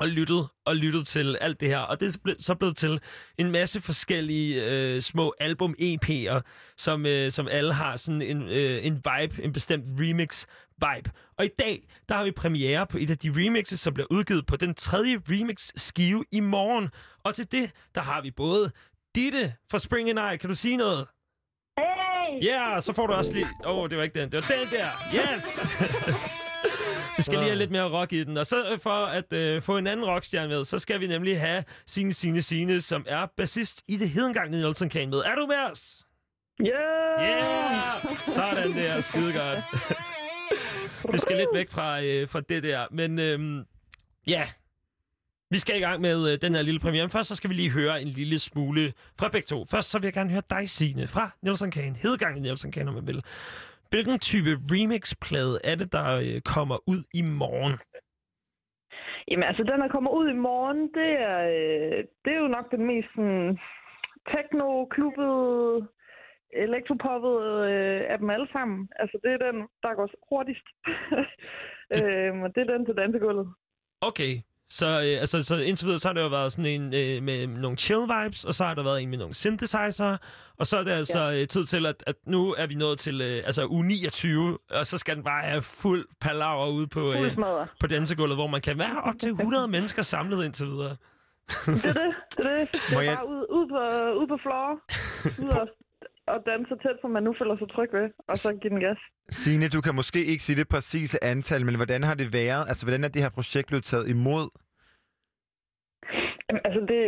og lyttet og lyttet til alt det her. Og det er så blevet til en masse forskellige øh, små album-EP'er, som, øh, som alle har sådan en, øh, en vibe, en bestemt remix-vibe. Og i dag, der har vi premiere på et af de remixes, som bliver udgivet på den tredje remix-skive i morgen. Og til det, der har vi både Ditte fra Spring and I. Kan du sige noget? Hey! Ja, yeah, så får du også lige... Åh, oh, det var ikke den. Det var den der. Yes! vi skal lige have lidt mere rock i den. Og så øh, for at øh, få en anden rockstjerne med, så skal vi nemlig have Signe Signe Signe, som er bassist i det hedengangne Nelson Kane med. Er du med os? Yeah! Yeah! Sådan der. Skide godt. vi skal lidt væk fra, øh, fra det der. Men øhm, ja, vi skal i gang med øh, den her lille premiere. Men først så skal vi lige høre en lille smule fra begge to. Først så vil jeg gerne høre dig, Signe, fra Nelson Kane. Hedegang i Nelson Kane, om man vil. Hvilken type remix-plade er det, der øh, kommer ud i morgen? Jamen altså, den der kommer ud i morgen, det er, øh, det er jo nok den mest sådan, techno-klubbede, elektropoppede øh, af dem alle sammen. Altså, det er den, der går hurtigst. øhm, og det er den til dansegulvet. Okay, så, øh, altså, så indtil videre, så har det jo været sådan en øh, med nogle chill vibes, og så har der været en med nogle synthesizer, og så er det altså ja. øh, tid til, at, at nu er vi nået til øh, altså uge 29, og så skal den bare have fuld palaver ude på, øh, på dansegulvet, hvor man kan være op til 100 mennesker samlet indtil videre. Det er det. Det er, det. det er jeg- bare ud, ud, på, ud på floor. Ud og, og danse så tæt, som man nu føler sig tryg ved. Og så give den gas. Signe, du kan måske ikke sige det præcise antal, men hvordan har det været? Altså, hvordan er det her projekt blevet taget imod? Jamen, altså, det,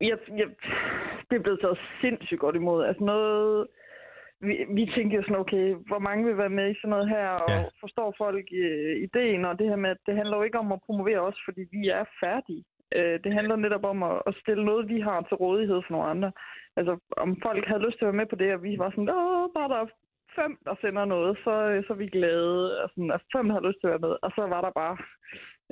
jeg, jeg, det er blevet taget sindssygt godt imod. Altså noget... Vi, vi tænkte jo sådan, okay, hvor mange vil være med i sådan noget her, og ja. forstår folk øh, ideen, og det her med, at det handler jo ikke om at promovere os, fordi vi er færdige. Øh, det handler netop om at, at stille noget, vi har til rådighed for nogle andre. Altså, om folk havde lyst til at være med på det, og vi var sådan, åh, bare der er fem, der sender noget, så, øh, så er vi glade. Og sådan, altså, fem havde lyst til at være med, og så var der bare,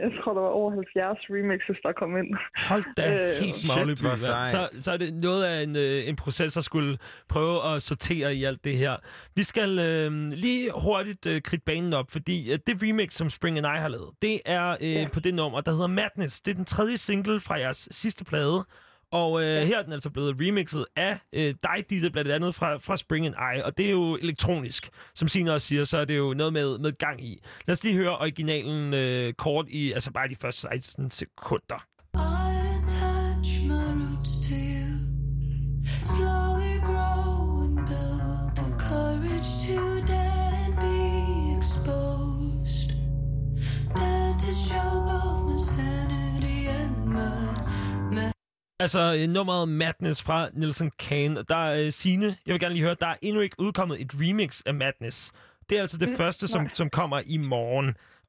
jeg tror, der var over 70 remixes, der kom ind. Hold da Øh, helt magleby. Så, så er det noget af en, øh, en proces, der skulle prøve at sortere i alt det her. Vi skal øh, lige hurtigt øh, kridte banen op, fordi øh, det remix, som Spring and I har lavet, det er øh, ja. på det nummer, der hedder Madness. Det er den tredje single fra jeres sidste plade. Og øh, her er den altså blevet remixet af øh, dig, Ditte, blandt andet fra, fra Spring and I. Og det er jo elektronisk. Som Signe også siger, så er det jo noget med, med gang i. Lad os lige høre originalen øh, kort i, altså bare de første 16 sekunder. Altså øh, nummeret Madness fra Nelson Kane. Der er øh, Signe, jeg vil gerne lige høre, der er endnu ikke udkommet et remix af Madness. Det er altså det Mm, første, som, nej. som kommer i morgen.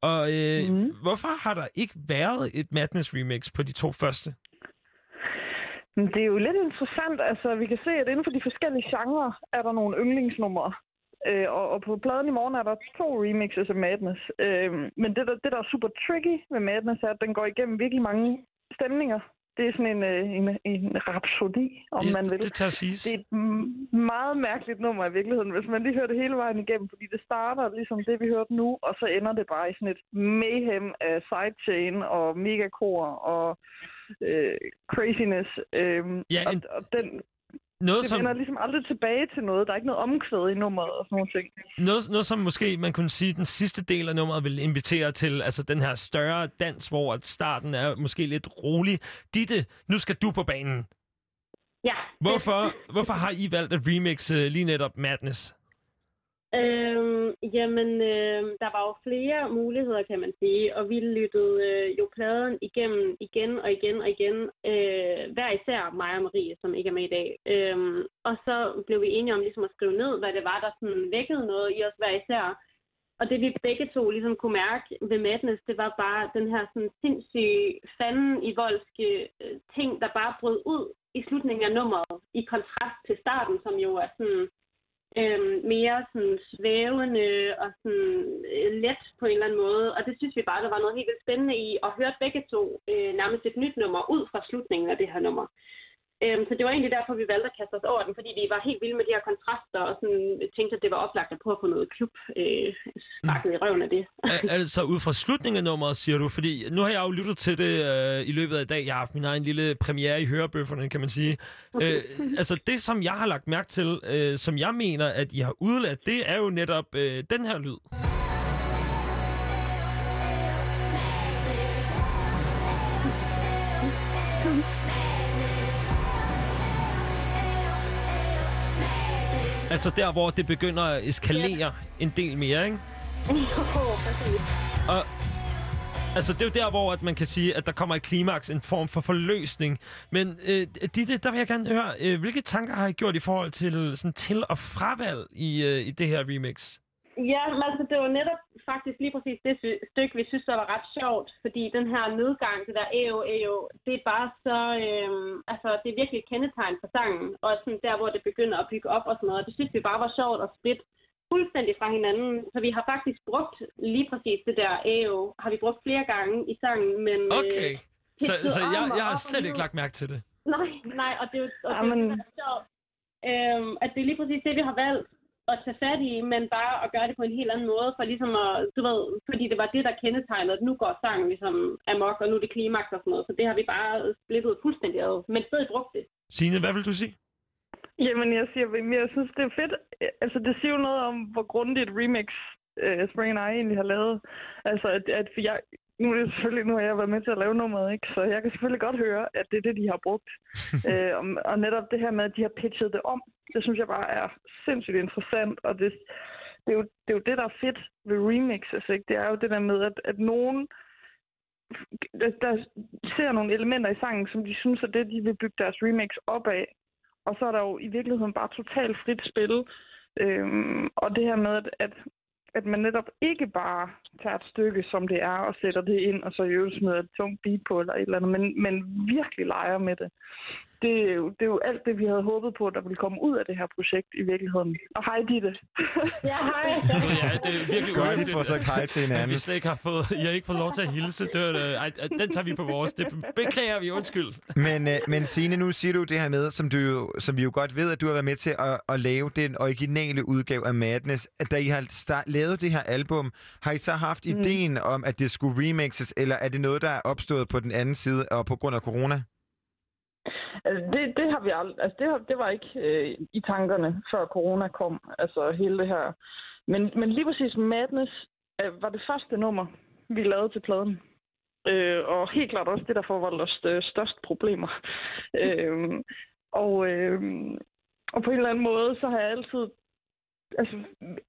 Og øh, mm. hvorfor har der ikke været et Madness remix på de to første? Det er jo lidt interessant. Altså, vi kan se, at inden for de forskellige genrer er der nogle yndlingsnumre. Øh, og, og på pladen i morgen er der to remixes af Madness. Øh, men det der, det, der er super tricky med Madness, er, at den går igennem virkelig mange stemninger. Det er sådan en, øh, en, en rapsodi, om Ja, man vil. det tør siges. Det er et meget mærkeligt nummer i virkeligheden, hvis man lige hører det hele vejen igennem, fordi det starter ligesom det, vi hørte nu, og så ender det bare i sådan et mayhem af sidechain og megakor og øh, craziness. Øh, Ja, og, en- og den, Noget, det som- vender ligesom aldrig tilbage til noget. Der er ikke noget omkvæd i nummeret og sådan nogle ting. Noget, noget, som måske man kunne sige, den sidste del af nummeret vil invitere til, altså den her større dans, hvor at starten er måske lidt rolig. Ditte, nu skal du på banen. Ja. Hvorfor, hvorfor har I valgt at remixe lige netop Madness? Øhm, jamen, øh, der var jo flere muligheder, kan man sige, og vi lyttede øh, jo pladen igennem igen og igen og igen, øh, hver især mig og Marie, som ikke er med i dag. Øhm, og så blev vi enige om ligesom at skrive ned, hvad det var, der sådan vækkede noget i os hver især. Og det vi begge to ligesom kunne mærke ved Madness, det var bare den her sådan sindssyge fanden i voldske øh, ting, der bare brød ud i slutningen af nummeret, i kontrast til starten, som jo er sådan øhm, mere sådan svævende og sådan øh, let på en eller anden måde. Og det synes vi bare, der var noget helt vildt spændende i at høre begge to øh, nærmest et nyt nummer ud fra slutningen af det her nummer. Øhm, så det var egentlig derfor, vi valgte at kaste os over den, fordi vi var helt vilde med de her kontraster og sådan, tænkte, at det var oplagt at prøve at få noget klub øh, sparket i røven af det. Al- altså ud fra slutningen af nummeret, siger du? Fordi nu har jeg jo lyttet til det øh, i løbet af i dag. Jeg har haft min egen lille premiere i hørebøfferne, kan man sige. Øh, altså det, som jeg har lagt mærke til, øh, som jeg mener, at I har udladt, det er jo netop øh, den her lyd. Altså der, hvor det begynder at eskalere en del mere, ikke? Jo, præcis. Og altså, det er jo der, hvor at man kan sige, at der kommer et klimaks, en form for forløsning. Men øh, Ditte, der vil jeg gerne høre, øh, hvilke tanker har I gjort i forhold til, sådan, til og fravalg i, øh, i det her remix? Ja, men altså det var netop faktisk lige præcis det sy- stykke, vi synes, der var ret sjovt, fordi den her nedgang, det der AO, AO, det er bare så, øhm, altså det er virkelig et kendetegn for sangen, og sådan der, hvor det begynder at bygge op og sådan noget, det synes vi bare var sjovt at splitte fuldstændig fra hinanden, så vi har faktisk brugt lige præcis det der AO, har vi brugt flere gange i sangen, men... Okay. Øh, Så, så jeg, og jeg har og slet ikke lagt mærke til det. Nej, nej, og det er jo og det, er Jamen. det, der er sjovt. Øhm, at det er lige præcis det, vi har valgt at tage fat i, men bare at gøre det på en helt anden måde, for ligesom at, du ved, fordi det var det, der kendetegnede, at nu går sangen ligesom amok, og nu er det klimaks og sådan noget, så det har vi bare splittet fuldstændig ad, men stadig brugt det. Signe, hvad vil du sige? Jamen, jeg siger, men jeg synes, det er fedt. Altså, det siger jo noget om, hvor grundigt remix uh, Spring and I egentlig har lavet. Altså, at, at for jeg, nu er det selvfølgelig, nu har jeg været med til at lave nummeret, ikke? Så jeg kan selvfølgelig godt høre, at det er det, de har brugt. øh, og, og netop det her med, at de har pitchet det om, det synes jeg bare er sindssygt interessant, og det, det, er, jo, det er jo det, der er fedt ved remixes, ikke? Det er jo det der med, at, at nogen der, der ser nogle elementer i sangen, som de synes er det, de vil bygge deres remix op af. Og så er der jo i virkeligheden bare totalt frit spil. Øhm, og det her med, at, at, at man netop ikke bare tager et stykke, som det er, og sætter det ind, og så i øvrigt smider et tungt beat på eller et eller andet, men, men virkelig leger med det. Det er, jo, det er jo alt det, vi havde håbet på, der ville komme ud af det her projekt i virkeligheden. Og hej, Ditte. ja, hej. Ja, det er virkelig Godt, I får sagt hej til hinanden. vi slet ikke har fået, I har ikke fået lov til at hilse. Det var, øh, ej, den tager vi på vores. Det beklager vi, undskyld. Men, øh, men Signe, nu siger du det her med, som, du jo, som vi jo godt ved, at du har været med til at, at lave den originale udgave af Madness. At da I har start, lavet det her album, har I så haft Mm. ideen om, at det skulle remixes, eller er det noget, der er opstået på den anden side og på grund af corona? Altså, det, det har vi aldrig, altså det, har, det var ikke øh, i tankerne, før corona kom, altså hele det her. Men, men lige præcis Madness øh, var det første nummer, vi lavede til pladen. Øh, og helt klart også det, der forvoldte os øh, størst problemer. øh, og, øh, og på en eller anden måde, så har jeg altid... Altså,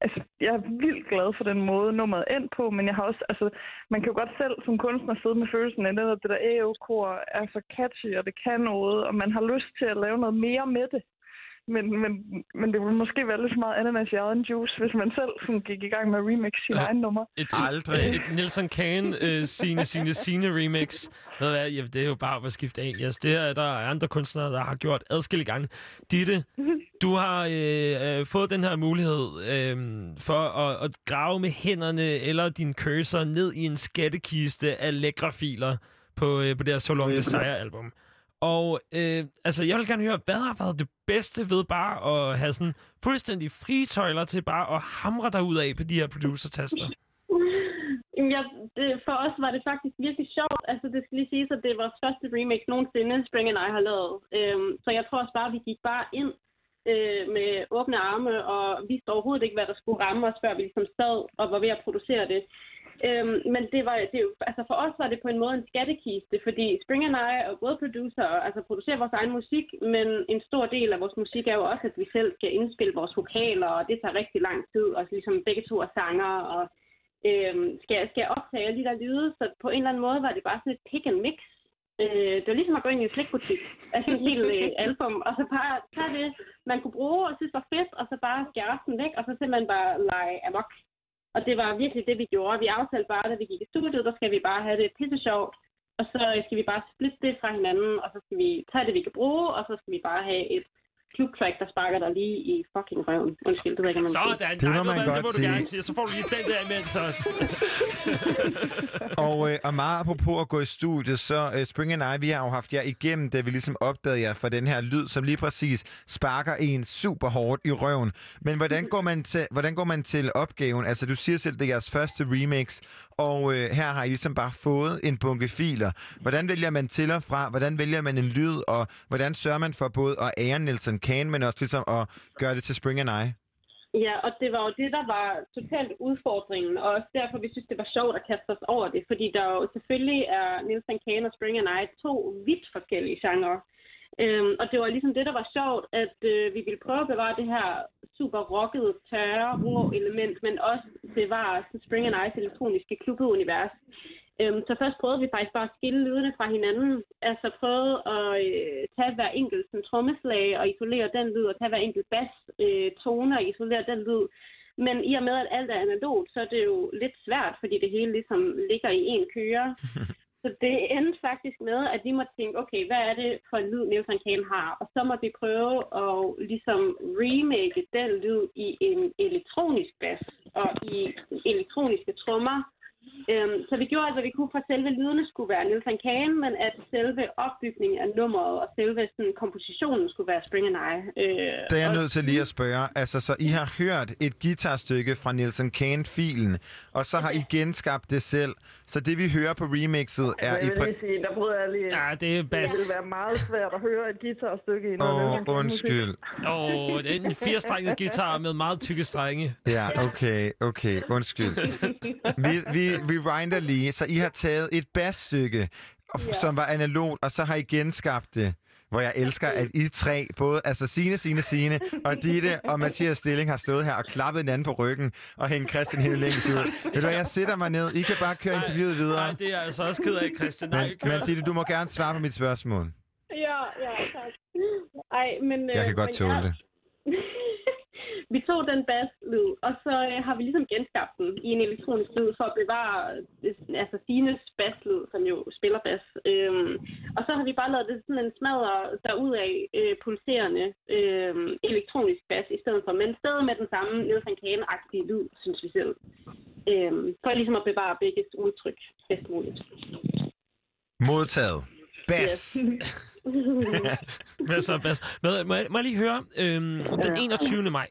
altså, jeg er vildt glad for den måde, nummeret ind på, men jeg har også, altså, man kan jo godt selv som kunstner sidde med følelsen af, at det der AO-kor er så catchy, og det kan noget, og man har lyst til at lave noget mere med det. Men, men, men det ville måske være lidt for meget ananas i egen juice, hvis man selv sådan gik i gang med at remix sin Ja. egen nummer. Et, Et, et Nelson Kane, uh, sine, sine, sine remix. Ved hvad, ja, det er jo bare at skifte alias. Det er der er andre kunstnere, der har gjort adskillige gange. Ditte, du har øh, øh, fået den her mulighed øh, for at, at grave med hænderne eller din cursor ned i en skattekiste af lækre filer på, øh, på det her So Long Desire-album. Og øh, altså, jeg vil gerne høre, hvad har været det bedste ved bare at have sådan fuldstændig frie tøjler til bare at hamre dig ud af på de her producer-taster? Jamen, jeg, det, for os var det faktisk virkelig sjovt. Altså, det skal lige siges, at det er vores første remake nogensinde, Spring and I har lavet. Øhm, så jeg tror også bare, at vi gik bare ind øh, med åbne arme og vidste overhovedet ikke, hvad der skulle ramme os, før vi ligesom sad og var ved at producere det. Øhm, men det var, det er altså for os var det på en måde en skattekiste, fordi Spring and I er både producer, og altså producerer vores egen musik, men en stor del af vores musik er jo også, at vi selv skal indspille vores vokaler, og det tager rigtig lang tid, og ligesom begge to er sanger, og øhm, skal, skal optage alle de der lyde, så på en eller anden måde var det bare sådan et pick and mix. Øh, det var ligesom at gå ind i en slikbutik af sådan et helt øh, album, og så bare tage det, man kunne bruge og synes var fedt, og så bare skære resten væk, og så simpelthen bare lege amok. Og det var virkelig det, vi gjorde. Vi aftalte bare, da vi gik i studiet, der skal vi bare have det pisse sjovt, og så skal vi bare splitte det fra hinanden, og så skal vi tage det, vi kan bruge, og så skal vi bare have et klubtrack, der sparker dig lige i fucking røven. Undskyld, det ved jeg ikke, om man Sådan, Det må nej, man godt det må du gerne sige. sige. Så får du lige den der imens også. Og, øh, og meget apropos at gå i studiet, så øh, Spring and I, vi har jo haft jer igennem, da vi ligesom opdagede jer for den her lyd, som lige præcis sparker en super hårdt i røven. Men hvordan går man til, hvordan går man til opgaven? Altså, du siger selv, det er jeres første remix, og øh, her har I ligesom bare fået en bunke filer. Hvordan vælger man til og fra? Hvordan vælger man en lyd? Og hvordan sørger man for både at ære Nelson kagen, men også ligesom at gøre det til Spring and I? Ja, og det var jo det, der var totalt udfordringen, og også derfor, vi synes, det var sjovt at kaste os over det, fordi der jo selvfølgelig er Nielsen Kane og Spring and I to vidt forskellige genrer. Øhm, og det var ligesom det, der var sjovt, at øh, vi ville prøve at bevare det her super rockede, tørre, rå element, men også bevare Spring and Ice elektroniske klubbeunivers. Øhm, så først prøvede vi faktisk bare at skille lydene fra hinanden. Altså prøvede at øh, tage hver enkelt sådan, trommeslag og isolere den lyd, og tage hver enkelt bass øh, tone og isolere den lyd. Men i og med, at alt er analogt, så er det jo lidt svært, fordi det hele ligesom ligger i en køre. Så det endte faktisk med, at vi måtte tænke, okay, hvad er det for en lyd, Nelson Kane har? Og så måtte vi prøve at ligesom remake den lyd i en elektronisk bass og i elektroniske trommer. Øhm, så vi gjorde alt, hvad vi kunne for at selve lydene skulle være Nelson Kane, men at selve opbygningen af nummeret og selve sådan, kompositionen skulle være Spring and I. Øh, Der er jeg nødt til lige at spørge. Altså, så I har hørt et guitarstykke fra Nielsen Kane-filen, og så har I genskabt det selv. Så det, vi hører på remixet, er Altså, i... jeg vil lige sige, der bryder jeg lige. Ja, det er Det bas. vil være meget svært at høre et guitarstykke i noget Åh, musik. undskyld. Åh, oh, det er en firestrenget guitar med meget tykke strenge. Ja, okay, okay, undskyld. Vi, vi rewinder lige, så I har taget et bassstykke, ja. som var analogt, og så har I genskabt det. Hvor jeg elsker, at I tre, både altså Sine, Sine, Sine og Ditte og Mathias Stilling har stået her og klappet hinanden på ryggen og hængt Christian Hennelings ud. Ved du hvad, jeg sætter mig ned. I kan bare køre interviewet videre. Nej, det er jeg altså også ked af, Christian. Nej, Men, men Ditte, du må gerne svare på mit spørgsmål. Ja, ja, tak. Ej, men... Jeg kan øh, godt men tåle ja. det. vi tog den basslyd, og så øh, har vi ligesom genskabt den i en elektronisk lyd for at bevare øh, altså Sines basslyd, som jo spiller bas. Øhm, og så har vi bare lavet det sådan en smadre derudaf øh, pulserende øh, elektronisk bas i stedet for, men stadig med den samme Nielsen Kane-agtige lyd, synes vi selv. Øhm, for ligesom at bevare begges udtryk bedst muligt. Modtaget. Bass. Hvad så, Bas? Må, må, jeg, må jeg lige høre, øhm, den 21. maj,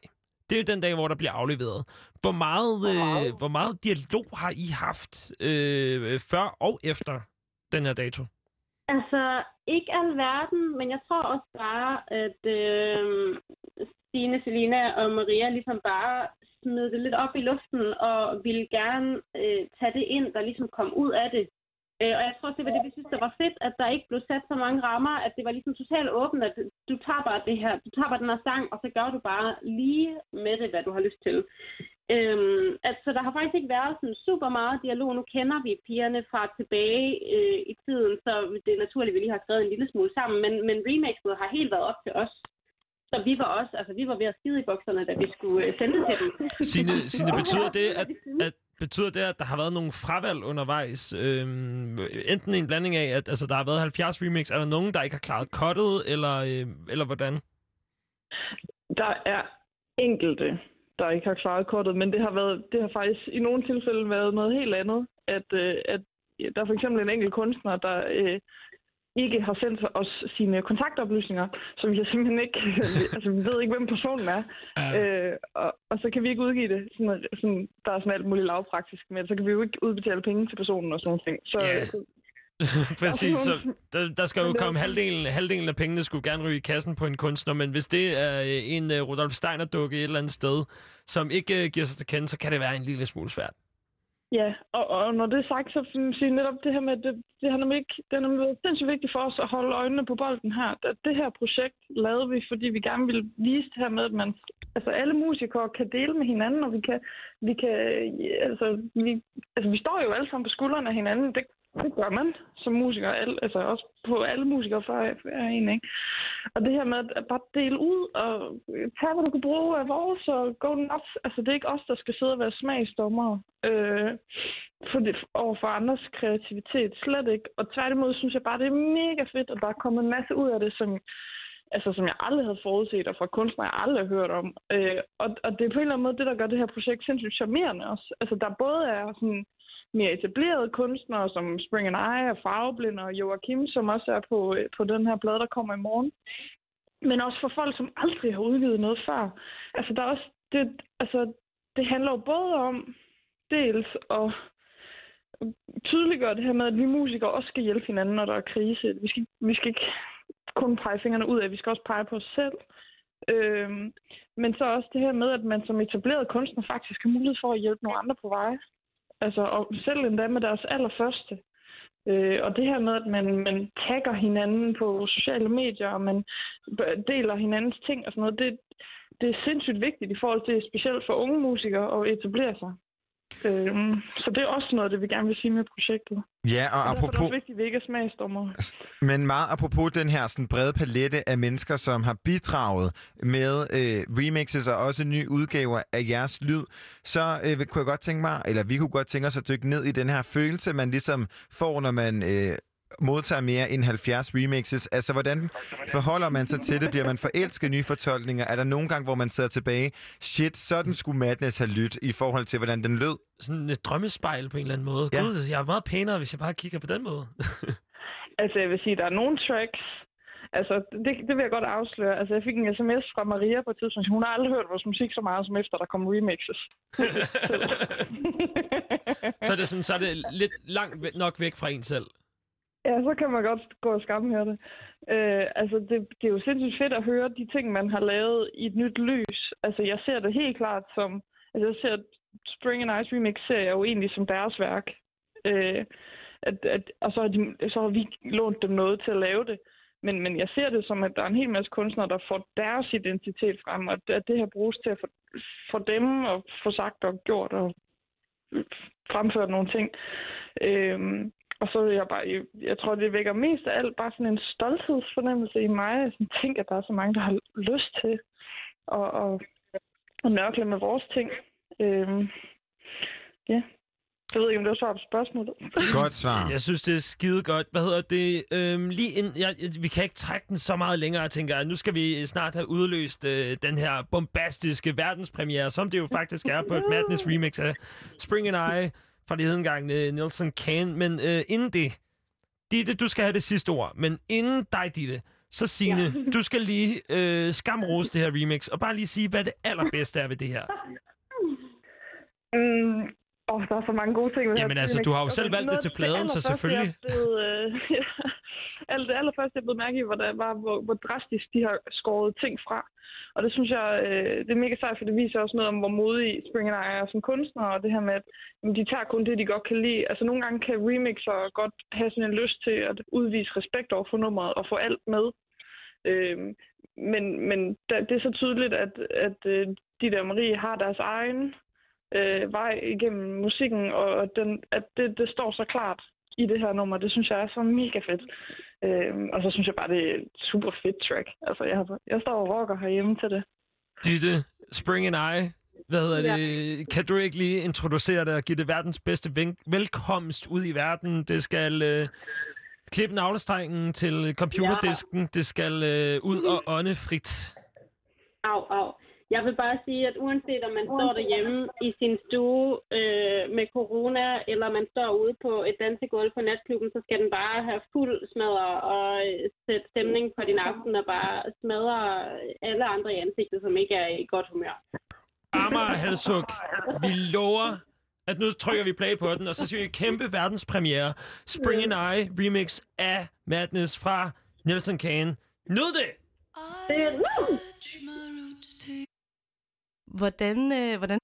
det er jo den dag, hvor der bliver afleveret. Hvor meget, øh, hvor meget dialog har I haft øh, før og efter den her dato? Altså, ikke alverden, men jeg tror også bare, at øh, Stine, Selina og Maria ligesom bare smed det lidt op i luften og ville gerne øh, tage det ind, der ligesom kom ud af det. Øh, og jeg tror, det var det, vi synes, der var fedt, at der ikke blev sat så mange rammer, at det var ligesom totalt åbent, at du tager bare det her, du tager bare den her sang, og så gør du bare lige med det, hvad du har lyst til. Øhm, altså, der har faktisk ikke været sådan super meget dialog. Nu kender vi pigerne fra tilbage øh, i tiden, så det er naturligt, at vi lige har skrevet en lille smule sammen, men, men remixet har helt været op til os. Så vi var også, altså vi var ved at skide i bukserne, da vi skulle øh, sende det til dem. Signe, Signe betyder det, at, at betyder det, at der har været nogle fravalg undervejs? Øhm, enten en blanding af, at altså, der har været 70 remix, er der nogen, der ikke har klaret cuttet, eller, øh, eller hvordan? Der er enkelte, der ikke har klaret kortet, men det har, været, det har faktisk i nogle tilfælde været noget helt andet. At, øh, at der er for eksempel en enkelt kunstner, der øh, ikke har sendt os sine kontaktoplysninger, så vi har simpelthen ikke, altså vi ved ikke, hvem personen er. Ja. Øh, og, og så kan vi ikke udgive det. Sådan, sådan, der er sådan alt muligt lavpraktisk det. så kan vi jo ikke udbetale penge til personen og sådan nogle ting. Så, Ja. så Præcis, så der, der skal jo Men komme halvdelen, halvdelen af pengene skulle gerne ryge i kassen på en kunstner, men hvis det er øh, en uh, Rudolf Steiner-dukke et eller andet sted, som ikke uh, giver sig til kende, så kan det være en lille smule svært. Ja, og, og når det er sagt, så siger jeg netop det her med, at det, det har nemlig ikke, det har nemlig været sindssygt vigtigt for os at holde øjnene på bolden her. At det her projekt lavede vi, fordi vi gerne ville vise det her med, at man, altså alle musikere kan dele med hinanden, og vi kan, vi kan, altså vi, altså vi står jo alle sammen på skuldrene af hinanden. Det, det gør man som musiker, al, altså også på alle musikere før er en, ikke? Og det her med at bare dele ud og tage, hvad du kan bruge af vores og go nuts. Altså, det er ikke os, der skal sidde og være smagsdommer øh, for det, over for andres kreativitet. Slet ikke. Og tværtimod synes jeg bare, det er mega fedt, at der er kommet en masse ud af det, som, altså, som jeg aldrig havde forudset, og fra kunstnere, jeg aldrig har hørt om. Øh, og, og det er på en eller anden måde det, der gør det her projekt sindssygt charmerende også. Altså, der både er sådan mere etablerede kunstnere, som Spring and I og Farveblind og Joachim, som også er på, øh, på den her blad, der kommer i morgen. Men også for folk, som aldrig har udgivet noget før. Altså, der er også, det, altså, det handler jo både om dels at tydeliggøre det her med, at vi musikere også skal hjælpe hinanden, når der er krise. Vi skal, vi skal ikke kun pege fingrene ud af, vi skal også pege på os selv. Øhm, men så også det her med, at man som etableret kunstner faktisk har mulighed for at hjælpe nogle andre på vej. Altså, og selv endda med deres allerførste. Øh, og det her med, at man, man tagger hinanden på sociale medier, og man deler hinandens ting og sådan noget, det, det er sindssygt vigtigt i forhold til, specielt for unge musikere, at etablere sig. Øhm, så det er også noget, det vi gerne vil sige med projektet. Ja, og og er det apropos... også vigtigt, at vi ikke er smagsdommer. Men meget apropos den her sådan brede palette af mennesker, som har bidraget med øh, remixes og også nye udgaver af jeres lyd, så øh, kunne jeg godt tænke mig, eller vi kunne godt tænke os at dykke ned i den her følelse, man ligesom får, når man øh, modtager mere end 70 remixes. Altså, hvordan forholder man sig til det? Bliver man forelsket i nye fortolkninger? Er der nogle gange, hvor man sidder tilbage, shit, sådan skulle Madness have lyttet i forhold til, hvordan den lød? Sådan et drømmespejl på en eller anden måde. Ja. Gud, jeg er meget pænere, hvis jeg bare kigger på den måde. Altså, jeg vil sige, der er nogle tracks, altså, det, det vil jeg godt afsløre. Altså, jeg fik en sms fra Maria på et tidspunkt. Hun har aldrig hørt vores musik så meget, som efter der kom remixes. så er det, sådan, så er det lidt langt nok væk fra en selv. Ja, så kan man godt gå og skamme det. Øh, altså, det, det er jo sindssygt fedt at høre de ting, man har lavet i et nyt lys. Altså, jeg ser det helt klart som... Altså, jeg ser Spring and Ice Remix ser jeg jo egentlig som deres værk. Øh, at, at, og så har, de, så har vi lånt dem noget til at lave det. Men, men jeg ser det som, at der er en hel masse kunstnere, der får deres identitet frem, og at det her bruges til at få, dem og få sagt og gjort og fremført nogle ting. Øhm, og så vil jeg bare, jeg tror, det vækker mest af alt bare sådan en stolthedsfornemmelse i mig. Jeg sådan, tænker, at der er så mange, der har lyst til at, at, at nørkle med vores ting. Øhm, ja. Jeg ved ikke, om det var svar på spørgsmålet. Godt svar. Jeg synes, det er skide godt. Hvad hedder det? Øhm, lige ind, jeg, jeg, vi kan ikke trække den så meget længere, jeg tænker. Nu skal vi snart have udløst øh, den her bombastiske verdenspremiere, som det jo faktisk er på et Madness remix af Spring and I fra det hedengangne Nelson Kane. Men øh, inden det, Ditte, du skal have det sidste ord. Men inden dig, Ditte, så Signe, ja. du skal lige øh, skamrose det her remix, og bare lige sige, hvad det allerbedste er ved det her. Mm, åh, der er så mange gode ting. ved det her Jamen altså, remix. du har jo selv valgt det til pladen, så selvfølgelig. Jeg blevet, øh, ja, det allerførste, jeg blev mærke i, hvor, der var, hvor, hvor drastisk de har skåret ting fra. Og det synes jeg, øh, det er mega sejt, for det viser også noget om, hvor modige Springer er som kunstnere, og det her med, at jamen, de tager kun det, de godt kan lide. Altså nogle gange kan remixer godt have sådan en lyst til at udvise respekt over for nummeret og få alt med. Øh, men men da, det er så tydeligt, at, at øh, de der Marie har deres egen øh, vej igennem musikken, og den, at det, det står så klart i det her nummer. Det synes jeg er så mega fedt. Øhm, og så synes jeg bare, det er et super fedt track. Altså, jeg, har, jeg står og rocker herhjemme til det. Ditte, Spring and I, hvad hedder det? Kan du ikke lige introducere det og give det verdens bedste velkomst ud i verden? Det skal øh, klippe navlestrengen til computerdisken. Det skal øh, ud og ånde frit. Au, au. Jeg vil bare sige, at uanset om man står derhjemme i sin stue øh, med corona, eller man står ude på et dansegulv på natklubben, så skal den bare have fuld smadre og øh, sætte stemning på din aften og bare smadre alle andre i ansigtet, som ikke er i godt humør. Amager Halshug, vi lover, at nu trykker vi play på den, og så siger vi kæmpe verdenspremiere. Spring and I remix af Madness fra Nelson Kane. Nyd det! Hvordan, øh, hvordan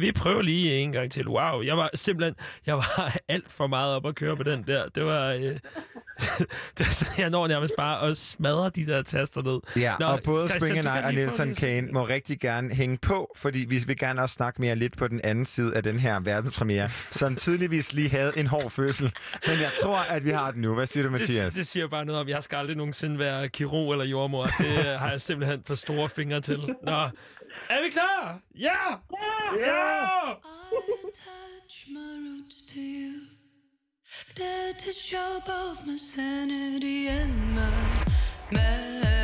Vi prøver lige en gang til. Wow, jeg var simpelthen jeg var alt for meget op at køre på den der. Det var... Øh, det var sådan, jeg når nærmest bare at smadre de der taster ned. Ja, Nå, og både Christian, Spring and I og Nelson Kane må rigtig gerne hænge på, fordi vi vil gerne også snakke mere lidt på den anden side af den her verdenspremiere, som tydeligvis lige havde en hård fødsel. Men jeg tror, at vi har den nu. Hvad siger du, Mathias? Det, det siger bare noget om, jeg skal aldrig nogensinde være kirurg eller jordmor. Det øh, har jeg simpelthen for store fingre til. Nå, er vi klar? Ja! Ja! touch my roots to you. Dare to show both my sanity and my madness.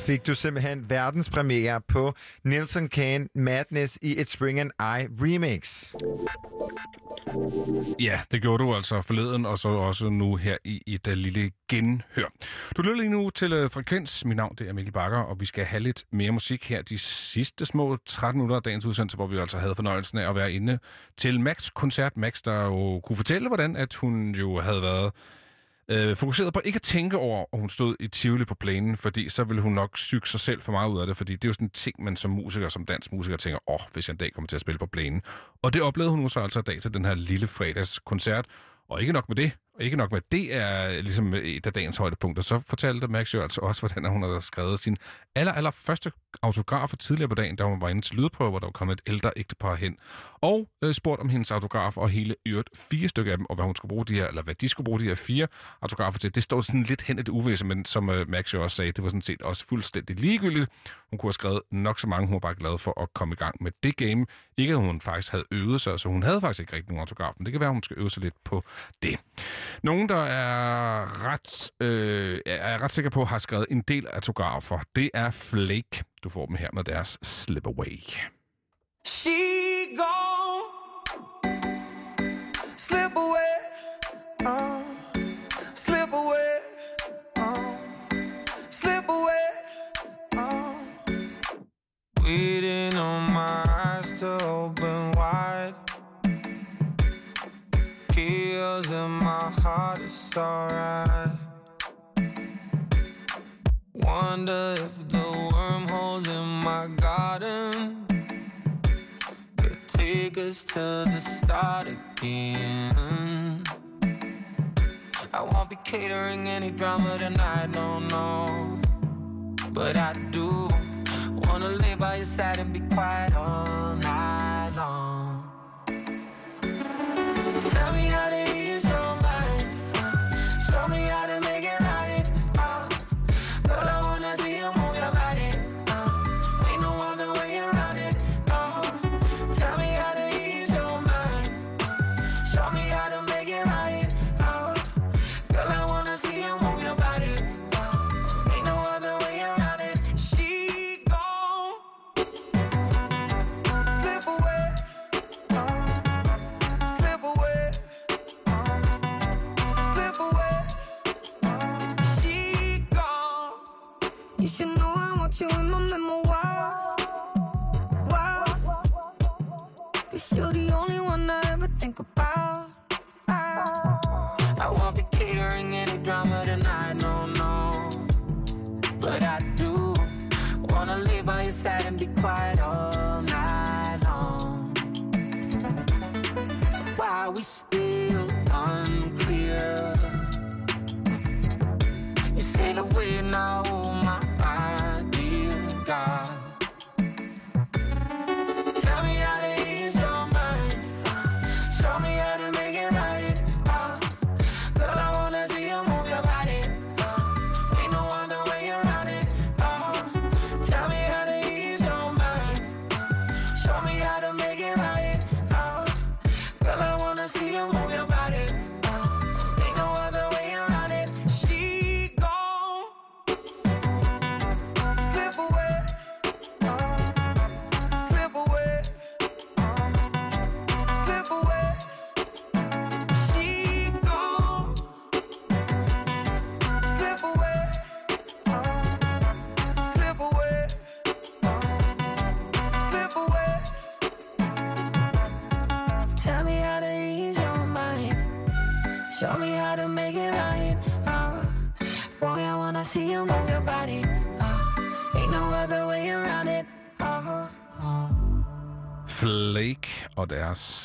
Fik du simpelthen verdenspremiere på Nelson Kane Madness i et Spring and I remix. Ja, det gjorde du altså forleden, og så også nu her i et uh, lille genhør. Du lytter lige nu til uh, Frekvens. Mit navn det er Mikkel Bakker, og vi skal have lidt mere musik her de sidste små 13 minutter af dagens udsendelse, hvor vi altså havde fornøjelsen af at være inde til Max koncert. Max, der jo kunne fortælle, hvordan at hun jo havde været øh, fokuseret på ikke at tænke over, at hun stod i Tivoli på planen, fordi så ville hun nok syge sig selv for meget ud af det, fordi det er jo sådan en ting, man som musiker, som dansk musiker tænker, åh, oh, hvis jeg en dag kommer til at spille på planen. Og det oplevede hun så altså i dag til den her lille fredagskoncert, og ikke nok med det, og ikke nok med det er ligesom et af dagens højdepunkter, så fortalte Max jo altså også, hvordan hun havde skrevet sin aller, aller første autograf for tidligere på dagen, da hun var inde til lydprøve, hvor der var kommet et ældre ægtepar hen, og øh, spurgt om hendes autograf og hele i øvrigt fire stykker af dem, og hvad hun skulle bruge de her, eller hvad de skulle bruge de her fire autografer til. Det står sådan lidt hen i det uvisse, men som øh, Max jo også sagde, det var sådan set også fuldstændig ligegyldigt. Hun kunne have skrevet nok så mange, hun var bare glad for at komme i gang med det game. Ikke at hun faktisk havde øvet sig, så hun havde faktisk ikke rigtig nogen autograf, men det kan være, at hun skal øve sig lidt på det. Nogen, der er ret, øh, er ret sikker på, har skrevet en del autografer, det er Flake. Du får dem her med deres Slip Away. She slip away, oh, slip away, uh, slip away. Uh. Waiting on my eyes to open wide. Kills in my heart, it's alright. Wonder if the wormholes in my garden could take us to the start again. I won't be catering any drama tonight, no, no. But I do wanna lay by your side and be quiet all night long. Tell me how to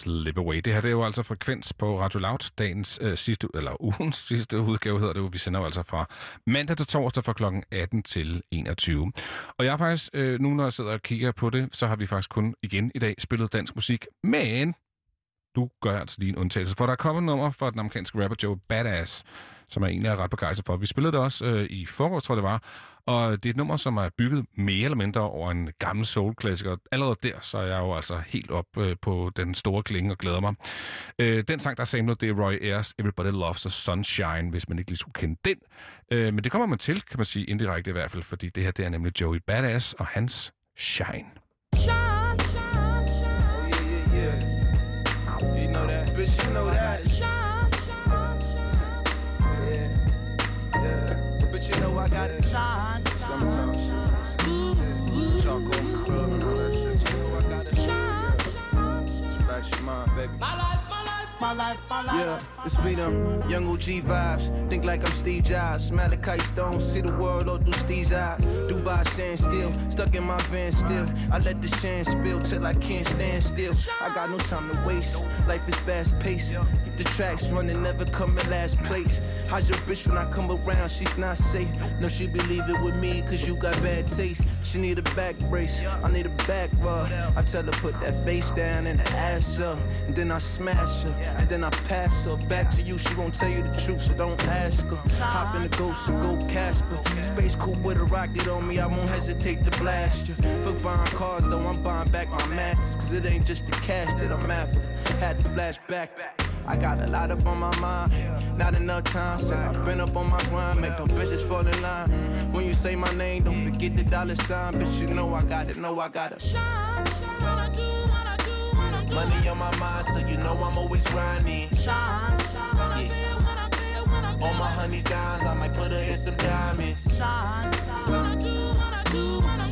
Slip Away. Det her det er jo altså frekvens på Radio Loud, dagens øh, sidste, eller ugens sidste udgave hedder det jo. Vi sender jo altså fra mandag til torsdag fra klokken 18 til 21. Og jeg har faktisk, øh, nu når jeg sidder og kigger på det, så har vi faktisk kun igen i dag spillet dansk musik. Men du gør altså lige en undtagelse, for der er kommet nummer fra den amerikanske rapper Joe Badass, som er egentlig er ret begejstret for. Vi spillede det også øh, i forår, tror jeg det var, og det er et nummer, som er bygget mere eller mindre over en gammel soul-klassiker. Allerede der, så er jeg jo altså helt op øh, på den store klinge og glæder mig. Øh, den sang, der er samlet, det er Roy Ayers Everybody Loves a Sunshine, hvis man ikke lige skulle kende den. Øh, men det kommer man til, kan man sige, indirekte i hvert fald, fordi det her, det er nemlig Joey Badass og hans Shine. You know that, bitch. You know that. You know I got it. Summertime shit. Charcoal club and all that shit. You know I got it. Smash your mind, baby. My life, my life. Yeah, it's me them young OG vibes. Think like I'm Steve Jobs. Malachi Stone, see the world all through Steve's eyes. Dubai stand still, stuck in my van still. I let the shine spill till I can't stand still. I got no time to waste. Life is fast paced. Keep the tracks running, never come in last place. How's your bitch when I come around? She's not safe. No, she believe it with me, cause you got bad taste. She need a back brace. I need a back rub. I tell her put that face down and ass up. And then I smash her. And then I pass her back to you. She won't tell you the truth, so don't ask her. Hop in the ghost and go Casper. Space cool with a rocket on me, I won't hesitate to blast you. Fuck buying cars though, I'm buying back my masters. Cause it ain't just the cash that I'm after. Had to flash back. I got a lot up on my mind, not enough time. Said I've been up on my grind, make them bitches fall in line. When you say my name, don't forget the dollar sign. Bitch, you know I got it, know I got it. Money on my mind, so you know I'm always grinding. Yeah. All my honeys dimes, I might put her in some diamonds. Shine,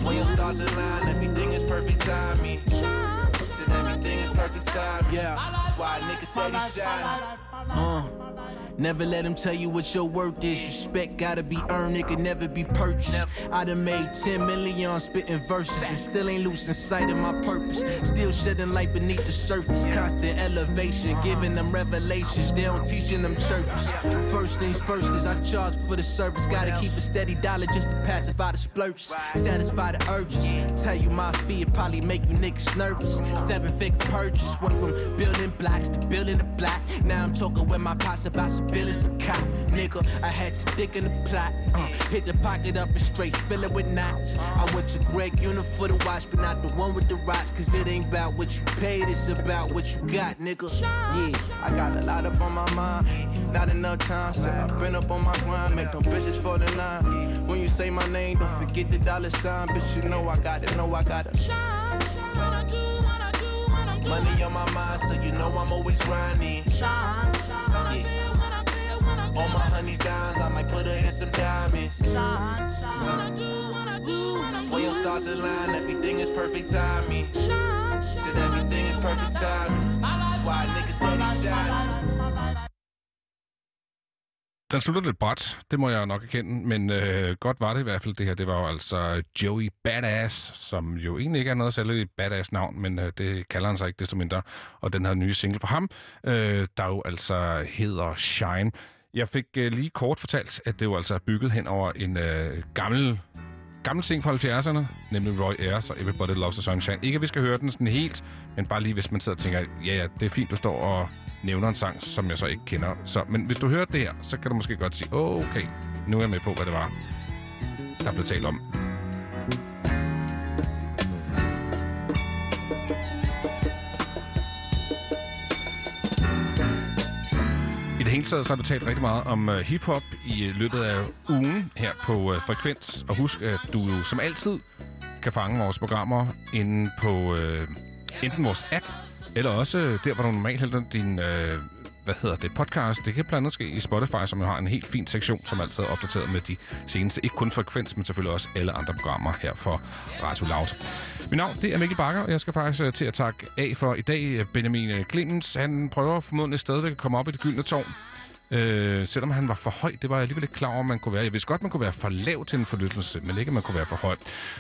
When your stars align, everything is perfect timing. Said everything is perfect time, yeah. That's why a nigga steady shine. Uh. Never let them tell you what your worth is. Respect gotta be earned, it can never be purchased. I done made 10 million spitting verses and still ain't losing sight of my purpose. Still shedding light beneath the surface. Constant elevation, giving them revelations. They don't teach in them churches. First things first is I charge for the service. Gotta keep a steady dollar just to pacify the splurges. Satisfy the urges. Tell you my it probably make you niggas nervous. Seven figure purchase. Went from building blocks to building a block. Now I'm talking with my pops about some billions to cop. Nigga, I had to dig in the plot. Uh, hit the pocket up and straight fill it with knots. I went to Greg Unit for the watch, but not the one with the rocks. Cause it ain't about what you paid, it's about what you got, nigga. Yeah, I got a lot up on my mind. Not enough time, said I've been up on my grind. Make no bitches for the nine. When you say my name, don't forget the dollar sign. Bitch, you know I got it, know I got it. Money on my mind, so you know I'm always grinding. Shine, shine. Yeah. All my honeys dimes, I might put her in some diamonds. Shine, shine, When your stars align, everything is perfect timing. Said everything is perfect timing. That's why niggas steady shining. Den slutter lidt bræt, det må jeg nok erkende, men øh, godt var det i hvert fald. Det her, det var jo altså Joey Badass, som jo egentlig ikke er noget særligt badass navn, men øh, det kalder han sig ikke desto mindre. Og den her nye single fra ham, øh, der jo altså hedder Shine. Jeg fik øh, lige kort fortalt, at det jo altså er bygget hen over en øh, gammel gammel ting fra 70'erne, nemlig Roy Ayers og Everybody Loves a Sunshine. Ikke at vi skal høre den sådan helt, men bare lige hvis man sidder og tænker, ja, ja, det er fint, du står og nævner en sang, som jeg så ikke kender. Så, men hvis du hører det her, så kan du måske godt sige, okay, nu er jeg med på, hvad det var, der blev talt om. Hele taget så har vi talt rigtig meget om uh, hiphop i øh, løbet af ugen her på uh, Frekvens. Og husk, at du jo som altid kan fange vores programmer inde på uh, enten vores app, eller også der, hvor du normalt hælder din uh, hvad hedder det, podcast. Det kan blandt andet ske i Spotify, som jo har en helt fin sektion, som altid er opdateret med de seneste. Ikke kun Frekvens, men selvfølgelig også alle andre programmer her for Radio Loud. Mit navn, det er Mikkel Bakker, og jeg skal faktisk til at takke af for i dag. Benjamin Clemens, han prøver formodentlig stadigvæk at komme op i det gyldne tårn. Øh, selvom han var for høj, det var jeg alligevel ikke klar over, man kunne være. Jeg vidste godt, man kunne være for lav til en forlystelse, men ikke, at man kunne være for høj.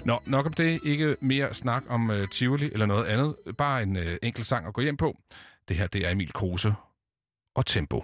Nå, nok om det. Ikke mere snak om øh, Tivoli eller noget andet. Bare en øh, enkelt sang at gå hjem på. Det her, det er Emil Kruse og Tempo.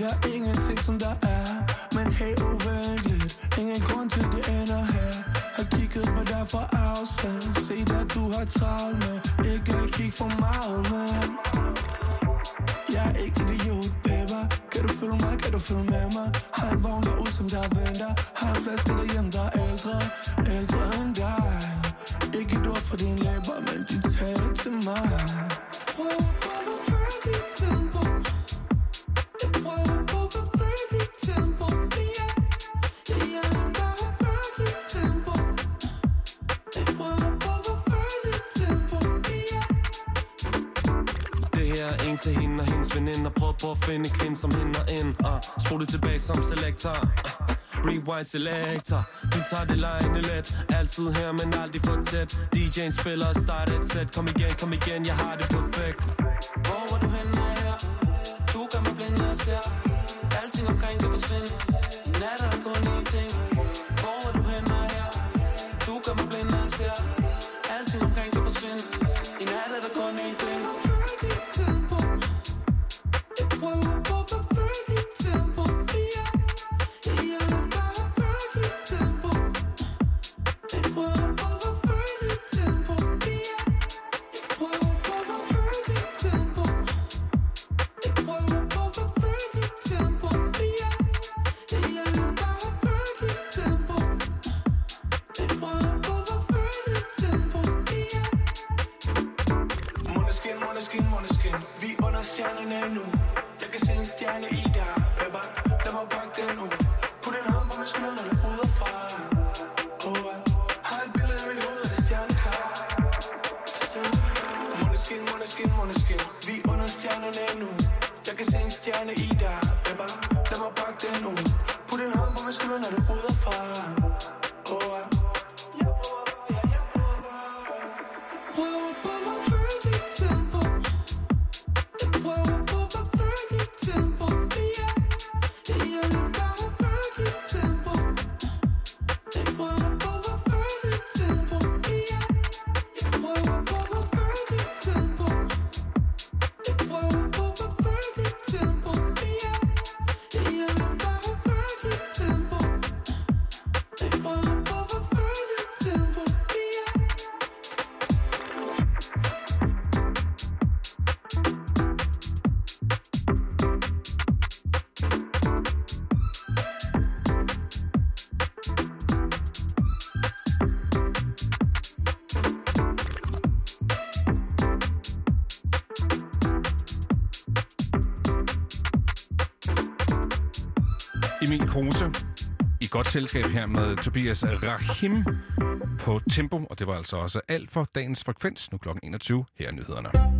Nødvendigt er der ingenting, som der er. Men hey, uventeligt Ingen grund til, det ender her. Har kigget på dig fra afstand. Se at du har travlt med Ikke at kigge for meget, men jeg er ikke idiot, baby. Kan du følge mig, kan du følge med mig? Har en vogn derude, som der venter. Har en flaske derhjemme, der er ældre. Ældre end dig. Ikke et ord for din læber, men de taler til mig. Prøv på at følge dit dit tempo til hende og hendes veninder Prøv på at finde en kvinde som hende og ind uh, Spol det tilbage som selektor. Uh, Rewind selector Du tager det lejende let. Altid her, men aldrig for tæt. DJ'en spiller og starter et sæt. Kom igen, kom igen, jeg har det perfekt. Hvor var du henne her? Blind, jeg ser Alting omkring kan forsvinde. I nat er kun én ting. Hvor er du hen og her? Du gør mig blind, jeg ser. Alting omkring kan forsvinde. I nat er der kun én ting. selskab her med Tobias Rahim på Tempo, og det var altså også alt for dagens frekvens, nu klokken 21. Her er nyhederne.